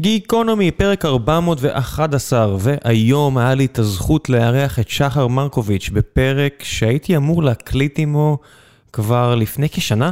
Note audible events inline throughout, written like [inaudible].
גיקונומי, פרק 411, והיום היה לי את הזכות לארח את שחר מרקוביץ' בפרק שהייתי אמור להקליט עמו כבר לפני כשנה,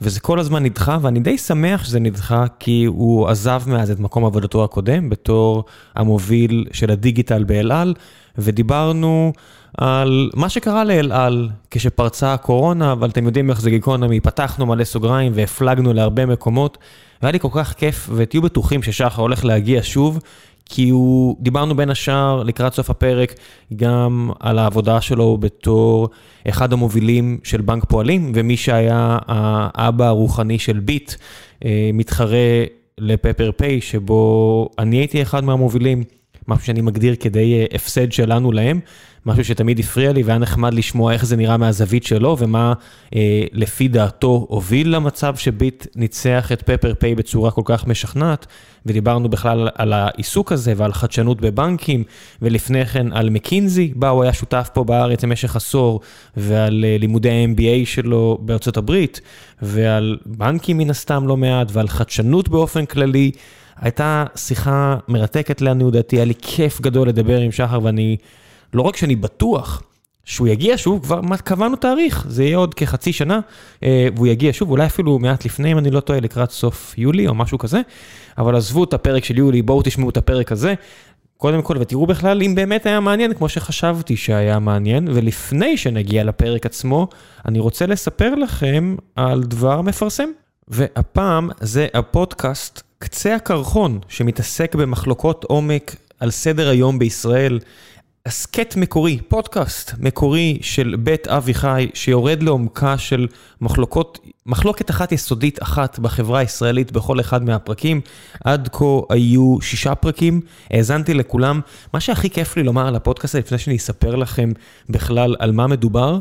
וזה כל הזמן נדחה, ואני די שמח שזה נדחה, כי הוא עזב מאז את מקום עבודתו הקודם, בתור המוביל של הדיגיטל באל על, ודיברנו על מה שקרה לאל על כשפרצה הקורונה, אבל אתם יודעים איך זה גיקונומי, פתחנו מלא סוגריים והפלגנו להרבה מקומות. והיה לי כל כך כיף, ותהיו בטוחים ששחר הולך להגיע שוב, כי הוא, דיברנו בין השאר לקראת סוף הפרק גם על העבודה שלו בתור אחד המובילים של בנק פועלים, ומי שהיה האבא הרוחני של ביט, אה, מתחרה לפפר פיי, שבו אני הייתי אחד מהמובילים, משהו שאני מגדיר כדי אה, הפסד שלנו להם. משהו שתמיד הפריע לי והיה נחמד לשמוע איך זה נראה מהזווית שלו ומה אה, לפי דעתו הוביל למצב שביט ניצח את פפר פיי בצורה כל כך משכנעת, ודיברנו בכלל על העיסוק הזה ועל חדשנות בבנקים, ולפני כן על מקינזי, בה הוא היה שותף פה בארץ במשך עשור, ועל אה, לימודי ה-MBA שלו בארצות הברית, ועל בנקים מן הסתם לא מעט, ועל חדשנות באופן כללי. הייתה שיחה מרתקת לעניות דעתי, היה לי כיף גדול לדבר עם שחר ואני... לא רק שאני בטוח שהוא יגיע שוב, כבר קבענו תאריך, זה יהיה עוד כחצי שנה, אה, והוא יגיע שוב, אולי אפילו מעט לפני, אם אני לא טועה, לקראת סוף יולי או משהו כזה, אבל עזבו את הפרק של יולי, בואו תשמעו את הפרק הזה. קודם כל, ותראו בכלל אם באמת היה מעניין, כמו שחשבתי שהיה מעניין, ולפני שנגיע לפרק עצמו, אני רוצה לספר לכם על דבר מפרסם. והפעם זה הפודקאסט קצה הקרחון, שמתעסק במחלוקות עומק על סדר היום בישראל. הסכת מקורי, פודקאסט מקורי של בית אביחי, שיורד לעומקה של מחלוקות, מחלוקת אחת יסודית אחת בחברה הישראלית בכל אחד מהפרקים. עד כה היו שישה פרקים, האזנתי לכולם. מה שהכי כיף לי לומר על הפודקאסט, לפני שאני אספר לכם בכלל על מה מדובר,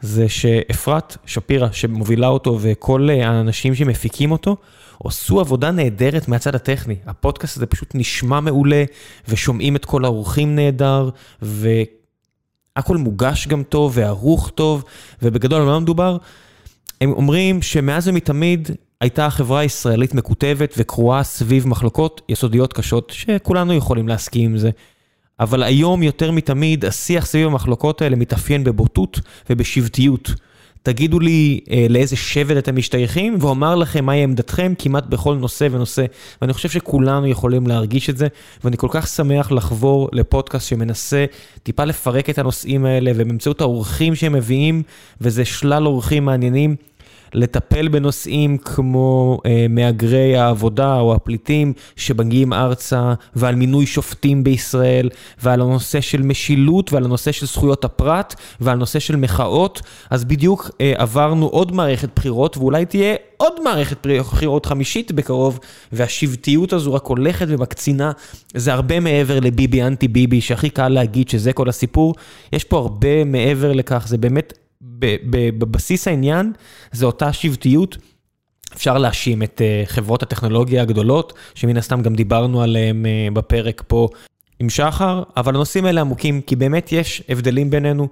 זה שאפרת שפירא, שמובילה אותו, וכל האנשים שמפיקים אותו, עשו עבודה נהדרת מהצד הטכני. הפודקאסט הזה פשוט נשמע מעולה, ושומעים את כל האורחים נהדר, והכל מוגש גם טוב, וערוך טוב, ובגדול על מה מדובר? הם אומרים שמאז ומתמיד הייתה החברה הישראלית מקוטבת וקרועה סביב מחלוקות יסודיות קשות, שכולנו יכולים להסכים עם זה. אבל היום יותר מתמיד השיח סביב המחלוקות האלה מתאפיין בבוטות ובשבטיות. תגידו לי אה, לאיזה שבט אתם משתייכים, ואומר לכם מהי עמדתכם כמעט בכל נושא ונושא. ואני חושב שכולנו יכולים להרגיש את זה, ואני כל כך שמח לחבור לפודקאסט שמנסה טיפה לפרק את הנושאים האלה, ובאמצעות האורחים שהם מביאים, וזה שלל אורחים מעניינים. לטפל בנושאים כמו אה, מהגרי העבודה או הפליטים שמגיעים ארצה, ועל מינוי שופטים בישראל, ועל הנושא של משילות, ועל הנושא של זכויות הפרט, ועל נושא של מחאות. אז בדיוק אה, עברנו עוד מערכת בחירות, ואולי תהיה עוד מערכת בחירות חמישית בקרוב, והשבטיות הזו רק הולכת ומקצינה. זה הרבה מעבר לביבי אנטי ביבי, שהכי קל להגיד שזה כל הסיפור. יש פה הרבה מעבר לכך, זה באמת... בבסיס העניין זה אותה שבטיות. אפשר להאשים את אה, חברות הטכנולוגיה הגדולות, שמן הסתם גם דיברנו עליהן אה, בפרק פה עם שחר, אבל הנושאים האלה עמוקים, כי באמת יש הבדלים בינינו.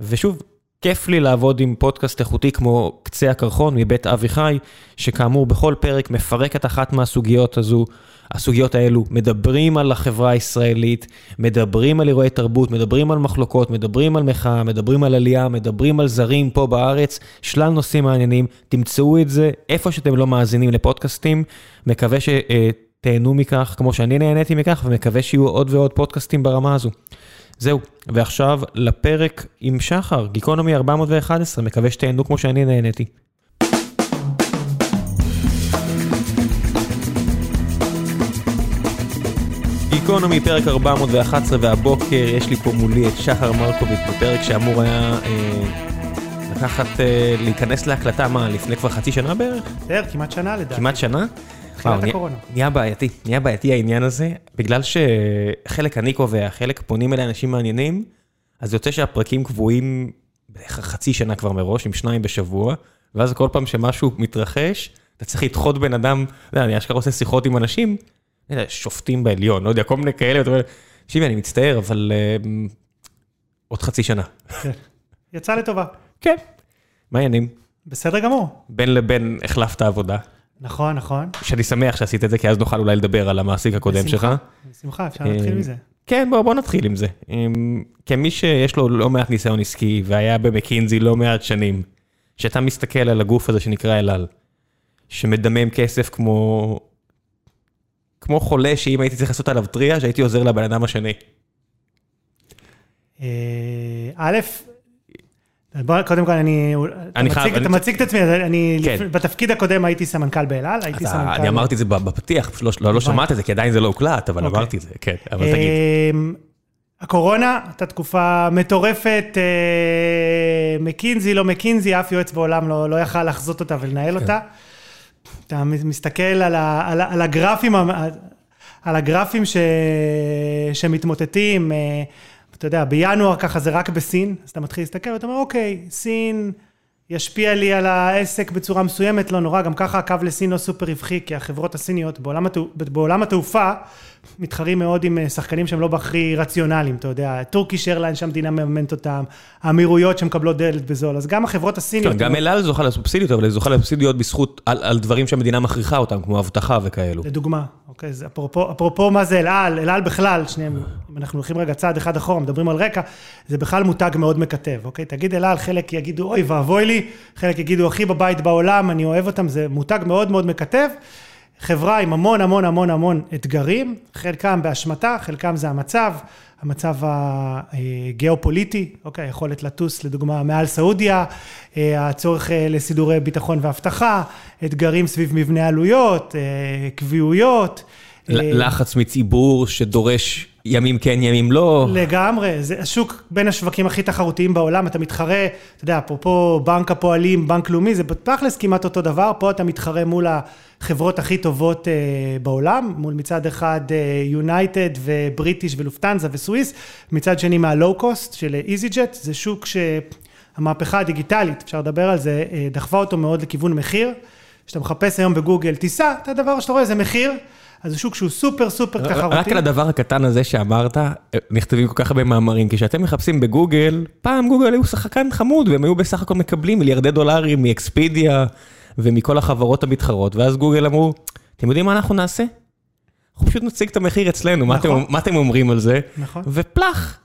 ושוב, כיף לי לעבוד עם פודקאסט איכותי כמו קצה הקרחון מבית אביחי, שכאמור בכל פרק מפרק את אחת מהסוגיות הזו. הסוגיות האלו מדברים על החברה הישראלית, מדברים על אירועי תרבות, מדברים על מחלוקות, מדברים על מחאה, מדברים על עלייה, מדברים על זרים פה בארץ, שלל נושאים מעניינים, תמצאו את זה איפה שאתם לא מאזינים לפודקאסטים, מקווה שתהנו מכך כמו שאני נהניתי מכך, ומקווה שיהיו עוד ועוד פודקאסטים ברמה הזו. זהו, ועכשיו לפרק עם שחר, גיקונומי 411, מקווה שתהנו כמו שאני נהניתי. גיקונומי, פרק 411, והבוקר יש לי פה מולי את שחר מרקוביץ' בפרק שאמור היה אה, לקחת, אה, להיכנס להקלטה, מה, לפני כבר חצי שנה בערך? בסדר, כמעט שנה לדעתי. כמעט שנה? תחילת הקורונה. נהיה בעייתי, נהיה בעייתי העניין הזה, בגלל שחלק אני קובע, חלק פונים אליי אנשים מעניינים, אז יוצא שהפרקים קבועים בערך חצי שנה כבר מראש, עם שניים בשבוע, ואז כל פעם שמשהו מתרחש, אתה צריך לדחות בן אדם, אני אשכרה עושה שיחות עם אנשים, שופטים בעליון, לא יודע, כל מיני כאלה, ואתה אומר, תקשיבי, אני מצטער, אבל uh, עוד חצי שנה. כן. יצא לטובה. כן. מה העניינים? בסדר גמור. בין לבין החלפת עבודה. נכון, נכון. שאני שמח שעשית את זה, כי אז נוכל אולי לדבר על המעסיק הקודם שלך. בשמחה, אפשר להתחיל אה, מזה. כן, בוא, בוא נתחיל עם זה. אמ, כמי שיש לו לא מעט ניסיון עסקי, והיה במקינזי לא מעט שנים, שאתה מסתכל על הגוף הזה שנקרא אלעל, שמדמם כסף כמו... כמו חולה שאם הייתי צריך לעשות עליו טריאז' הייתי עוזר לבן אדם השני. אה, א', בוא, קודם כל אני, אני אתה חייב- מציג- אתה אני- מציג את עצמי, אני, כן. בתפקיד הקודם הייתי סמנכ"ל באל על, הייתי אתה- סמנכ"ל. אני אמרתי את זה בפתיח, פשוט לא- לא לא שמעת את זה, כי עדיין זה לא הוקלט, אבל אוקיי. אמרתי את זה, כן, אבל תגיד. אמ, הקורונה הייתה תקופה מטורפת, אה, מקינזי, לא מקינזי, אף יועץ בעולם לא, לא יכל לחזות אותה ולנהל כן. אותה. אתה מסתכל על, ה, על, על הגרפים, על הגרפים ש, שמתמוטטים, אה, אתה יודע, בינואר ככה זה רק בסין, אז אתה מתחיל להסתכל ואתה אומר, אוקיי, סין ישפיע לי על העסק בצורה מסוימת, לא נורא, גם ככה הקו לסין לא סופר רווחי, כי החברות הסיניות בעולם, התעו, בעולם התעופה מתחרים מאוד עם אה, שחקנים שהם לא בהכי רציונליים, אתה יודע, טורקיש איירליין שהמדינה מממנת אותם, האמירויות שמקבלות דלת בזול, אז גם החברות הסיניות... כן, גם אל על זוכה לסובסידיות, אבל היא זוכה לסובסידיות בזכות, על על דברים שהמדינה מכריחה אותם, כמו אבטחה וכאלו. לדוגמה, אוקיי, אז אפרופו, אפרופו מה זה אל על, אל על בכלל, שניהם, אם אנחנו הולכים רגע צעד אחד אחורה, מדברים על רקע, זה בכלל מותג מאוד מקטב, אוקיי? תגיד אל על, חלק יגידו אוי ואבוי לי, חלק יגידו הכי בבית בעולם, אני אוהב אותם, זה מותג מאוד מאוד מקטב. חברה עם המון המון המון המון אתגרים, חלקם באשמתה, חלקם זה המצב, המצב הגיאופוליטי, אוקיי, היכולת לטוס לדוגמה מעל סעודיה, אה, הצורך אה, לסידורי ביטחון ואבטחה, אתגרים סביב מבנה עלויות, אה, קביעויות. אה, לחץ מציבור שדורש ימים כן, ימים לא. לגמרי, זה השוק בין השווקים הכי תחרותיים בעולם, אתה מתחרה, אתה יודע, אפרופו בנק הפועלים, בנק לאומי, זה בתכלס כמעט אותו דבר, פה אתה מתחרה מול החברות הכי טובות אה, בעולם, מול מצד אחד יונייטד ובריטיש ולופטהנזה וסוויס, מצד שני מה low cost של איזי ג'ט, זה שוק שהמהפכה הדיגיטלית, אפשר לדבר על זה, אה, דחפה אותו מאוד לכיוון מחיר. כשאתה מחפש היום בגוגל טיסה, את הדבר שאתה רואה זה מחיר, אז זה שוק שהוא super super תחרותי. רק על הדבר הקטן הזה שאמרת, נכתבים כל כך הרבה מאמרים, כשאתם מחפשים בגוגל, פעם גוגל היו שחקן חמוד, והם היו בסך הכל מקבלים מיליארדי דולרים מאקספידיה ומכל החברות המתחרות, ואז גוגל אמרו, אתם יודעים מה אנחנו נעשה? אנחנו פשוט נציג את המחיר אצלנו, מה אתם- נכון. מה אתם אומרים על זה? נכון. ופלאח,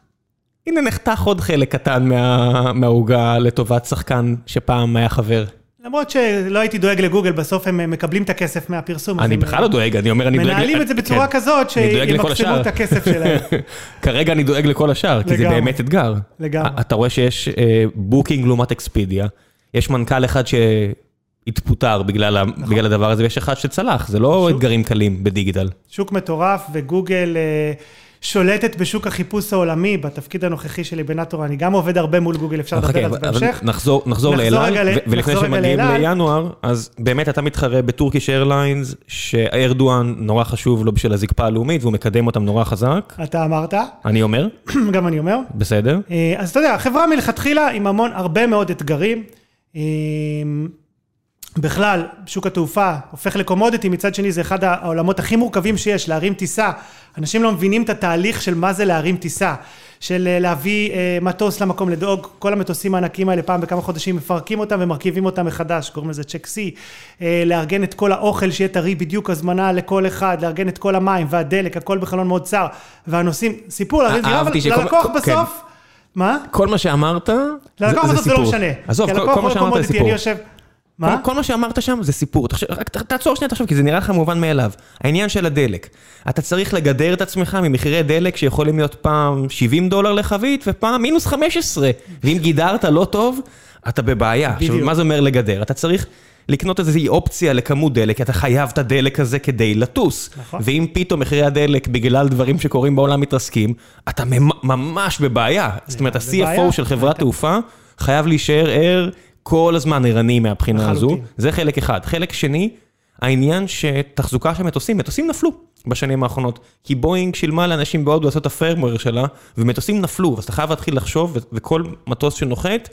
הנה נחתך עוד חלק קטן מה- מהעוגה לטובת שחקן שפעם היה חבר. למרות שלא הייתי דואג לגוגל, בסוף הם מקבלים את הכסף מהפרסום. אני בכלל לא דואג, אני אומר, אני דואג... מנהלים את זה בצורה כן. כזאת דואג לכל שימקסמו. את הכסף שלהם. [laughs] כרגע אני דואג לכל השאר, כי זה. באמת אתגר. לגמרי. אתה רואה שיש אה, בוקינג לעומת אקספידיה, יש מנכ"ל אחד שהתפוטר בגלל בגלל הדבר הזה, ויש אחד שצלח, זה לא. אתגרים קלים בדיגיטל. שוק מטורף, וגוגל אה, שולטת בשוק החיפוש העולמי, בתפקיד הנוכחי שלי בנטורו, אני גם עובד הרבה מול גוגל, אפשר לדבר חכה, על זה בהמשך. נחזור נחזור נחזור לאלעל, ולפני שמגיעים. לינואר, אז באמת אתה מתחרה בטורקיש איירליינס, שאיירדואן נורא חשוב לו בשביל הזקפה הלאומית, והוא מקדם אותם נורא חזק, אתה אמרת, אני אומר, [clears throat] גם אני אומר. בסדר. אה, אז אתה יודע, חברה מלכתחילה עם המון, הרבה מאוד אתגרים. אה, בכלל, שוק התעופה הופך לקומודיטי, מצד שני זה אחד העולמות הכי מורכבים שיש, להרים טיסה. אנשים לא מבינים את התהליך של מה זה להרים טיסה. של אה, להביא אה, מטוס למקום, לדאוג, כל המטוסים הענקים האלה פעם בכמה חודשים מפרקים אותם ומרכיבים אותם מחדש, קוראים לזה צ'ק סי. אה, לארגן את כל האוכל שיהיה טרי, בדיוק הזמנה לכל אחד, לארגן את כל המים והדלק, הכל בחלון מאוד צר. והנוסעים, סיפור, להרים דירה, אבל אהבתי שכל- ללקוח כן. בסוף, מה? כל מה שאמרת, זה ללקוח זה בסוף זה לא סיפור. משנה. עזוב, כל- כל מה הוא שאמרת זה סיפור. אני יושב... מה? כל, מה שאמרת שם זה סיפור. תעצור שנייה תחשוב, כי זה נראה לך מובן מאליו. העניין של הדלק. אתה צריך לגדר את עצמך ממחירי דלק שיכולים להיות פעם 70 דולר לחבית ופעם מינוס 15. ואם גידרת לא טוב, אתה בבעיה. עכשיו. מה זה אומר לגדר? אתה צריך לקנות איזושהי אופציה לכמות דלק, כי אתה חייב את הדלק הזה כדי לטוס. נכון. ואם פתאום מחירי הדלק בגלל דברים שקורים בעולם מתרסקים, אתה ממ- ממש בבעיה. זאת אומרת, ה-CFO. של חברת תעופה חייב להישאר ער כל הזמן ערני מהבחינה הזו. זה חלק אחד. חלק שני, העניין שתחזוקה של מטוסים, מטוסים נפלו בשנים האחרונות. כי בואינג שילמה לאנשים בהודו לעשות את ה firmware שלה, ומטוסים נפלו, אז אתה חייב להתחיל לחשוב, וכל מטוס שנוחת,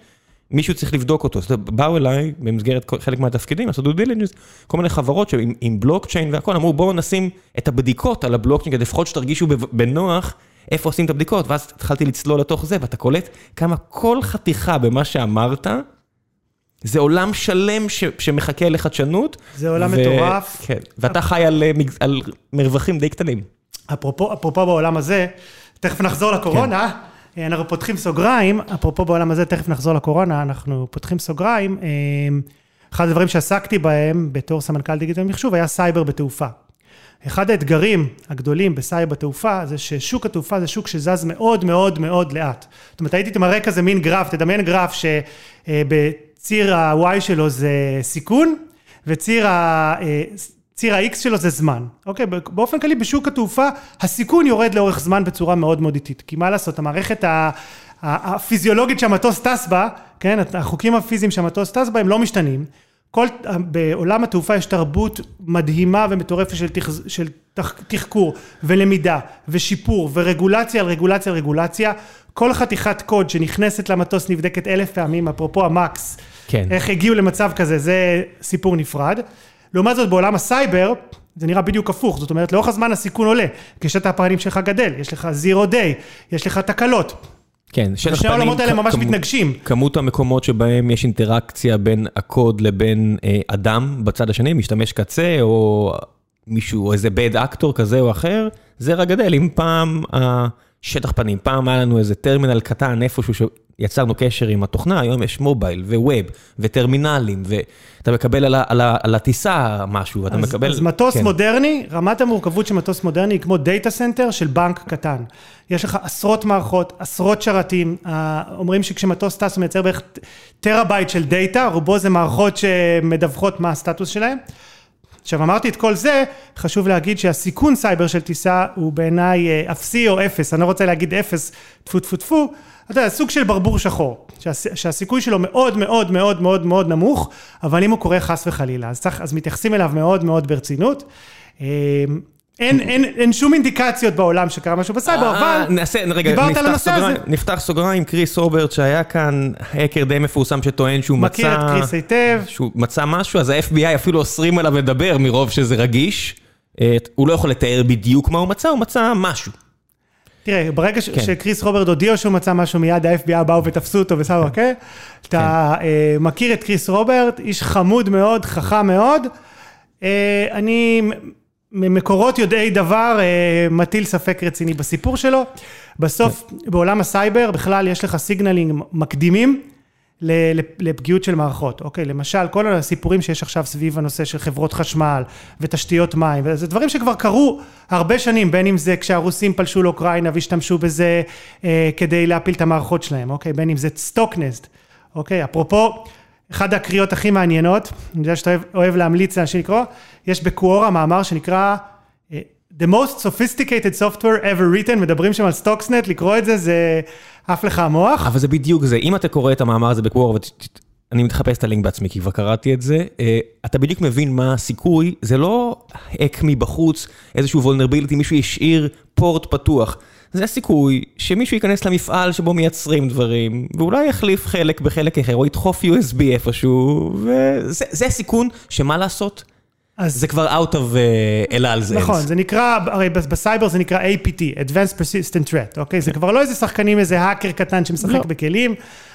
מישהו צריך לבדוק אותו. אומרת, באו אליי, במסגרת חלק מהתפקידים, לעשות due diligence, כל מיני חברות שעם עם בלוקצ'יין והכל, אמרו בואו נשים את הבדיקות על הבלוקצ'יין, כדי לפחות שתרגישו בנוח. איפה עושים את הבדיקות, ואז התחלתי לצלול לתוך זה, ואתה קולט כמה כל חתיכה במה שאמרת, זה עולם שלם שמחכה לחדשנות. זה עולם מטורף. כן, ואתה חי על, על מרווחים די קטנים. אפרופו, אפרופו בעולם הזה, תכף נחזור לקורונה. כן. אנחנו פותחים סוגריים, אפרופו בעולם הזה, תכף נחזור לקורונה, אנחנו פותחים סוגריים. אחד הדברים שעסקתי בהם בתור סמנכ"ל דיגיטל מחשוב היה סייבר בתעופה. אחד האתגרים הגדולים בסייבר בתעופה זה ששוק התעופה זה שוק שזז מאוד מאוד מאוד לאט. זאת אומרת, הייתי מראה כזה מין גרף, תדמיין גרף שבציר ה-Y שלו זה סיכון, וציר ה... ציר ה-X שלו זה זמן, אוקיי? באופן כללי בשוק התעופה הסיכון יורד לאורך זמן בצורה מאוד מאוד איטית, כי מה לעשות, המערכת הפיזיולוגית שהמטוס טס בה, כן, החוקים הפיזיים שהמטוס טס בה הם לא משתנים. כל, בעולם התעופה יש תרבות מדהימה ומטורפת של, תח, של תח, תחקור ולמידה ושיפור ורגולציה על רגולציה על רגולציה. כל חתיכת קוד שנכנסת למטוס נבדקת אלף פעמים, אפרופו המקס. כן. איך הגיעו למצב כזה, זה סיפור נפרד. לעומת זאת בעולם הסייבר, זה נראה בדיוק הפוך, זאת אומרת לאורך הזמן הסיכון עולה, כששת הפרנים שלך גדל, יש לך זירו דיי, יש לך תקלות. כן, שטח פנים... ושני העולמות האלה ממש כמות, מתנגשים. כמות המקומות שבהם יש אינטראקציה בין הקוד לבין אה, אדם בצד השני, משתמש קצה או מישהו, או איזה bad actor כזה או אחר, זה רק גדל. אם פעם השטח פנים, פעם היה לנו איזה טרמינל קטן איפשהו שיצרנו קשר עם התוכנה, היום יש מובייל וווב וטרמינלים, ואתה מקבל על, על, על הטיסה משהו, ואתה אז, מקבל... אז מטוס כן. מודרני, רמת המורכבות של מטוס מודרני היא כמו data center של בנק קטן. יש לך עשרות מערכות, עשרות שרתים, אומרים שכשמטוס טס הוא מייצר בערך טראבייט של data, רובו זה מערכות שמדווחות מה הסטטוס שלהם. עכשיו אמרתי את כל זה, חשוב להגיד שהסיכון סייבר של טיסה הוא בעיניי אה, אפסי או אפס, אני לא רוצה להגיד אפס, טפו טפו טפו, אתה יודע, סוג של ברבור שחור, שהסיכוי שלו מאוד מאוד מאוד מאוד מאוד נמוך, אבל אם הוא קורה חס וחלילה, אז, צריך, אז מתייחסים אליו מאוד מאוד ברצינות. אה, אין, אין, אין שום אינדיקציות בעולם שקרה משהו בסייבר, אה, אבל נעשה, רגע, דיברת על הנושא הזה. נפתח סוגריים, קריס רוברט שהיה כאן, האקר די מפורסם שטוען שהוא מכיר מצא... מכיר את קריס היטב. שהוא מצא משהו, אז ה-FBI אפילו אוסרים עליו לדבר מרוב שזה רגיש. הוא לא יכול לתאר בדיוק מה הוא מצא, הוא מצא משהו. תראה, ברגע כן. שקריס רוברט הודיע שהוא מצא משהו, מיד ה-FBI באו ותפסו אותו ושמו, אוקיי? כן. אתה אה, מכיר את קריס רוברט, איש חמוד מאוד, חכם מאוד. אה, אני ממקורות יודעי דבר אה, מטיל ספק רציני בסיפור שלו. בסוף, כן. בעולם הסייבר בכלל יש לך סיגנלים מקדימים. לפגיעות של מערכות, אוקיי? למשל, כל הסיפורים שיש עכשיו סביב הנושא של חברות חשמל ותשתיות מים, וזה דברים שכבר קרו הרבה שנים, בין אם זה כשהרוסים פלשו לאוקראינה והשתמשו בזה אה, כדי להפיל את המערכות שלהם, אוקיי? בין אם זה סטוקסנט, אוקיי? אפרופו, אחת הקריאות הכי מעניינות, אני יודע שאתה אוהב, אוהב להמליץ לאנשים לקרוא, יש בקוורה מאמר שנקרא אה, The most sophisticated software ever written, מדברים שם על סטוקסנט, לקרוא את זה, זה עף לך המוח. אבל זה בדיוק זה, אם אתה קורא את המאמר הזה בקוורה, אני מחפש את הלינק בעצמי, כי כבר קראתי את זה, אה, אתה בדיוק מבין מה הסיכוי, זה לא hack מבחוץ, איזשהו vulnerability, מישהו השאיר פורט פתוח. זה הסיכוי שמישהו ייכנס למפעל שבו מייצרים דברים, ואולי יחליף חלק בחלק אחר, או ידחוף USB איפשהו, וזה הסיכון שמה לעשות? אז זה כבר out of uh, אל על זה. נכון, זה נקרא, הרי בסייבר זה נקרא APT, Advanced Persistent Threat, אוקיי? זה כבר לא איזה שחקנים, איזה האקר קטן שמשחק לא. בכלים,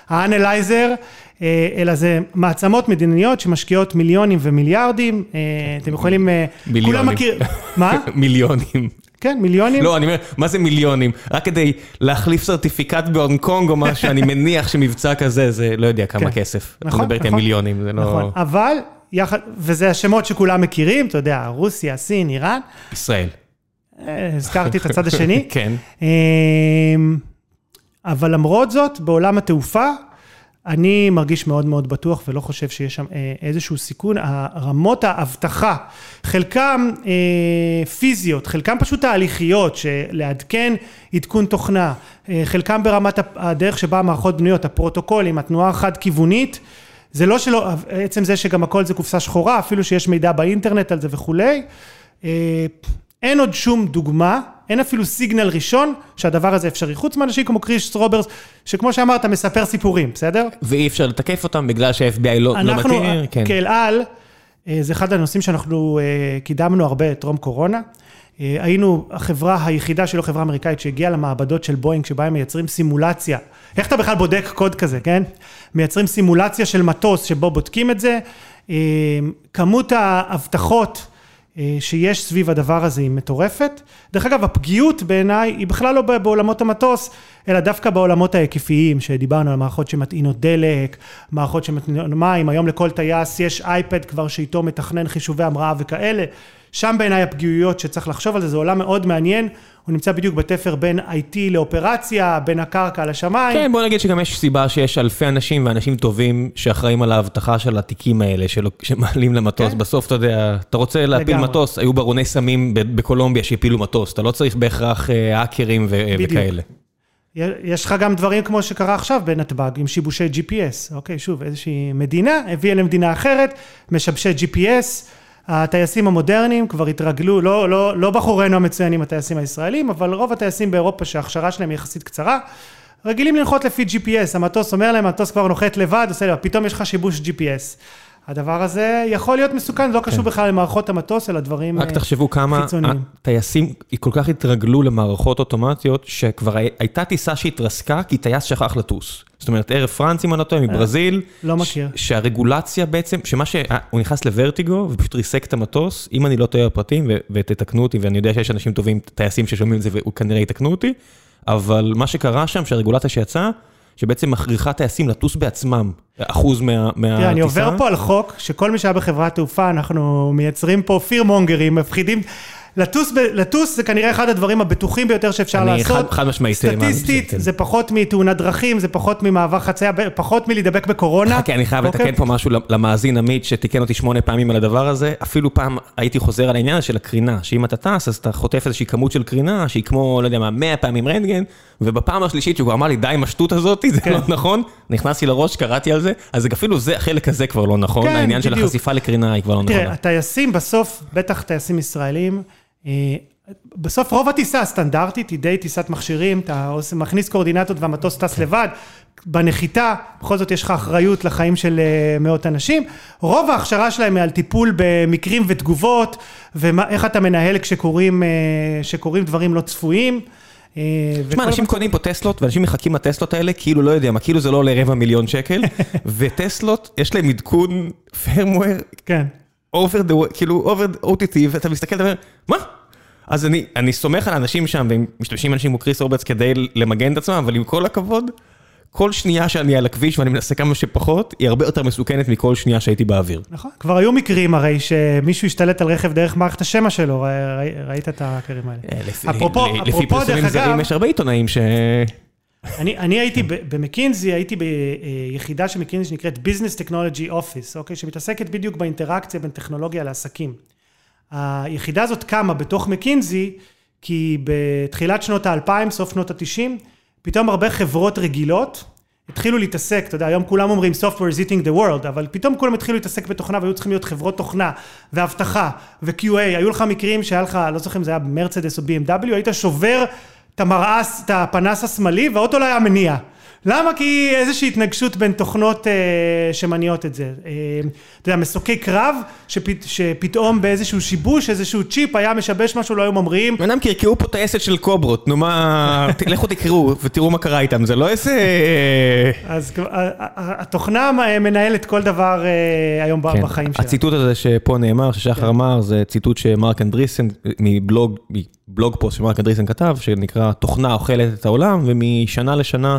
האנלייזר, אה, אלא זה מעצמות מדיניות שמשקיעות מיליונים ומיליארדים, אה, אתם יכולים... מיליונים. כולם מכיר... מה? [laughs] מיליונים. כן, מיליונים. לא, אני אומר, מה זה מיליונים? רק כדי להחליף סרטיפיקט בהונג קונג או משהו, אני מניח שמבצע כזה, זה לא יודע כמה כן. כסף. נכון, נכון. אתה מדבר איתי על נכון. מיליונים, זה לא... נכון, אבל יחד, וזה השמות שכולם מכירים, אתה יודע, רוסיה, סין, איראן. ישראל. אה, הזכרתי את הצד השני. [laughs] כן. אמ, אבל למרות זאת, בעולם התעופה, אני מרגיש מאוד מאוד בטוח ולא חושב שיש שם אה, איזשהו סיכון. רמות האבטחה, חלקם אה, פיזיות, חלקם פשוט תהליכיות, שלעדכן עדכון תוכנה, חלקם ברמת הדרך שבה המערכות בנויות, הפרוטוקולים, התנועה החד-כיוונית. זה לא שלא, עצם זה שגם הכל זה קופסה שחורה, אפילו שיש מידע באינטרנט על זה וכולי, אה, אין עוד שום דוגמה, אין אפילו סיגנל ראשון שהדבר הזה אפשרי, חוץ מאנשים כמו קריס רוברס, שכמו שאמרת, מספר סיפורים, בסדר? ואי אפשר לתקף אותם בגלל שה-FBI לא, לא מכיר, כן. כאל על, אה, זה אחד הנושאים שאנחנו אה, קידמנו הרבה טרום קורונה. אה, היינו החברה היחידה שלא חברה אמריקאית שהגיעה למעבדות של בואינג, שבה הם מייצרים סימולציה. איך אתה בכלל בודק קוד כזה, כן? מייצרים סימולציה של מטוס שבו בודקים את זה. אה, כמות ההבטחות אה, שיש סביב הדבר הזה היא מטורפת. דרך אגב, הפגיעות בעיניי היא בכלל לא בעולמות המטוס, אלא דווקא בעולמות ההיקפיים, שדיברנו על מערכות שמטעינות דלק, מערכות שמטעינות מים, היום לכל טייס יש אייפד כבר שאיתו מתכנן חישובי המראה וכאלה. שם בעיניי הפגיעויות שצריך לחשוב על זה, זה עולם מאוד מעניין, הוא נמצא בדיוק בתפר בין IT לאופרציה, בין הקרקע לשמיים. כן, בוא נגיד שגם יש סיבה שיש אלפי אנשים ואנשים טובים שאחראים על האבטחה של התיקים האלה, של... שמעלים למטוס. כן. בסוף, אתה יודע, אתה רוצה להפיל לגמרי. מטוס, היו ברוני סמים בקולומביה שהפילו מטוס, אתה לא צריך בהכרח אה, האקרים ו... וכאלה. יש לך גם דברים כמו שקרה עכשיו בנתב"ג, עם שיבושי GPS, אוקיי, שוב, איזושהי מדינה הביאה למדינה אחרת, משבשי GPS, הטייסים המודרניים כבר התרגלו, לא, לא, לא בחורינו המצוינים הטייסים הישראלים, אבל רוב הטייסים באירופה שההכשרה שלהם היא יחסית קצרה, רגילים לנחות לפי GPS, המטוס אומר להם, המטוס כבר נוחת לבד, עושה להם, פתאום יש לך שיבוש GPS. הדבר הזה יכול להיות מסוכן, לא קשור כן. בכלל למערכות המטוס, אלא דברים חיצוניים. רק תחשבו כמה הטייסים כל כך התרגלו למערכות אוטומטיות, שכבר הייתה טיסה שהתרסקה, כי טייס שכח לטוס. זאת אומרת, ערב פרנס, אם אני לא טועה, מברזיל. לא מכיר. שהרגולציה בעצם, שמה ש... הוא נכנס לוורטיגו ופשוט ריסק את המטוס, אם אני לא טועה בפרטים, ותתקנו אותי, ואני יודע שיש אנשים טובים, טייסים ששומעים את זה, וכנראה יתקנו אותי, אבל מה שקרה שם, שהרגולציה שיצאה, שבעצם מכריחה טייסים לטוס בעצמם, אחוז מהטיסה. תראה, אני עובר פה על חוק, שכל מי שהיה בחברת תעופה, אנחנו מייצרים פה פיר מונגרים, מפחידים. לטוס, ב, לטוס זה כנראה אחד הדברים הבטוחים ביותר שאפשר אני לעשות. אני חד, חד משמעית. סטטיסטית, זה, כן. זה פחות מתאונת דרכים, זה פחות ממעבר חצייה, פחות מלהידבק בקורונה. חכה, אני חייב אוקיי? לתקן פה משהו למאזין עמית שתיקן אותי שמונה פעמים על הדבר הזה. אפילו פעם הייתי חוזר על העניין של הקרינה, שאם אתה טס, אז אתה חוטף איזושהי כמות של קרינה, שהיא כמו, לא יודע מה, 100 פעמים רנטגן, ובפעם השלישית שהוא אמר לי, די עם השטות הזאת, זה כן. לא נכון. נכנסתי לראש, קראתי על זה, אז אפילו זה, החלק הזה כבר לא נכון, כן, העניין בדיוק. של החשיפה לקרינה היא כבר לא נכונה. תראה, הטייסים בסוף, בטח טייסים ישראלים, אה, בסוף רוב הטיסה הסטנדרטית היא די טיסת מכשירים, אתה מכניס קואורדינטות והמטוס טס לבד, בנחיתה, בכל זאת יש לך אחריות לחיים של אה, מאות אנשים, רוב ההכשרה שלהם היא על טיפול במקרים ותגובות, ואיך אתה מנהל כשקורים אה, דברים לא צפויים. תשמע, אנשים קונים פה טסלות, ואנשים מחכים לטסלות האלה, כאילו לא יודע מה, כאילו זה לא עולה רבע מיליון שקל, [laughs] וטסלות, יש להם עדכון firmware, כן. Over the, כאילו over OTT, ואתה מסתכל, אתה אומר, מה? אז אני, אני סומך על האנשים שם, והם משתמשים אנשים כמו קריס אורבץ כדי למגן את עצמם, אבל עם כל הכבוד, כל שנייה שאני על הכביש ואני מנסה כמה שפחות, היא הרבה יותר מסוכנת מכל שנייה שהייתי באוויר. נכון, כבר היו מקרים הרי שמישהו השתלט על רכב דרך מערכת השמע שלו, ראי, ראית את הקרים האלה. אה, לפי, אפרופו, לפי אפרופו, פרסומים זרים יש הרבה עיתונאים ש... אני, אני הייתי במקינזי, הייתי ביחידה של מקינזי שנקראת Business Technology Office, אוקיי? שמתעסקת בדיוק באינטראקציה בין טכנולוגיה לעסקים. היחידה הזאת קמה בתוך מקינזי, כי בתחילת שנות האלפיים, סוף שנות התשעים, פתאום הרבה חברות רגילות התחילו להתעסק, אתה יודע, היום כולם אומרים Software is eating the world, אבל פתאום כולם התחילו להתעסק בתוכנה והיו צריכים להיות חברות תוכנה ואבטחה ו-QA, היו לך מקרים שהיה לך, לא זוכר אם זה היה מרצדס או BMW, היית שובר את המראה, את הפנס השמאלי והאוטו לא היה מניע. למה? כי איזושהי התנגשות בין תוכנות אה, שמניעות את זה. אה, אתה יודע, מסוקי קרב, שפ, שפתאום באיזשהו שיבוש, איזשהו צ'יפ היה משבש משהו, לא היו ממריאים. בן אדם קרקעו פה טייסת של קוברות, נו מה, [laughs] לכו תקראו ותראו מה קרה איתם, זה לא איזה... אז התוכנה מנהלת כל דבר אה, היום כן. בחיים שלה. הציטוט הזה שפה נאמר, ששחר כן. אמר, זה ציטוט שמרק אנדריסן, מבלוג, מבלוג פוסט שמרק אנדריסן כתב, שנקרא תוכנה אוכלת את העולם, ומשנה לשנה...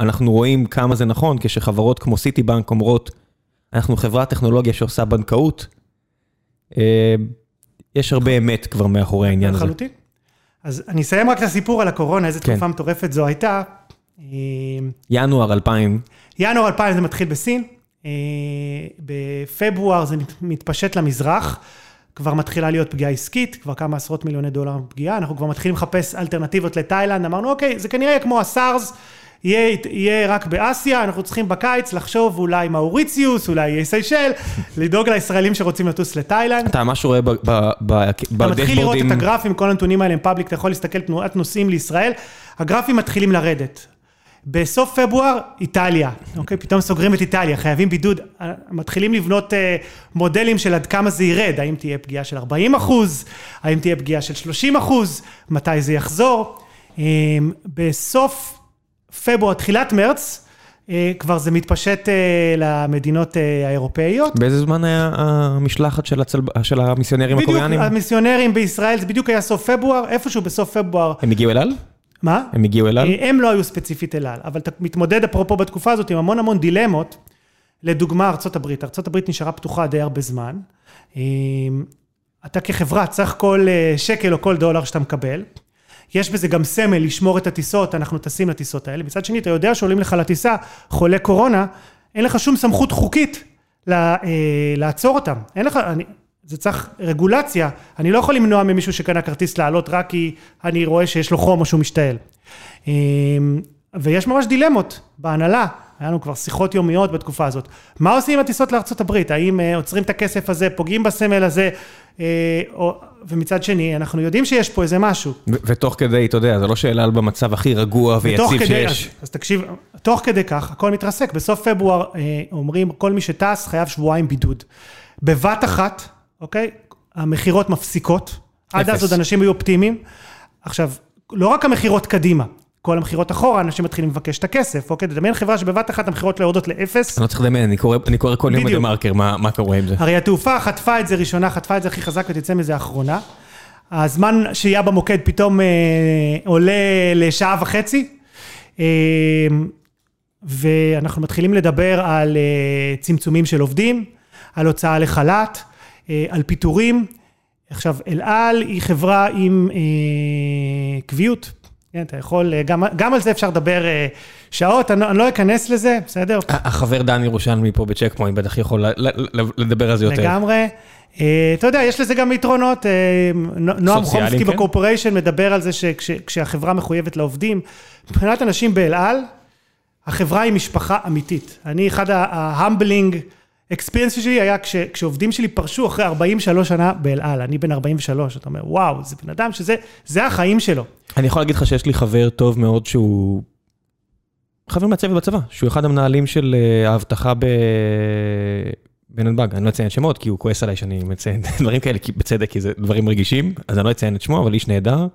אנחנו רואים כמה זה נכון, כשחברות כמו סיטי בנק אומרות, אנחנו חברת טכנולוגיה שעושה בנקאות, אה, יש הרבה אמת כבר מאחורי העניין הזה. לחלוטין. אז אני אסיים רק את הסיפור על הקורונה, איזה כן. תקופה מטורפת זו הייתה. ינואר 2000. ינואר 2000 זה מתחיל בסין, אה, בפברואר זה מתפשט למזרח, כבר מתחילה להיות פגיעה עסקית, כבר כמה עשרות מיליוני דולר פגיעה, אנחנו כבר מתחילים לחפש אלטרנטיבות לתאילנד, אמרנו אוקיי, זה כנראה כמו הסארס. יהיה, יהיה רק באסיה, אנחנו צריכים בקיץ לחשוב אולי מאוריציוס, אולי יהיה סיישל, [laughs] לדאוג לישראלים שרוצים לטוס לתאילנד. אתה ממש רואה בדשבורדים... אתה מתחיל לראות את הגרפים, כל הנתונים האלה הם פאבליק, אתה יכול להסתכל תנועת נוסעים לישראל, הגרפים מתחילים לרדת. בסוף פברואר, איטליה, אוקיי? פתאום סוגרים את איטליה, חייבים בידוד. מתחילים לבנות אה, מודלים של עד כמה זה ירד, האם תהיה פגיעה של 40 אחוז, האם תהיה פגיעה של 30 אחוז, מתי זה יחזור. אה, בסוף פברואר, תחילת מרץ, אה, כבר זה מתפשט אה, למדינות אה, האירופאיות. באיזה זמן היה המשלחת של, הצל... של המיסיונרים הקוריאנים? בדיוק, המיסיונרים בישראל, זה בדיוק היה סוף פברואר, איפשהו בסוף פברואר. הם הגיעו אל על? מה? הם הגיעו אל על? הם לא היו ספציפית אל על, אבל אתה מתמודד אפרופו בתקופה הזאת עם המון המון דילמות. לדוגמה, ארה"ב, ארה"ב נשארה פתוחה די הרבה זמן. אתה כחברה צריך כל שקל או כל דולר שאתה מקבל. יש בזה גם סמל לשמור את הטיסות, אנחנו טסים לטיסות האלה. מצד שני, אתה יודע שעולים לך לטיסה חולי קורונה, אין לך שום סמכות חוקית לה, אה, לעצור אותם. אין לך, אני, זה צריך רגולציה. אני לא יכול למנוע ממישהו שקנה כרטיס לעלות רק כי אני רואה שיש לו חום או שהוא משתעל. אה, ויש ממש דילמות בהנהלה. היה לנו כבר שיחות יומיות בתקופה הזאת. מה עושים עם הטיסות לארצות הברית? האם אה, עוצרים את הכסף הזה, פוגעים בסמל הזה? אה, ומצד שני, אנחנו יודעים שיש פה איזה משהו. ותוך כדי, אתה יודע, זה לא שאלה על במצב הכי רגוע ויציב שיש. אז, אז תקשיב, תוך כדי כך, הכל מתרסק. בסוף פברואר אה, אומרים, כל מי שטס חייב שבועיים בידוד. בבת אחת, אוקיי? המכירות מפסיקות. עד אז עוד אנשים היו אופטימיים. עכשיו, לא רק המכירות קדימה, כל המכירות אחורה, אנשים מתחילים לבקש את הכסף, אוקיי? תדמיין חברה שבבת אחת המכירות לא יורדות לאפס. אני לא צריך לדמיין, אני קורא, כל יום את המרקר, מה, מה קורה עם זה? הרי התעופה חטפה את זה ראשונה, חטפה את זה הכי חזק ותצא מזה אחרונה. הזמן שהייה במוקד פתאום אה, עולה לשעה וחצי, אה, ואנחנו מתחילים לדבר על אה, צמצומים של עובדים, על הוצאה לחל"ת, אה, על פיטורים. עכשיו, אל על היא חברה עם אה, קביעות. כן, אתה יכול, אה, גם, גם על זה אפשר לדבר אה, שעות, אני, אני לא אכנס לזה, בסדר? החבר דן ירושלמי פה בצ'ק פוינט בטח יכול לדבר על זה יותר. לגמרי. אה, אתה יודע, יש לזה גם יתרונות. נועם חומסקי כן? בקורפוריישן מדבר על זה שכשהחברה מחויבת לעובדים, מבחינת אנשים באל על, החברה היא משפחה אמיתית. אני, אחד ההמבלינג אקספיריאנס שלי היה כש, כשעובדים שלי פרשו אחרי 43 שנה באל על, אני בן 43, אתה אומר, וואו, זה בן אדם שזה, זה החיים שלו. אני יכול להגיד לך שיש לי חבר טוב מאוד שהוא... חבר מהצוות בצבא, שהוא אחד המנהלים של אה, האבטחה ב... בנתב"ג, אני לא אציין שמות, כי הוא כועס עליי שאני מציין [laughs] דברים כאלה, כי בצדק, כי זה דברים רגישים, אז אני לא אציין את שמו, אבל איש נהדר,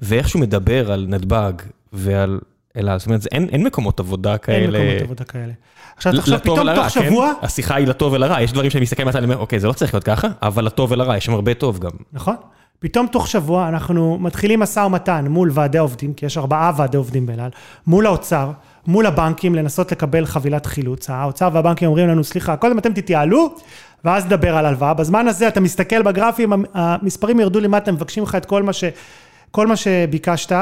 ואיך שהוא מדבר על נתב"ג ועל אלעל, זאת אומרת, אין, אין מקומות עבודה כאלה. אין מקומות עבודה כאלה. עכשיו תחשוב, פתאום תוך כן? שבוע... השיחה היא לטוב ולרע, יש דברים שאני מסתכל אני אומר, אוקיי, זה לא צריך להיות ככה, אבל לטוב ולרע, יש שם הרבה טוב גם. נכון. פתאום תוך שבוע אנחנו מתחילים משא ומתן מול ועדי העובדים, כי יש ארבעה ועדי עובדים באלעל, מול האוצר, מול הבנקים, לנסות לקבל חבילת חילוץ. האוצר והבנקים אומרים לנו, סליחה, קודם אתם תתייעלו, ואז נדבר על הלוואה. בזמן הזה אתה מסתכל בגרפים, המספרים ירדו למטה, מבקשים לך את כל מה, ש, כל מה שביקשת,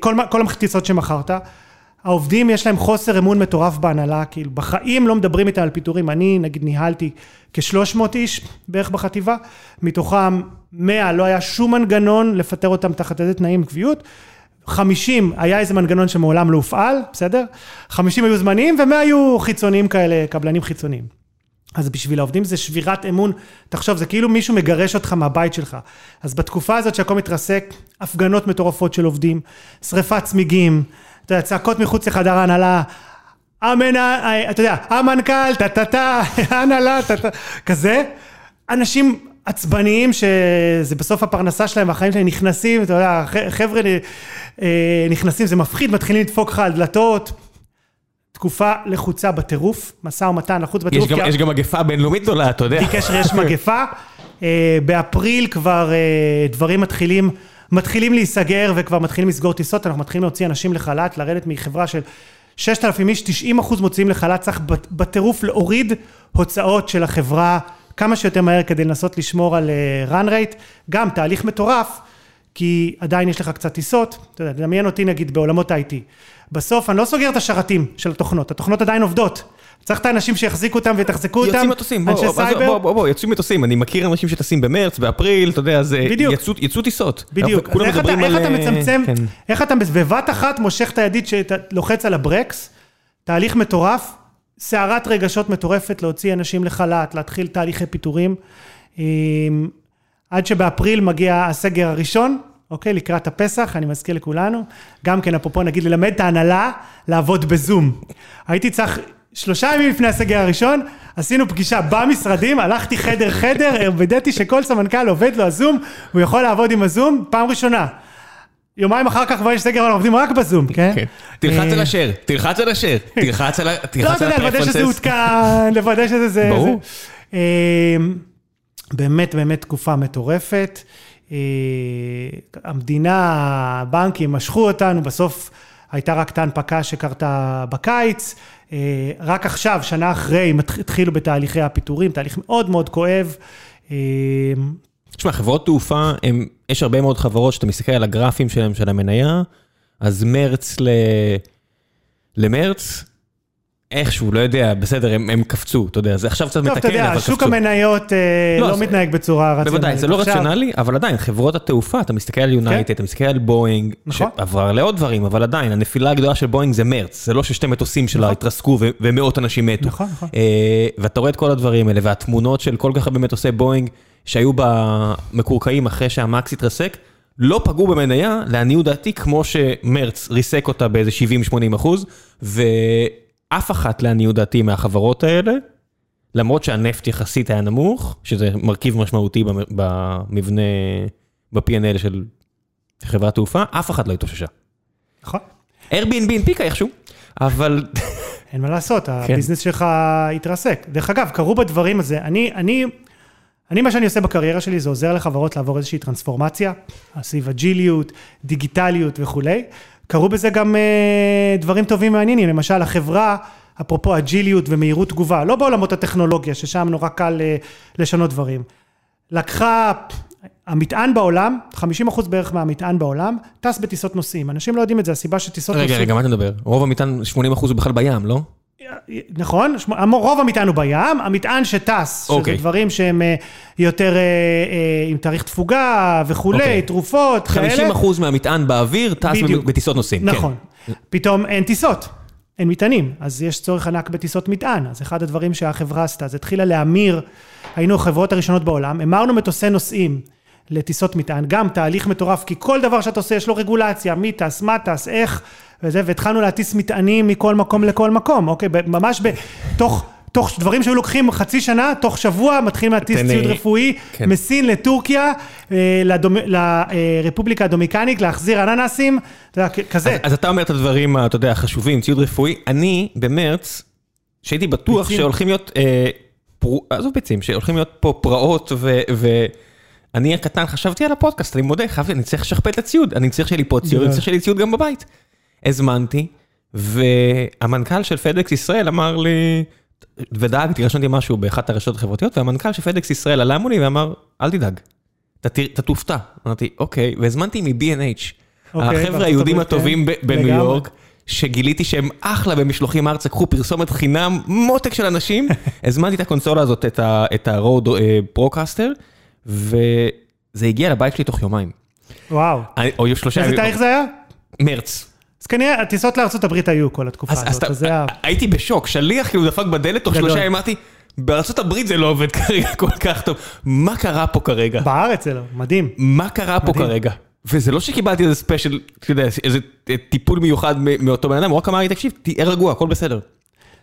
כל, כל המחטיצות שמכרת. העובדים יש להם חוסר אמון מטורף בהנהלה, כאילו בחיים לא מדברים איתם על פיטורים, אני נגיד ניהלתי כ-300 איש בערך בחטיבה, מתוכם 100 לא היה שום מנגנון לפטר אותם תחת איזה תנאים קביעות, 50 היה איזה מנגנון שמעולם לא הופעל, בסדר? 50 היו זמניים ו-100 היו חיצוניים כאלה, קבלנים חיצוניים. אז בשביל העובדים זה שבירת אמון, תחשוב, זה כאילו מישהו מגרש אותך מהבית שלך. אז בתקופה הזאת שהכל מתרסק, הפגנות מטורפות של עובדים, שריפת צמיגים, אתה יודע, צעקות מחוץ לחדר ההנהלה, המנה, אתה יודע, המנכ"ל, טה-טה-טה, ההנהלה, טה-טה, כזה. אנשים עצבניים שזה בסוף הפרנסה שלהם, החיים שלהם נכנסים, אתה יודע, חבר'ה אה, נכנסים, זה מפחיד, מתחילים לדפוק לך על דלתות. תקופה לחוצה בטירוף, משא ומתן לחוץ בטירוף. יש, יש גם מגפה בינלאומית גדולה, אתה יודע. בלי קשר יש מגפה. [laughs] אה, באפריל כבר אה, דברים מתחילים מתחילים להיסגר וכבר מתחילים לסגור טיסות, אנחנו מתחילים להוציא אנשים לחל"ת, לרדת מחברה של 6,000 איש, 90 אחוז מוציאים לחל"ת, צריך בטירוף להוריד הוצאות של החברה כמה שיותר מהר כדי לנסות לשמור על uh, run rate, גם תהליך מטורף, כי עדיין יש לך קצת טיסות, אתה יודע, דמיין אותי נגיד בעולמות ה-IT. בסוף אני לא סוגר את השרתים של התוכנות, התוכנות עדיין עובדות. צריך את האנשים שיחזיקו אותם ויתחזקו אותם, יוצאים מטוסים, אנשי סייבר. בוא, בוא, בוא, יוצאים מטוסים, אני מכיר אנשים שטסים במרץ, באפריל, אתה יודע, זה... בדיוק. יצאו, יצאו טיסות. בדיוק. אז איך אתה, על... איך אתה מצמצם, כן. איך אתה בבת אחת מושך את הידית שאתה לוחץ על הברקס, תהליך מטורף, סערת רגשות מטורפת להוציא אנשים לחל"ת, להתחיל תהליכי פיטורים. אמ, עד שבאפריל מגיע הסגר הראשון, אוקיי? לקראת הפסח, אני מזכיר לכולנו. גם כן, אפרופו, נגיד, ללמד את ההנהלה לעבוד בזום. הייתי צריך, שלושה ימים לפני הסגר הראשון, עשינו פגישה במשרדים, הלכתי חדר-חדר, וידאתי שכל סמנכ"ל עובד לו הזום, הוא יכול לעבוד עם הזום, פעם ראשונה. יומיים אחר כך כבר יש סגר, אנחנו עובדים רק בזום, כן? כן. תלחץ על אה, השאר, תלחץ על השאר, תלחץ על ה- לא, אתה יודע, לוודא שזה. עודכן, לוודא שזה זה. ברור. אה, באמת, באמת תקופה מטורפת. אה, המדינה, הבנקים משכו אותנו, בסוף הייתה רק את ההנפקה שקרתה בקיץ. אה, רק עכשיו, שנה אחרי, התחילו בתהליכי הפיטורים, תהליך מאוד מאוד כואב. אה, תשמע, חברות תעופה, הם, יש הרבה מאוד חברות שאתה מסתכל על הגרפים שלהם של המניה, אז מרץ ל... למרץ, איכשהו, לא יודע, בסדר, הם, הם קפצו, אתה יודע, זה עכשיו קצת טוב, מתקן, אתה יודע, אבל קפצו. שוק המניות אה, לא, לא זה- מתנהג בצורה רציונלית. בוודאי, זה לא עכשיו- רציונלי, אבל עדיין, חברות התעופה, אתה מסתכל על יונייטד, אתה מסתכל על בואינג, כן. נכון. שעבר לעוד דברים, אבל עדיין, הנפילה הגדולה של בואינג זה מרץ, זה לא ששתי מטוסים שלה התרסקו ו- ומאות אנשים מתו. נכון, נכון. אה, ואתה רואה את כל הדברים האלה, והתמונות של כל כך הרבה מטוסי בואינג שהיו במקורקעים אחרי שהמקס התרסק, לא פגעו במניה, לעניות דעתי, כמו שמרץ ריסק אותה באיזה 70-80 אחוז, ואף אחת לעניות דעתי מהחברות האלה, למרות שהנפט יחסית היה נמוך, שזה מרכיב משמעותי במ- במבנה, ב-P&L של חברת תעופה, אף אחת לא התאוששה. נכון. Airbnb הנפיקה איכשהו, אבל [laughs] אין מה לעשות, כן. הביזנס שלך התרסק. דרך אגב, קרו בדברים הזה, אני, אני, אני, מה שאני עושה בקריירה שלי זה עוזר לחברות לעבור איזושהי טרנספורמציה, סביב אג'יליות, דיגיטליות וכולי. קרו בזה גם אה, דברים טובים ומעניינים, למשל החברה, אפרופו אג'יליות ומהירות תגובה, לא בעולמות הטכנולוגיה, ששם נורא קל אה, לשנות דברים. לקחה, המטען בעולם, 50% בערך מהמטען בעולם, טס בטיסות נוסעים. אנשים לא יודעים את זה, הסיבה שטיסות רגע, נוסעים... רגע, מה אתה מדבר? רוב המטען, 80% הוא בכלל בים, לא? נכון, רוב המטען הוא בים, המטען שטס, שזה אוקיי. דברים שהם אה, יותר אה, אה, עם תאריך תפוגה וכולי, אוקיי. תרופות, כאלה. 50% מהמטען באוויר טס בדיוק. בטיסות נוסעים. כן. נכון. פתאום אין טיסות, אין מטענים, אז יש צורך ענק בטיסות מטען. אז אחד הדברים שהחברה עשתה, זה התחילה להמיר, היינו החברות הראשונות בעולם, המרנו מטוסי נוסעים לטיסות מטען, גם תהליך מטורף, כי כל דבר שאתה עושה יש לו רגולציה, מי טס, מה טס, איך, וזה, והתחלנו להטיס מטענים מכל מקום לכל מקום, אוקיי? ממש בתוך... תוך דברים שהיו לוקחים חצי שנה, תוך שבוע מתחילים להטיס ציוד אה, רפואי כן. מסין לטורקיה, אה, לדומ- לרפובליקה הדומיניקנית, להחזיר אננסים, אתה יודע, כזה. אז, אז אתה אומר את הדברים, אתה יודע, החשובים, ציוד רפואי. אני, במרץ, שהייתי בטוח ביצים. שהולכים להיות, אה, פרו, עזוב ביצים, שהולכים להיות פה פרעות, ו... ו אני הקטן חשבתי על הפודקאסט, אני מודה, חייבתי, אני צריך לשכפל את הציוד, אני צריך שיהיה לי פה ציוד, אני. צריך שיהיה לי ציוד גם בבית. הזמנתי, והמנכ"ל של פדקס ישראל אמר לי, ודאגתי, רשמתי משהו באחת הרשתות החברתיות, והמנכ"ל של פדקס ישראל עלה מולי ואמר, אל תדאג, אתה תופתע. אמרתי, אוקיי, והזמנתי מ-B&H, אוקיי, החבר'ה היהודים הטובים כן, בניו. יורק, שגיליתי שהם אחלה במשלוחים ארצה, קחו פרסומת חינם, מותק של אנשים, [laughs] הזמנתי את הקונסולה הזאת, את ה-Road פרוקאסטר, וזה הגיע לבית שלי תוך יומיים. וואו. אני- או שלושה איזה ימים. תאריך זה היה? מרץ. אז כנראה, הטיסות לארה"ב היו כל התקופה אז, הזאת, אז זה היה... הייתי בשוק, שליח כאילו דפק בדלת, תוך. שלושה ימים אמרתי, בארצות הברית זה לא עובד כרגע כל כך טוב. מה קרה פה כרגע? בארץ זה לא, מדהים. מה קרה פה מדהים. כרגע? וזה לא שקיבלתי איזה special, אתה יודע, איזה טיפול מיוחד מאותו בן אדם, הוא רק אמר לי, תקשיב, תהיה רגוע, הכל בסדר.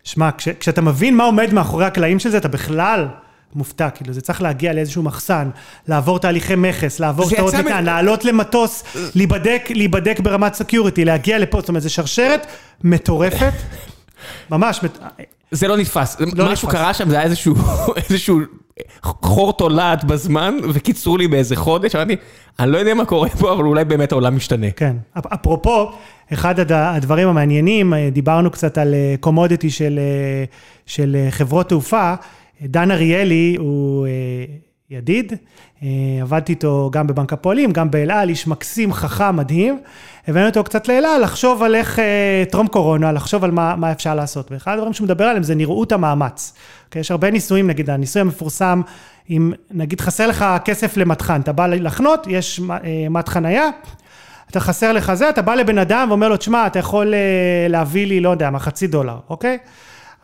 שמע, כש, כשאתה מבין מה עומד מאחורי הקלעים של זה, אתה בכלל מופתע, כאילו, זה צריך להגיע לאיזשהו מחסן, לעבור תהליכי מכס, לעבור שטרות מטען, מ- לעלות למטוס, להיבדק, להיבדק ברמת security, להגיע לפה, זאת אומרת, זו שרשרת מטורפת, ממש, זה לא נתפס, לא משהו נתפס. קרה שם, זה היה איזשהו, [laughs] איזשהו חור תולעת בזמן, וקיצרו לי באיזה חודש, אמרתי, אני לא יודע מה קורה פה, אבל אולי באמת העולם משתנה. כן. אפ- אפרופו, אחד הד- הדברים המעניינים, אה, דיברנו קצת על קומודיטי של, אה, של אה, חברות תעופה. דן אריאלי הוא אה, ידיד, אה, עבדתי איתו גם בבנק הפועלים, גם באל על, איש מקסים, חכם, מדהים. הבאנו אותו קצת לאל על, לחשוב על איך, אה, טרום קורונה, לחשוב על מה, מה אפשר לעשות. ואחד הדברים שהוא מדבר עליהם זה נראות המאמץ. אוקיי, יש הרבה ניסויים, נגיד, הניסוי המפורסם, אם נגיד חסר לך כסף למטחן, אתה בא לחנות, יש מט חנייה, אתה חסר לך זה, אתה בא לבן אדם ואומר לו, תשמע, אתה יכול להביא לי, לא יודע מה, חצי דולר, אוקיי?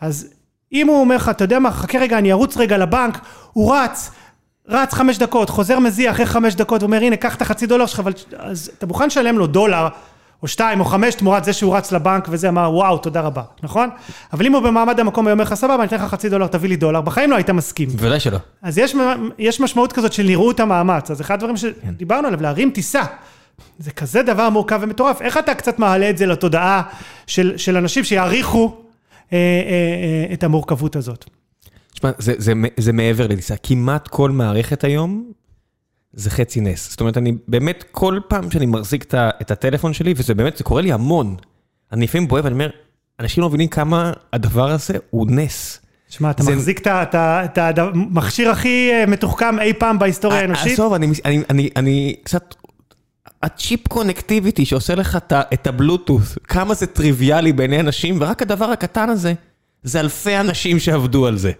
אז אם הוא אומר לך, אתה יודע מה, חכה רגע, אני ארוץ רגע לבנק, הוא רץ, רץ חמש דקות, חוזר מזיע אחרי חמש דקות, ואומר, הנה, קח את החצי דולר שלך, אבל אז אתה מוכן לשלם לו דולר, או שתיים, או חמש, תמורת זה שהוא רץ לבנק וזה, אמר, וואו, תודה רבה, נכון? אבל אם הוא במעמד המקום ואומר לך, סבבה, אני אתן לך חצי דולר, תביא לי דולר, בחיים לא היית מסכים. בוודאי שלא. אז יש, יש משמעות כזאת של נראות המאמץ, אז אחד הדברים שדיברנו עליו, להרים טיסה. זה כזה דבר מורכב ומטורף, איך אתה קצת מעלה את זה לתודעה של, של אנשים שיעריכו את המורכבות הזאת? תשמע, זה, זה, זה מעבר לטיסה, כמעט כל מערכת היום זה חצי נס. זאת אומרת, אני באמת, כל פעם שאני מחזיק את הטלפון שלי, וזה באמת, זה קורה לי המון. אני לפעמים בוהה ואני אומר, אנשים לא מבינים כמה הדבר הזה הוא נס. שמע, אתה זה... מחזיק את המכשיר הכי אה, מתוחכם אי פעם בהיסטוריה אה, האנושית? עזוב, אני, אני, אני, אני קצת... הצ'יפ קונקטיביטי שעושה לך את הבלוטות', כמה זה טריוויאלי בעיני אנשים, ורק הדבר הקטן הזה, זה אלפי אנשים שעבדו על זה.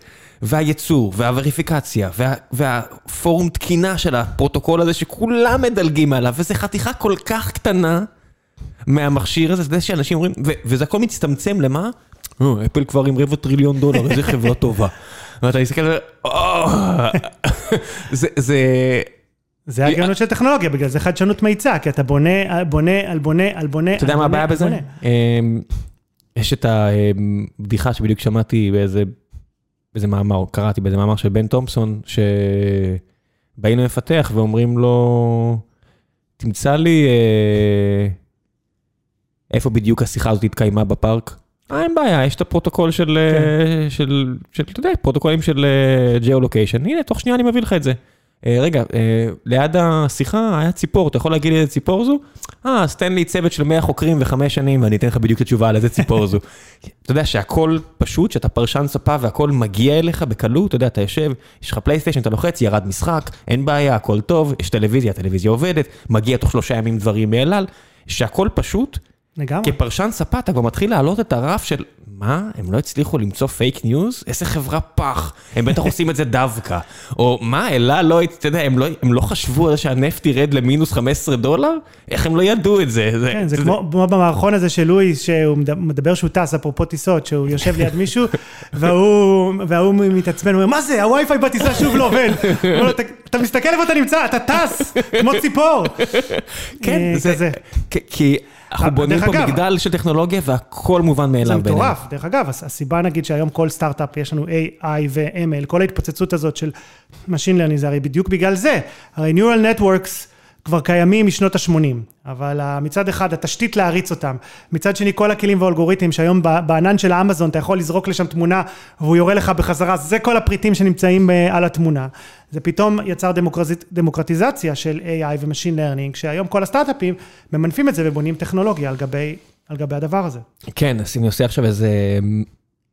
והייצור, והווריפיקציה, וה, והפורום תקינה של הפרוטוקול הזה שכולם מדלגים עליו, וזו חתיכה כל כך קטנה מהמכשיר הזה, זה שאנשים אומרים, ו, וזה הכל מצטמצם למה? אה, אפל כבר עם רבע טריליון דולר, איזה חברה טובה. ואתה מסתכל, [laughs] זה... זה... הגאונות של טכנולוגיה, בגלל זה חדשנות מאיצה, כי אתה בונה, בונה, על בונה, על בונה, אתה יודע מה הבעיה בזה? אמ, יש את הבדיחה שבדיוק שמעתי באיזה באיזה מאמר, קראתי באיזה מאמר של בן תומפסון, שבאים למפתח ואומרים לו, תמצא לי אה, איפה בדיוק השיחה הזאת התקיימה בפארק. אה, אין בעיה, יש את הפרוטוקול של, כן. של, של, אתה יודע, פרוטוקולים של geo-location, הנה, תוך שנייה אני מביא לך את זה. אה, רגע, אה, ליד השיחה היה ציפור, אתה יכול להגיד לי איזה ציפור זו? אה, אז תן לי צוות של 100 חוקרים וחמש שנים ואני אתן לך בדיוק את התשובה על איזה ציפור זו. [laughs] אתה יודע שהכל פשוט, שאתה פרשן ספה והכל מגיע אליך בקלות, אתה יודע, אתה יושב, יש לך פלייסטיישן, אתה לוחץ, ירד משחק, אין בעיה, הכל טוב, יש טלוויזיה, הטלוויזיה עובדת, מגיע תוך שלושה ימים דברים מאלעל, שהכל פשוט. לגמרי. כפרשן ספה אתה כבר מתחיל להעלות את הרף של מה, הם לא הצליחו למצוא fake news? איזה חברה פח, הם בטח עושים את זה דווקא. או מה, אלה לא, אתה יודע, הם לא, הם לא חשבו על זה שהנפט ירד למינוס 15 דולר? איך הם לא ידעו את זה? כן, זה, זה כמו, כמו במערכון הזה של לואיס, שהוא מדבר שהוא טס, אפרופו טיסות, שהוא יושב ליד מישהו, [laughs] והוא, והוא מתעצבן, הוא אומר, מה זה, הווי-פיי בטיסה שוב לא עובד. [laughs] לו, אתה, אתה מסתכל איפה אתה נמצא, אתה טס, כמו ציפור. כן, אה, זה, כי... אנחנו בונים פה מגדל של טכנולוגיה והכל מובן מאליו בעינינו. זה מטורף, דרך אגב, הסיבה נגיד שהיום כל סטארט-אפ יש לנו AI ו-ML, כל ההתפוצצות הזאת של Machine Learning זה הרי בדיוק בגלל זה. הרי Neural Networks כבר קיימים משנות ה-80, אבל מצד אחד התשתית להריץ אותם, מצד שני כל הכלים והאלגוריתמים שהיום בענן של האמזון אתה יכול לזרוק לשם תמונה והוא יורה לך בחזרה, זה כל הפריטים שנמצאים אה, על התמונה. זה פתאום יצר דמוקרטיזציה של AI ו-Machine Learning, שהיום כל הסטארט-אפים ממנפים את זה ובונים טכנולוגיה על גבי, על גבי הדבר הזה. כן, אז אני עושה עכשיו איזה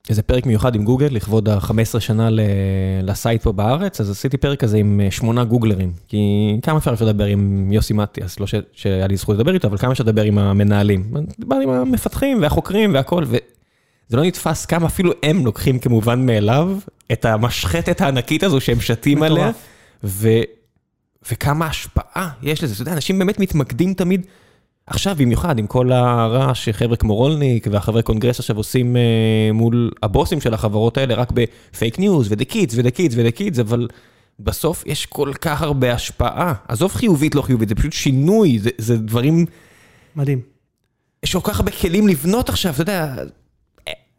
איזה פרק מיוחד עם גוגל, לכבוד ה-15 שנה לסייט פה בארץ, אז עשיתי פרק כזה עם אה, שמונה גוגלרים. כי כמה אפשר לדבר עם יוסי מטיאס, לא שהיה לי זכות לדבר איתו, אבל כמה אפשר לדבר עם המנהלים. דיברתי עם המפתחים והחוקרים והכל, וזה לא נתפס כמה אפילו הם לוקחים כמובן מאליו את המשחטת הענקית הזו שהם שתים עליה, ו... וכמה השפעה יש לזה. אתה יודע, אנשים באמת מתמקדים תמיד. עכשיו במיוחד עם כל הרעש שחבר'ה כמו רולניק והחברי קונגרס עכשיו עושים אה, מול הבוסים של החברות האלה רק בפייק ניוז ודה קידס ודה קידס ודה קידס, אבל בסוף יש כל כך הרבה השפעה. עזוב חיובית לא חיובית, זה פשוט שינוי, זה, זה דברים... מדהים. יש כל כך הרבה כלים לבנות עכשיו, אתה יודע,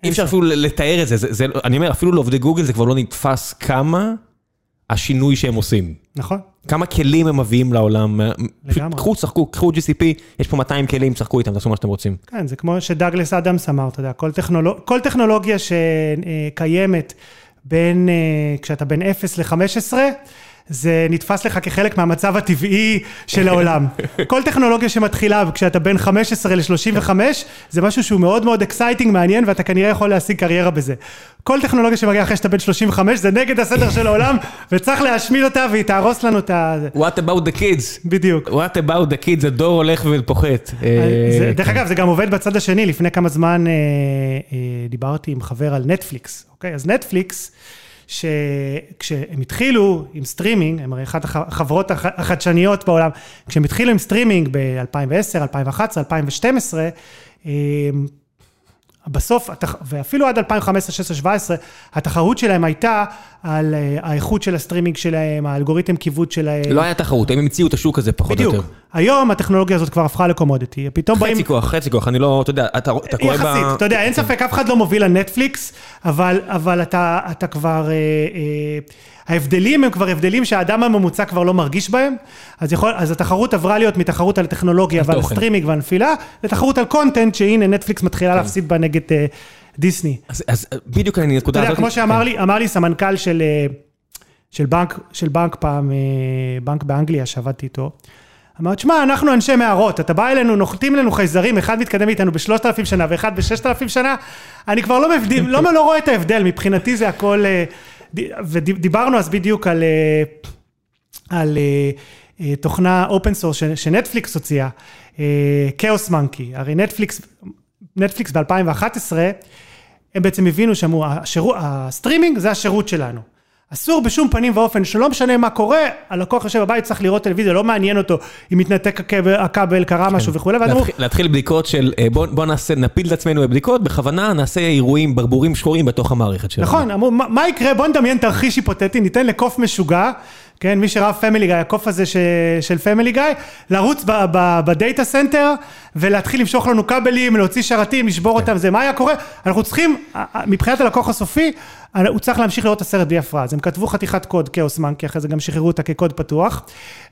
אי אפשר אפילו לתאר את זה, זה, זה, אני אומר, אפילו לעובדי גוגל זה כבר לא נתפס כמה השינוי שהם עושים. נכון. כמה כלים הם מביאים לעולם. לגמרי. קחו, שחקו, קחו GCP, יש פה 200 כלים, שחקו איתם, תעשו מה שאתם רוצים. כן, זה כמו שדאגלס אדמס אמר, אתה יודע, כל, טכנולוג... כל טכנולוגיה שקיימת בין, אה, כשאתה בין 0 ל-15, זה נתפס לך כחלק מהמצב הטבעי של העולם. [laughs] כל טכנולוגיה שמתחילה כשאתה בין 15 ל-35, זה משהו שהוא מאוד מאוד exciting, מעניין, ואתה כנראה יכול להשיג קריירה בזה. כל טכנולוגיה שמגיעה אחרי שאתה בן 35, זה נגד הסדר של העולם, וצריך להשמיד אותה והיא תהרוס לנו את ה... What about the kids? בדיוק. What about the kids? הדור הולך ופוחת. אה, דרך אגב, זה גם עובד בצד השני. לפני כמה זמן אה, אה, דיברתי עם חבר על נטפליקס, אוקיי? אז נטפליקס... שכשהם התחילו עם סטרימינג, הם הרי אחת החברות החדשניות בעולם, כשהם התחילו עם סטרימינג ב-2010, 2011, 2012, בסוף, ואפילו עד 2015, 16, 17, התחרות שלהם הייתה על אה, האיכות של הסטרימינג שלהם, האלגוריתמיקה שלהם. לא היה תחרות, הם המציאו את השוק הזה פחות או יותר. בדיוק. היום הטכנולוגיה הזאת כבר הפכה ל commodity. פתאום באים... חצי כוח, חצי כוח, אני לא, אתה יודע, אתה קורא ב... יחסית, אתה יודע, אין ספק, אף אחד לא מוביל לנטפליקס, אבל, אבל אתה, אתה כבר... אה, אה, ההבדלים הם כבר הבדלים שהאדם הממוצע כבר לא מרגיש בהם, אז, יכול, אז התחרות עברה להיות מתחרות על טכנולוגיה ועל סטרימינג ועל נפילה, לתחרות על content, שהנה נטפליקס מתחילה כן. להפסיד בה נגד אה, דיסני. אז, אז בדיוק הנקודה הזאת. אתה יודע, כמו שאמר כן. לי, אמר לי סמנכ"ל של, אה, של, בנק, של בנק פעם, אה, בנק באנגליה שעבדתי איתו, אמר, תשמע, אנחנו אנשי מערות, אתה בא אלינו, נוחתים לנו חייזרים, אחד מתקדם איתנו בשלושת אלפים שנה ואחד בששת אלפים שנה, אני כבר לא מבדיל, [laughs] לא, לא רואה את ההבדל, מבחינתי זה הכל... ודיברנו אז בדיוק על, אה, על אה, אה, תוכנה open source שנטפליקס הוציאה, Chaos Monkey, הרי נטפליקס, נטפליקס ב-2011, הם בעצם הבינו שאמרו, הסטרימינג זה השירות שלנו. אסור בשום פנים ואופן, שלא משנה מה קורה, הלקוח יושב בבית, צריך לראות טלוויזיה, לא מעניין אותו אם מתנתק הכבל, הכבל קרה כן. משהו וכולי, ואז אמרו... להתחיל בדיקות של בוא, בוא נעשה, נפיל את עצמנו בבדיקות, בכוונה נעשה אירועים, ברבורים שחורים בתוך המערכת שלנו. נכון, אמרו, מה, מה יקרה, בוא נדמיין תרחיש היפותטי, ניתן לקוף משוגע, כן, מי שראה Family Guy, הקוף הזה ש... של Family Guy, לרוץ ב data center ולהתחיל למשוך לנו כבלים, להוציא שרתים, לשבור כן. אותם, זה מה היה קורה? אנחנו צריכים, מבחינת הלקוח הסופי, הוא צריך להמשיך לראות את הסרט בלי הפרעה. אז הם כתבו חתיכת קוד, Chaos Monkey, אחרי זה גם שחררו אותה כקוד פתוח,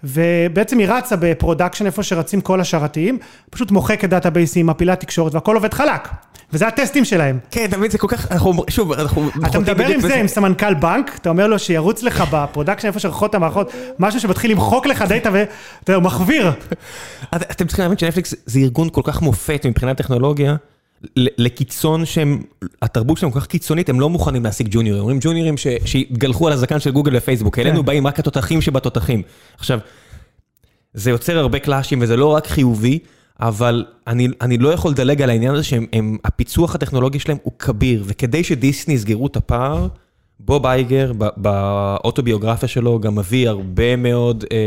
ובעצם היא רצה ב production, איפה שרצים כל השרתים, פשוט מוחקת דאטאבייסים, מפילה תקשורת, והכל עובד חלק. וזה הטסטים שלהם. כן, תמיד זה כל כך, אנחנו, שוב, אנחנו... אתה מדבר עם זה, עם סמנכ"ל בנק, אתה אומר לו שירוץ לך ב production, איפה שרצות המערכות, משהו שמתחיל למחוק לך דאטה ואתה יודע, מחוויר. אתם צריכים להבין שנטפליקס זה ארגון כל כך מופת מבחינת טכנולוגיה. לקיצון שהם, התרבות שלהם כל כך קיצונית, הם לא מוכנים להשיג ג'וניורים. אומרים ג'וניורים שהתגלחו על הזקן של גוגל ופייסבוק, אלינו כן. באים רק התותחים שבתותחים. עכשיו, זה יוצר הרבה קלאשים וזה לא רק חיובי, אבל אני, אני לא יכול לדלג על העניין הזה שהפיצוח הטכנולוגי שלהם הוא כביר, וכדי שדיסני יסגרו את הפער, בוב אייגר באוטוביוגרפיה שלו גם מביא הרבה מאוד אה,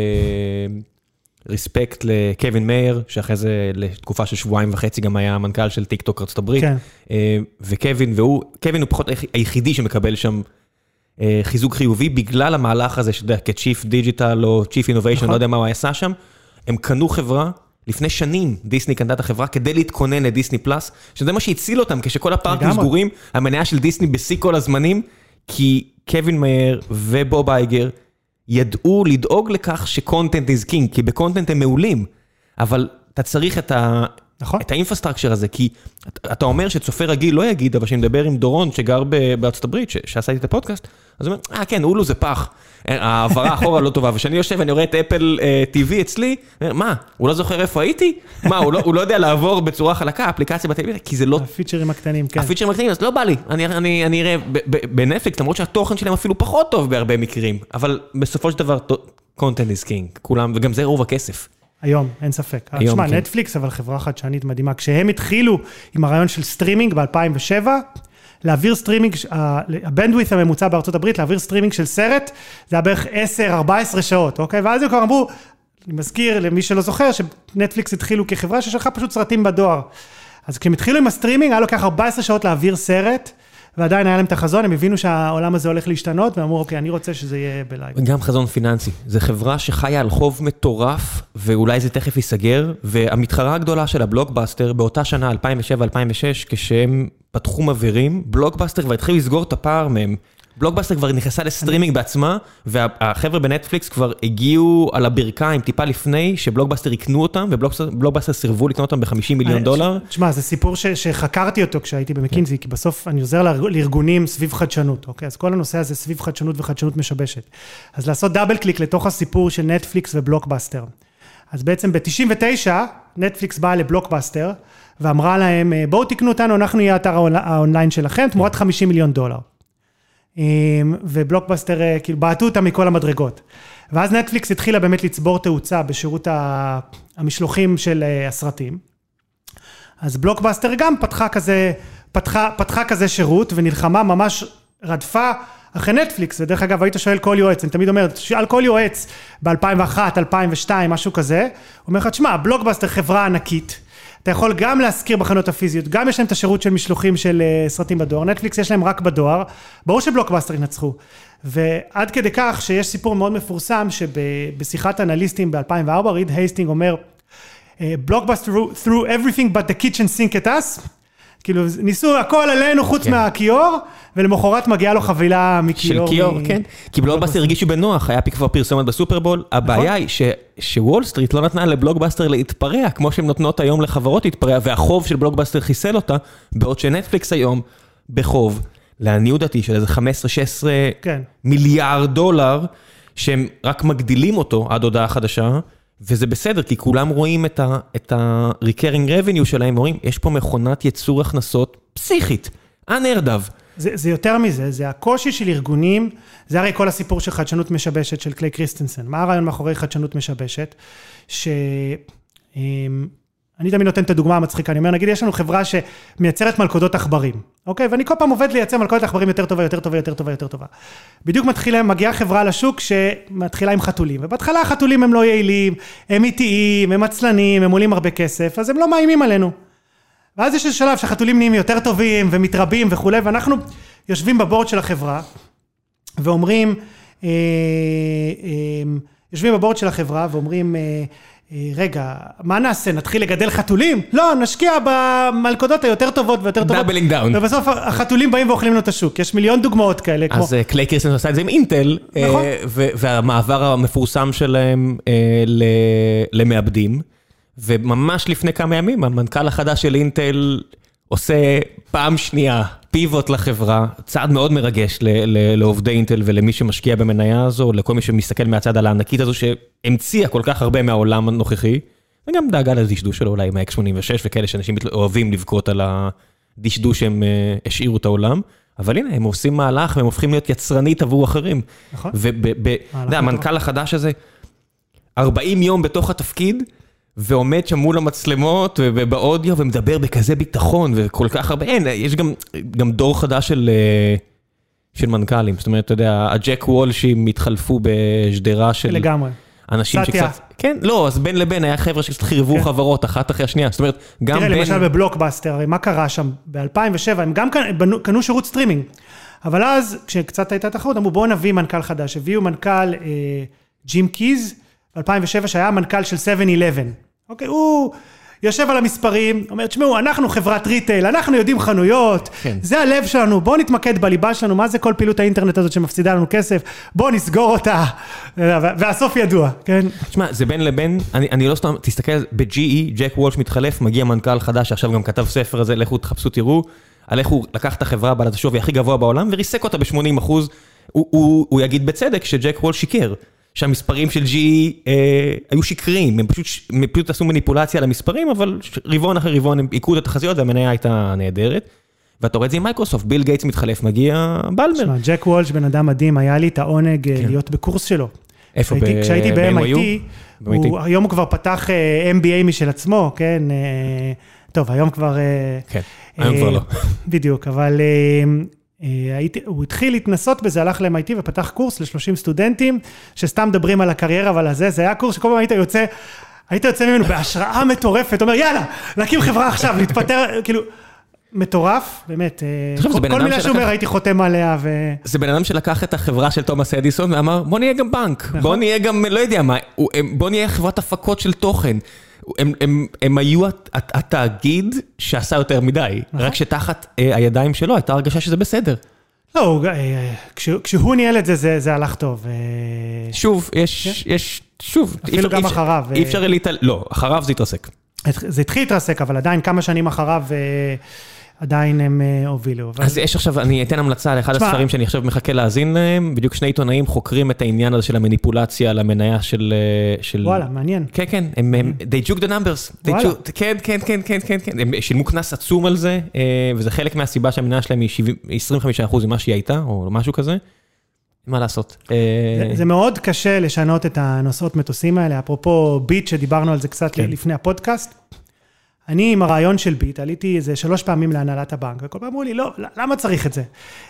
respect לקווין מאיר, שאחרי זה לתקופה של שבועיים וחצי גם היה המנכ"ל של טיק טוק ארצות הברית. כן. אה, וקווין, והוא, קווין הוא פחות היחידי שמקבל שם אה, חיזוק חיובי, בגלל המהלך הזה, שאתה יודע, כ-Chief Digital או Chief Innovation, נכון. לא יודע מה הוא עשה שם, הם קנו חברה. לפני שנים דיסני קנתה את החברה כדי להתכונן לדיסני פלאס, שזה מה שהציל אותם, כשכל הפארקים סגורים, המניה של דיסני בשיא כל הזמנים, כי קווין מאיר ובוב אייגר ידעו לדאוג לכך ש content is king, כי ב content הם מעולים, אבל אתה צריך את ה... נכון. את ה infrastructure הזה, כי אתה אומר שצופה רגיל לא יגיד, אבל כשאני מדבר עם דורון שגר בארצות הברית, שעשה איתי את הפודקאסט, אז הוא אומר, אה כן, הולו זה פח, העברה אחורה לא טובה, וכשאני יושב ואני רואה את אפל TV אה, אצלי, מה, הוא לא זוכר איפה הייתי? מה, הוא לא, הוא לא יודע לעבור בצורה חלקה, אפליקציה בטלוויזיה, כי זה לא... הפיצ'רים הקטנים, כן. הפיצ'רים הקטנים, אז לא בא לי, אני אראה בנטפליקס, למרות שהתוכן שלהם אפילו פחות טוב בהרבה מקרים, אבל בסופו של דבר, content is king, כולם, וגם זה רוב הכסף. היום, אין ספק. היום, תשמע, כן. נטפליקס, אבל חברה חדשנית מדהימה. כשהם התחילו עם הרעיון של סטרימינג ב-2007, להעביר סטרימינג, ה bandwidth הממוצע בארצות הברית, להעביר סטרימינג של סרט, זה היה בערך 10-14 שעות, אוקיי? ואז הם כבר אמרו, אני מזכיר למי שלא זוכר, שנטפליקס התחילו כחברה ששלחה פשוט סרטים בדואר. אז כשהם התחילו עם הסטרימינג, היה לוקח 14 שעות להעביר סרט. ועדיין היה להם את החזון, הם הבינו שהעולם הזה הולך להשתנות, והם אוקיי, אני רוצה שזה יהיה ב live. גם חזון פיננסי. זו חברה שחיה על חוב מטורף, ואולי זה תכף ייסגר, והמתחרה הגדולה של הבלוקבאסטר, באותה שנה, 2007-2006, כשהם פתחו מבערים, בלוקבאסטר כבר התחילו לסגור את הפער מהם. בלוקבאסטר כבר נכנסה לסטרימינג בעצמה, והחבר'ה בנטפליקס כבר הגיעו על הברכיים טיפה לפני שבלוקבאסטר יקנו אותם, ובלוקבאסטר סירבו לקנות אותם ב-50 מיליון אה, דולר. תשמע, זה סיפור שחקרתי אותו כשהייתי במקינזי, כי בסוף אני עוזר לארגונים סביב חדשנות, אוקיי? אז כל הנושא הזה סביב חדשנות וחדשנות משבשת. אז לעשות double click לתוך הסיפור של נטפליקס ובלוקבאסטר. אז בעצם ב-99, נטפליקס באה לבלוקבאסטר, ואמרה להם, בואו תקנו אותנו, אנחנו נהיה האתר האונליין שלכם, תמורת 50 מיליון דולר. אמ, ובלוקבאסטר אה, כאילו בעטו אותה מכל המדרגות. ואז נטפליקס התחילה באמת לצבור תאוצה בשירות המשלוחים של אה, הסרטים. אז בלוקבאסטר גם פתחה כזה, פתחה, פתחה כזה שירות ונלחמה ממש רדפה אחרי נטפליקס, ודרך אגב היית שואל כל יועץ, אני תמיד אומר, שאל כל יועץ ב-2001, 2002, משהו כזה, הוא אומר לך, תשמע, בלוקבאסטר חברה ענקית, אתה יכול גם להשכיר בחנויות הפיזיות, גם יש להם את השירות של משלוחים של אה, סרטים בדואר, נטפליקס יש להם רק בדואר, ברור שבלוקבאסטר ינצחו. ועד כדי כך שיש סיפור מאוד מפורסם שבשיחת אנליסטים ב-2004, ריד הייסטינג אומר, בלוקבאסטר threw everything but the kitchen sink at us. כאילו ניסו הכל עלינו חוץ כן. מהכיור, ולמחרת מגיעה לו חבילה מכיור. של כיור, מ... כן. כי בלוקבאסטר הרגישו בנוח, היה כבר פרסומת בסופרבול. הבעיה נכון. היא ש... שוול סטריט לא נתנה לבלוקבאסטר להתפרע, כמו שהן נותנות היום לחברות להתפרע, והחוב של בלוקבאסטר חיסל אותה, בעוד שנטפליקס היום בחוב, לעניות דעתי של איזה 15-16 כן. מיליארד דולר, שהם רק מגדילים אותו עד הודעה חדשה. וזה בסדר, כי כולם רואים את ה-recurring revenue שלהם, ואומרים, יש פה מכונת ייצור הכנסות פסיכית, unheard of. זה, זה יותר מזה, זה הקושי של ארגונים, זה הרי כל הסיפור של חדשנות משבשת של קליי קריסטנסן. מה הרעיון מאחורי חדשנות משבשת? ש... אני תמיד נותן את הדוגמה המצחיקה, אני אומר, נגיד יש לנו חברה שמייצרת מלכודות עכברים, אוקיי? ואני כל פעם עובד לייצר מלכודת עכברים יותר טובה, יותר טובה, יותר טובה, יותר טובה. בדיוק מתחילה, מגיעה חברה לשוק שמתחילה עם חתולים, ובהתחלה החתולים הם לא יעילים, הם איטיים, הם עצלנים, הם עולים הרבה כסף, אז הם לא מאיימים עלינו. ואז יש איזה שלב שהחתולים נהיים יותר טובים ומתרבים וכולי, ואנחנו יושבים ב board של החברה ואומרים, אה, אה, יושבים ב board של החברה ואומרים, אה, רגע, מה נעשה? נתחיל לגדל חתולים? לא, נשקיע במלכודות היותר טובות ויותר טובות. doubling down. ובסוף החתולים באים ואוכלים לנו את השוק. יש מיליון דוגמאות כאלה. אז כמו... קליי קירסן עשה את זה עם אינטל, נכון. והמעבר המפורסם שלהם למעבדים. וממש לפני כמה ימים, המנכ"ל החדש של אינטל עושה פעם שנייה פיבוט לחברה, צעד מאוד מרגש לעובדי אינטל ולמי שמשקיע במניה הזו, לכל מי שמסתכל מהצד על הענקית הזו שהמציאה כל כך הרבה מהעולם הנוכחי, וגם דאגה לדשדוש שלו אולי עם ה-X86 וכאלה שאנשים אוהבים לבכות על הדשדוש שהם אה, השאירו את העולם. אבל הנה, הם עושים מהלך והם הופכים להיות יצרנית עבור אחרים. נכון. ואתה יודע, המנכ"ל החדש הזה, 40 יום בתוך התפקיד, ועומד שם מול המצלמות ובאודיו ומדבר בכזה ביטחון וכל כך הרבה, אין, יש גם, גם דור חדש של, אה, של מנכ"לים, זאת אומרת, אתה יודע, הג'ק וולשים התחלפו בשדרה של... לגמרי. אנשים שקצת... כן, לא, אז בין לבין היה חבר'ה שקצת חירבו כן. חברות אחת אחרי השנייה, זאת אומרת, גם תראה, בין... תראה, למשל בבלוקבאסטר, הרי מה קרה שם? ב-2007, הם גם קנו, קנו שירות סטרימינג, אבל אז, כשקצת הייתה תחרות, אמרו בואו נביא מנכ"ל חדש, הביאו מנכ"ל אה, ג'ים קיז, ב-2007, שהיה מנכ"ל של 7-11. אוקיי, הוא יושב על המספרים, אומר, תשמעו, אנחנו חברת retail, אנחנו יודעים חנויות, כן. זה הלב שלנו, בואו נתמקד בליבה שלנו, מה זה כל פעילות האינטרנט הזאת שמפסידה לנו כסף, בואו נסגור אותה, והסוף ידוע, כן? תשמע, זה בין לבין, אני, אני לא סתם, תסתכל, ב-GE, ג'ק וולש מתחלף, מגיע מנכ"ל חדש, שעכשיו גם כתב ספר הזה, לכו תחפשו, תראו, על איך הוא לקח את החברה בעלת השווי הכי גבוה בעולם, וריסק אותה ב-80 אחוז, הוא, הוא, הוא יגיד בצדק שג'ק וולש שיקר. שהמספרים של GE אה, היו שקריים, הם פשוט, הם פשוט עשו מניפולציה למספרים, אבל רבעון אחרי רבעון הם היכו את התחזיות והמניה הייתה נהדרת. ואתה רואה את זה עם מייקרוסופט, ביל גייטס מתחלף, מגיע באלמר. תשמע, ג'ק וולש בן אדם מדהים, היה לי את העונג אה, כן. להיות בקורס שלו. איפה? ב- כשהייתי ב-MIT, הוא, היום הוא כבר פתח אה, MBA משל עצמו, כן? אה, טוב, היום כבר... כן, היום כבר לא. בדיוק, אבל אה, הייתי, הוא התחיל להתנסות בזה, הלך ל-MIT ופתח קורס ל-30 סטודנטים, שסתם מדברים על הקריירה ועל הזה, זה היה קורס שכל פעם היית יוצא, היית יוצא ממנו בהשראה מטורפת, אומר יאללה, להקים חברה עכשיו, להתפטר, [laughs] כאילו, מטורף, באמת, אה, כל, כל מילה שהוא אומר הייתי חותם עליה ו... זה בן אדם שלקח את החברה של תומאס אדיסון ואמר, בוא נהיה גם בנק, נכון. בוא נהיה גם, לא יודע מה, בוא נהיה חברת הפקות של תוכן. הם, הם, הם היו התאגיד שעשה יותר מדי, נכון. רק שתחת אה, הידיים שלו הייתה הרגשה שזה בסדר. לא, אה, כש, כשהוא ניהל את זה, זה, זה הלך טוב. אה... שוב, יש, כן? יש, שוב. אפילו גם אחריו. אי אפשר להתעל... לא, אחריו זה התרסק. זה התחיל להתרסק, אבל עדיין כמה שנים אחריו... עדיין הם אה, הובילו. אז יש עכשיו, אני אתן המלצה לאחד הספרים שאני עכשיו מחכה להאזין להם, בדיוק שני עיתונאים חוקרים את העניין הזה של המניפולציה על המניה של... אה, וואלה, מעניין. כן, כן, הם, they juked the numbers. וואלה. כן, כן, כן, כן, כן, כן, הם שילמו קנס עצום על זה, אה, וזה חלק מהסיבה שהמניה שלהם היא 25% ממה שהיא הייתה, או משהו כזה. מה לעשות. זה, זה מאוד קשה לשנות את הנושאות מטוסים האלה, אפרופו ביט שדיברנו על זה קצת כן. לפני הפודקאסט. אני עם הרעיון של ביט, עליתי איזה שלוש פעמים להנהלת הבנק, וכל פעם אמרו לי, לא, למה צריך את זה?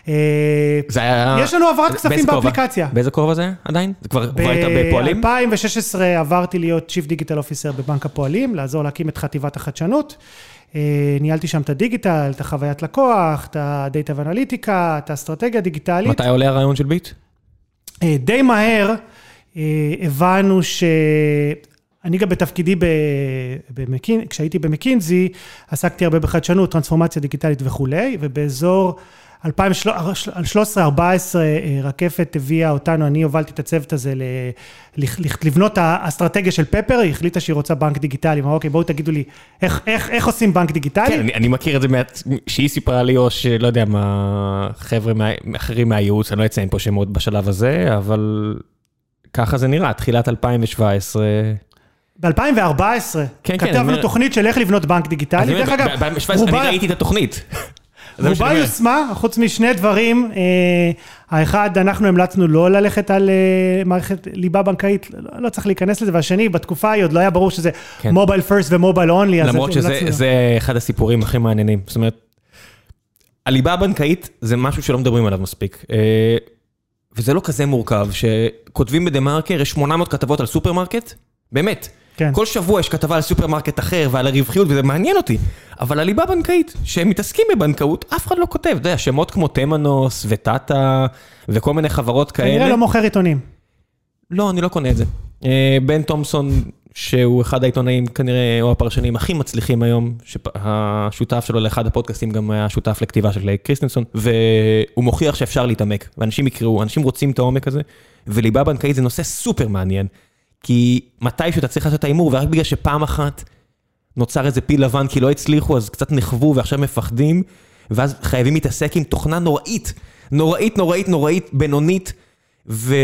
אה, זה היה... יש לנו העברת כספים? באפליקציה. באיזה כובע זה עדיין? זה כבר כבר היית בפועלים? ב-2016 עברתי להיות Chief Digital Officer בבנק הפועלים, לעזור להקים את חטיבת החדשנות. אה, ניהלתי שם את הדיגיטל, את החוויית לקוח, את הדאטה ואנליטיקה, את האסטרטגיה הדיגיטלית. מתי עולה הרעיון של ביט? אה, די מהר הבנו ש... אני גם בתפקידי, ב... במקין... כשהייתי במקינזי, עסקתי הרבה בחדשנות, טרנספורמציה דיגיטלית וכולי, ובאזור 2013-2014 רקפת הביאה אותנו, אני הובלתי את הצוות הזה ל... לבנות האסטרטגיה של פפר, היא החליטה שהיא רוצה בנק דיגיטלי, אמרה אוקיי בואו תגידו לי איך, איך, איך עושים בנק דיגיטלי. כן, אני, אני מכיר את זה מה... שהיא סיפרה לי, או שלא יודע מה, חבר'ה מה... אחרים מהייעוץ, אני לא אציין פה שמות בשלב הזה, אבל ככה זה נראה, תחילת 2017. ב-2014, כן, כתבנו אומר- תוכנית של איך לבנות בנק דיגיטלי, דרך אגב, ב-2017 אני רובה- ראיתי את התוכנית. [laughs] רובה יושמה, חוץ משני דברים, אה, האחד, אנחנו המלצנו לא ללכת על אה, מערכת ליבה בנקאית, לא, לא צריך להיכנס לזה, והשני, בתקופה ההיא עוד לא היה ברור שזה כן. mobile first ו mobile only, למרות שזה זה אחד הסיפורים הכי מעניינים. זאת אומרת, הליבה הבנקאית זה משהו שלא מדברים עליו מספיק. אה, וזה לא כזה מורכב, שכותבים בדה מרקר, יש 800 כתבות על סופרמרקט, באמת. כן. כל שבוע יש כתבה על סופרמרקט אחר ועל הרווחיות, וזה מעניין אותי. אבל הליבה הבנקאית, שהם מתעסקים בבנקאות, אף אחד לא כותב. אתה יודע, שמות כמו תמנוס וטאטה וכל מיני חברות כאלה. כנראה לא מוכר עיתונים. לא, אני לא קונה את זה. אה, בן תומפסון, שהוא אחד העיתונאים כנראה, או הפרשנים הכי מצליחים היום, שהשותף שלו לאחד הפודקאסטים גם היה שותף לכתיבה של קריסטנסון, והוא מוכיח שאפשר להתעמק, ואנשים יקראו, אנשים רוצים את העומק הזה, וליבה בנקאית זה נושא סופר מעניין, כי מתישהו אתה צריך לעשות את ההימור, ורק בגלל שפעם אחת נוצר איזה פיל לבן כי לא הצליחו, אז קצת נחוו ועכשיו מפחדים, ואז חייבים להתעסק עם תוכנה נוראית, נוראית, נוראית, נוראית, בינונית, ו...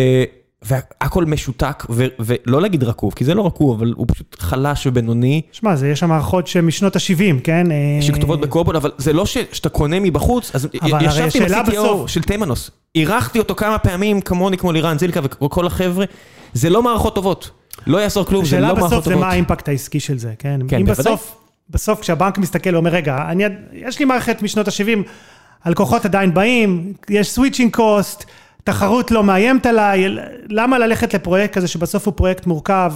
והכל משותק, ו... ולא להגיד רקוב, כי זה לא רקוב, אבל הוא פשוט חלש ובינוני, שמע, זה- יש שם מערכות שמשנות ה-70, כן? אה, שכתובות בקובול, אבל זה לא ש... שאתה קונה מבחוץ, אז ישבתי עם ה-CTO של תימנוס, אירחתי אותו כמה פעמים כמוני, כמו לירן זילקה וכל החבר'ה, זה לא מערכות טובות, לא יעזור כלום, זה השאלה לא מערכות בסוף זה טובות. מה ה impact העסקי של זה, כן? כן, אם בוודאי. בסוף, בסוף כשהבנק מסתכל ואומר, רגע, אני, יש לי מערכת משנות ה-70, הלקוחות עדיין באים, יש switching cost, תחרות לא מאיימת עליי, למה ללכת לפרויקט כזה שבסוף הוא פרויקט מורכב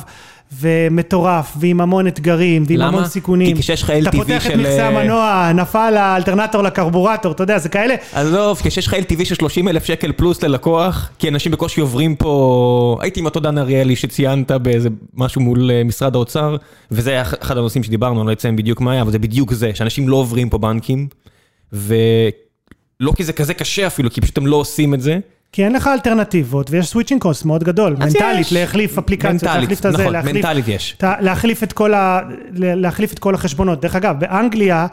ומטורף, ועם המון אתגרים, ועם למה? המון סיכונים. כי כשיש לך אתה LTV פותח את של, מכסה אה, המנוע, נפל האלטרנטור לקרבורטור, אתה יודע, זה כאלה. עזוב, כשיש לך LTV של 30 אלף שקל פלוס ללקוח, כי אנשים בקושי עוברים פה, הייתי עם אותו דן אריאלי שציינת באיזה משהו מול אה, משרד האוצר, וזה היה אחד הנושאים שדיברנו, אני לא אציין בדיוק מה היה, אבל זה בדיוק זה, שאנשים לא עוברים פה בנקים, ולא כי זה כזה קשה אפילו, כי פשוט הם לא עושים את זה. כי אין לך אלטרנטיבות, ויש switching cost מאוד גדול, מנטלית, יש. להחליף אפליקציות, מנטלית, להחליף את הזה, נכון, להחליף... מנטלית יש. ה- להחליף את כל ה... להחליף את כל החשבונות. דרך אגב, באנגליה,